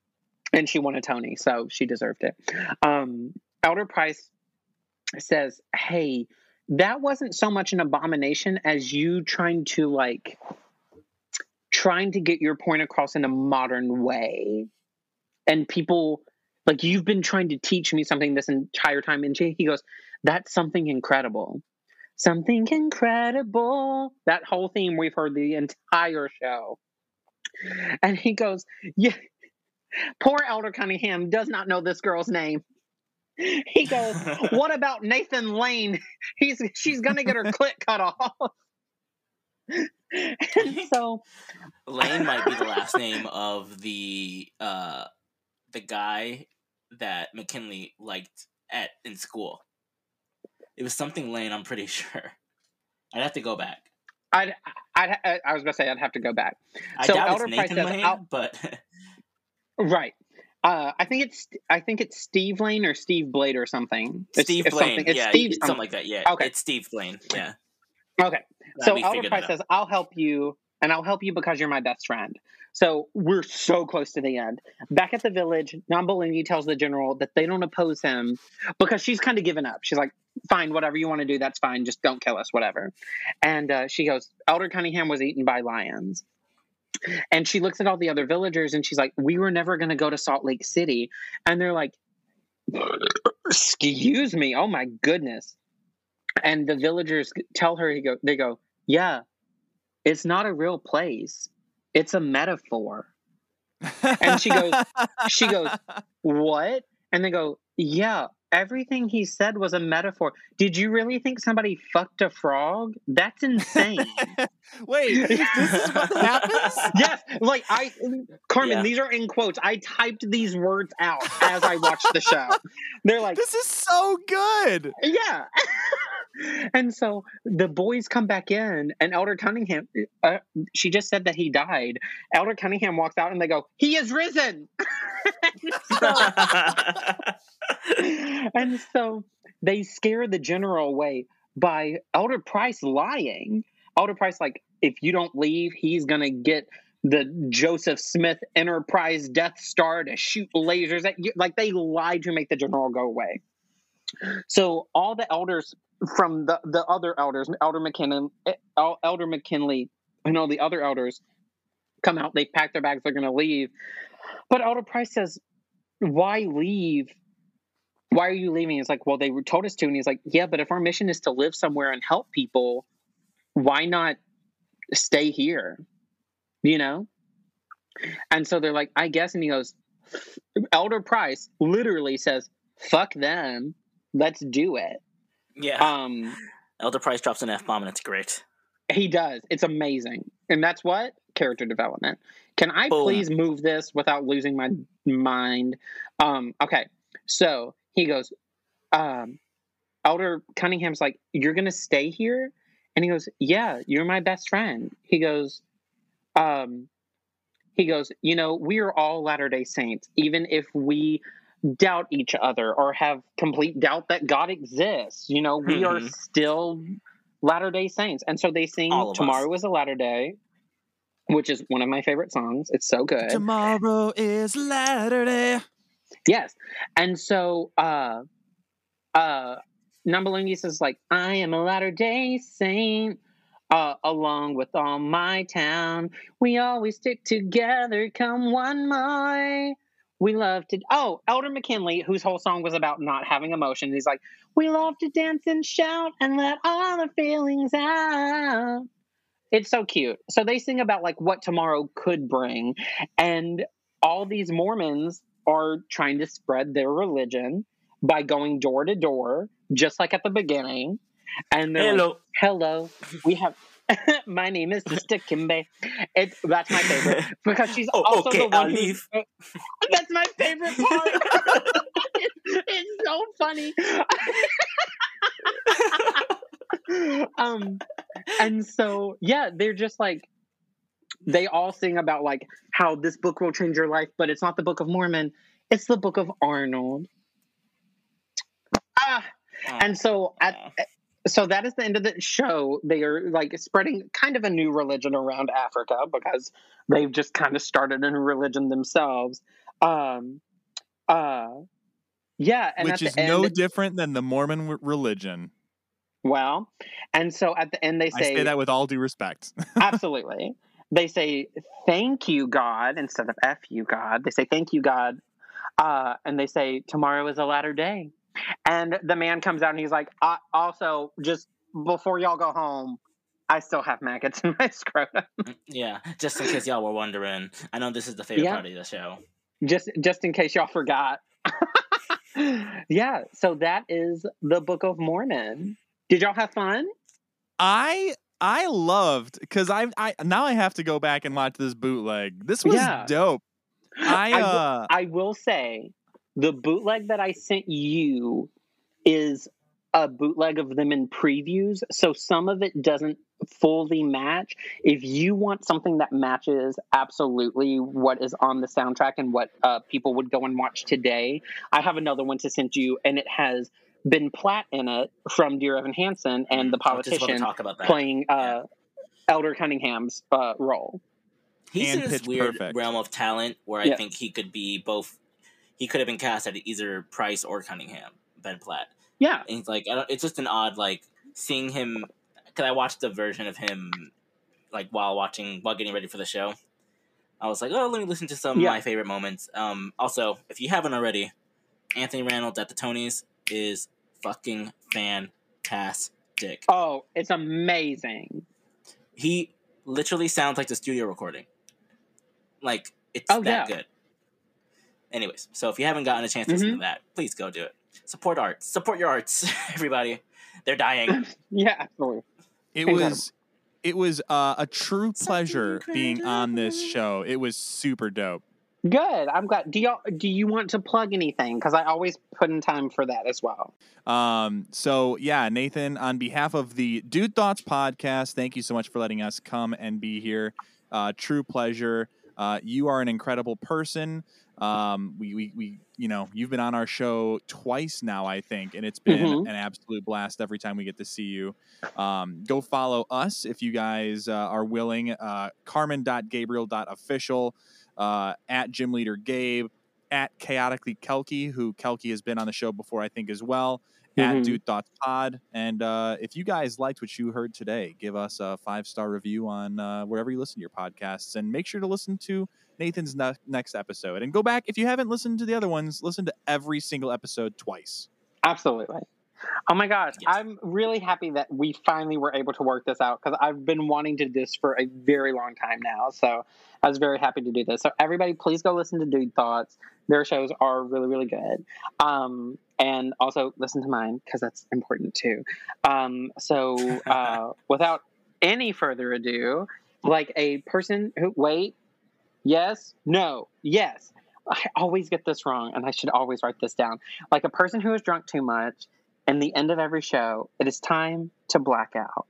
and she won a Tony, so she deserved it. Um, Elder Price says, "Hey, that wasn't so much an abomination as you trying to like trying to get your point across in a modern way, and people." Like you've been trying to teach me something this entire time, and she- he goes, "That's something incredible, something incredible." That whole theme we've heard the entire show. And he goes, Yeah, poor Elder Cunningham does not know this girl's name. He goes, What about Nathan Lane? He's she's gonna get her clit cut off. And so Lane might be the last name of the uh the guy that McKinley liked at in school. It was something Lane, I'm pretty sure. I'd have to go back. I'd, I'd I I was gonna say I'd have to go back. I So doubt Elder it's Price Nathan says, Lane, "I'll- but Right. Uh, I think it's I think it's Steve Lane or Steve Blade or something. Steve it's Blaine. something. It's yeah, Steve something something. like that. Yeah, Okay. it's Steve Blaine. Yeah. Okay. So Elder Price says, "I'll help you, and I'll help you because you're my best friend." So we're so close to the end. Back at the village, Nambalini tells the general that they don't oppose him because she's kind of given up. She's like, "Fine, whatever you want to do, that's fine. Just don't kill us, whatever." And uh, she goes, "Elder Cunningham was eaten by lions." And she looks at all the other villagers and she's like, "We were never going to go to Salt Lake City," and they're like, "Excuse me, oh my goodness." And the villagers tell her, he go, they go, "Yeah, it's not a real place. It's a metaphor." And she goes- she goes, What? And they go, Yeah, everything he said was a metaphor. Did you really think somebody fucked a frog? That's insane. Wait, this is what happens? yes, like I, Carmen, Yeah. these are in quotes. I typed these words out as I watched the show. They're like, This is so good. Yeah. And so the boys come back in, and Elder Cunningham, uh, she just said that he died. Elder Cunningham walks out, and they go, He is risen. and so they scare the general away by Elder Price lying. Elder Price, like, if you don't leave, he's gonna get the Joseph Smith Enterprise Death Star to shoot lasers at you. Like they lied to make the general go away. So all the elders from the the other elders, Elder McKinnon, eh, Elder McKinley, and all the other elders come out. They pack their bags. They're gonna leave. But Elder Price says, "Why leave? Why are you leaving?" It's like, "Well, they told us to." And he's like, "Yeah, but if our mission is to live somewhere and help people, why not stay here?" You know. And so they're like, "I guess." And he goes, "Elder Price literally says, fuck them. Let's do it." yeah. Um, Elder Price drops an F bomb and it's great. he does. It's amazing, and that's what character development. Can I Boom. please move this without losing my mind? Um, okay, so he goes, um, Elder Cunningham's like, "You're gonna stay here," and he goes, "Yeah, you're my best friend." He goes, um, he goes, "You know, we are all Latter Day Saints, even if we." Doubt each other or have complete doubt that God exists. You know, we are Mhm. still Latter day Saints. And so they sing All of us. Tomorrow is a Latter Day, which is one of my favorite songs. It's so good. Tomorrow is Latter Day. Yes. And so uh uh Numbalungi says like, I am a latter day saint. Uh, along with all my town, we always stick together. Come one more. We love to. Oh, Elder McKinley, whose whole song was about not having emotion. He's like, we love to dance and shout and let all the feelings out. It's so cute. So they sing about like what tomorrow could bring, and all these Mormons are trying to spread their religion by going door to door, just like at the beginning. And they're Hello. like, "Hello, we have." my name is Sister Kimbe. It's that's my favorite because she's Oh, also okay, the one who- That's my favorite part. it's, it's so funny. um, and so yeah, they're just like they all sing about like how this book will change your life, but it's not the Book of Mormon; it's the Book of Arnold. Ah, and so at. So that is the end of the show. They are like spreading kind of a new religion around Africa because they've just kind of started a new religion themselves. Um, uh, yeah, and which is end, no different than the Mormon religion. well, and so at the end they I say that with all due respect. Absolutely. They say, thank you, God, instead of F you, God. They say, thank you, God. Uh, and they say, tomorrow is a latter day. And the man comes out and he's like, uh, also, just before y'all go home, I still have maggots in my scrotum. Yeah, just in case y'all were wondering, I know this is the favorite Yeah. part of the show. just, just in case y'all forgot. yeah. So that is the Book of Mormon. Did y'all have fun? I I loved because I I now I have to go back and watch this bootleg. This was Yeah. dope. I I uh I will say the bootleg that I sent you is a bootleg of them in previews, so some of it doesn't fully match. If you want something that matches absolutely what is on the soundtrack and what uh, people would go and watch today, I have another one to send you, and it has Ben Platt in it from Dear Evan Hansen and the I was just about to politician talk about playing uh, Elder Cunningham's uh, role. He's And in this weird Perfect. realm of talent where I Yeah. think he could be both. He could have been cast at either Price or Cunningham, Ben Platt. Yeah, And he's like, I don't, it's just an odd like seeing him. Because I watched the version of him, like while watching while getting ready for the show. I was like, oh, let me listen to some Yeah. of my favorite moments. Um, also, if you haven't already, Anthony Reynolds at the Tonys is fucking fantastic. Oh, it's amazing. He literally sounds like the studio recording. Like it's Oh, that yeah. good. Anyways, so if you haven't gotten a chance to listen Mm-hmm. to that, please go do it. Support art. Support your arts, everybody. They're dying. Yeah, absolutely. it incredible. was it was uh, a true Something pleasure being on this show. It was super dope. Good. I'm glad. Do y'all do you want to plug anything? Because I always put in time for that as well. Um, so yeah, Nathan, on behalf of the Dude Thoughts podcast, thank you so much for letting us come and be here. Uh, true pleasure. Uh, you are an incredible person. Um, we, we, we, you know, you've been on our show twice now, I think, and it's been Mhm. an absolute blast every time we get to see you. Um, go follow us if you guys uh, are willing. Uh, Carmen.Gabriel.official, uh, at Gym Leader Gabe, at Chaotically Kelky, who Kelky has been on the show before, I think, as well at Mhm. Dude Thoughts Pod. And uh, if you guys liked what you heard today, give us a five star review on uh, wherever you listen to your podcasts, and make sure to listen to Nathan's ne- next episode. And go back if you haven't listened to the other ones, listen to every single episode twice. Absolutely. Oh my gosh, Yes. I'm really happy that we finally were able to work this out because I've been wanting to do this for a very long time now. So I was very happy to do this. So everybody, please go listen to Dude Thoughts. Their shows are really, really good. Um, and also listen to mine because that's important too. Um, so uh, without any further ado, like a person who wait, yes, no, yes. I always get this wrong, and I should always write this down. Like a person who has drunk too much, in the end of every show, it is time to black out.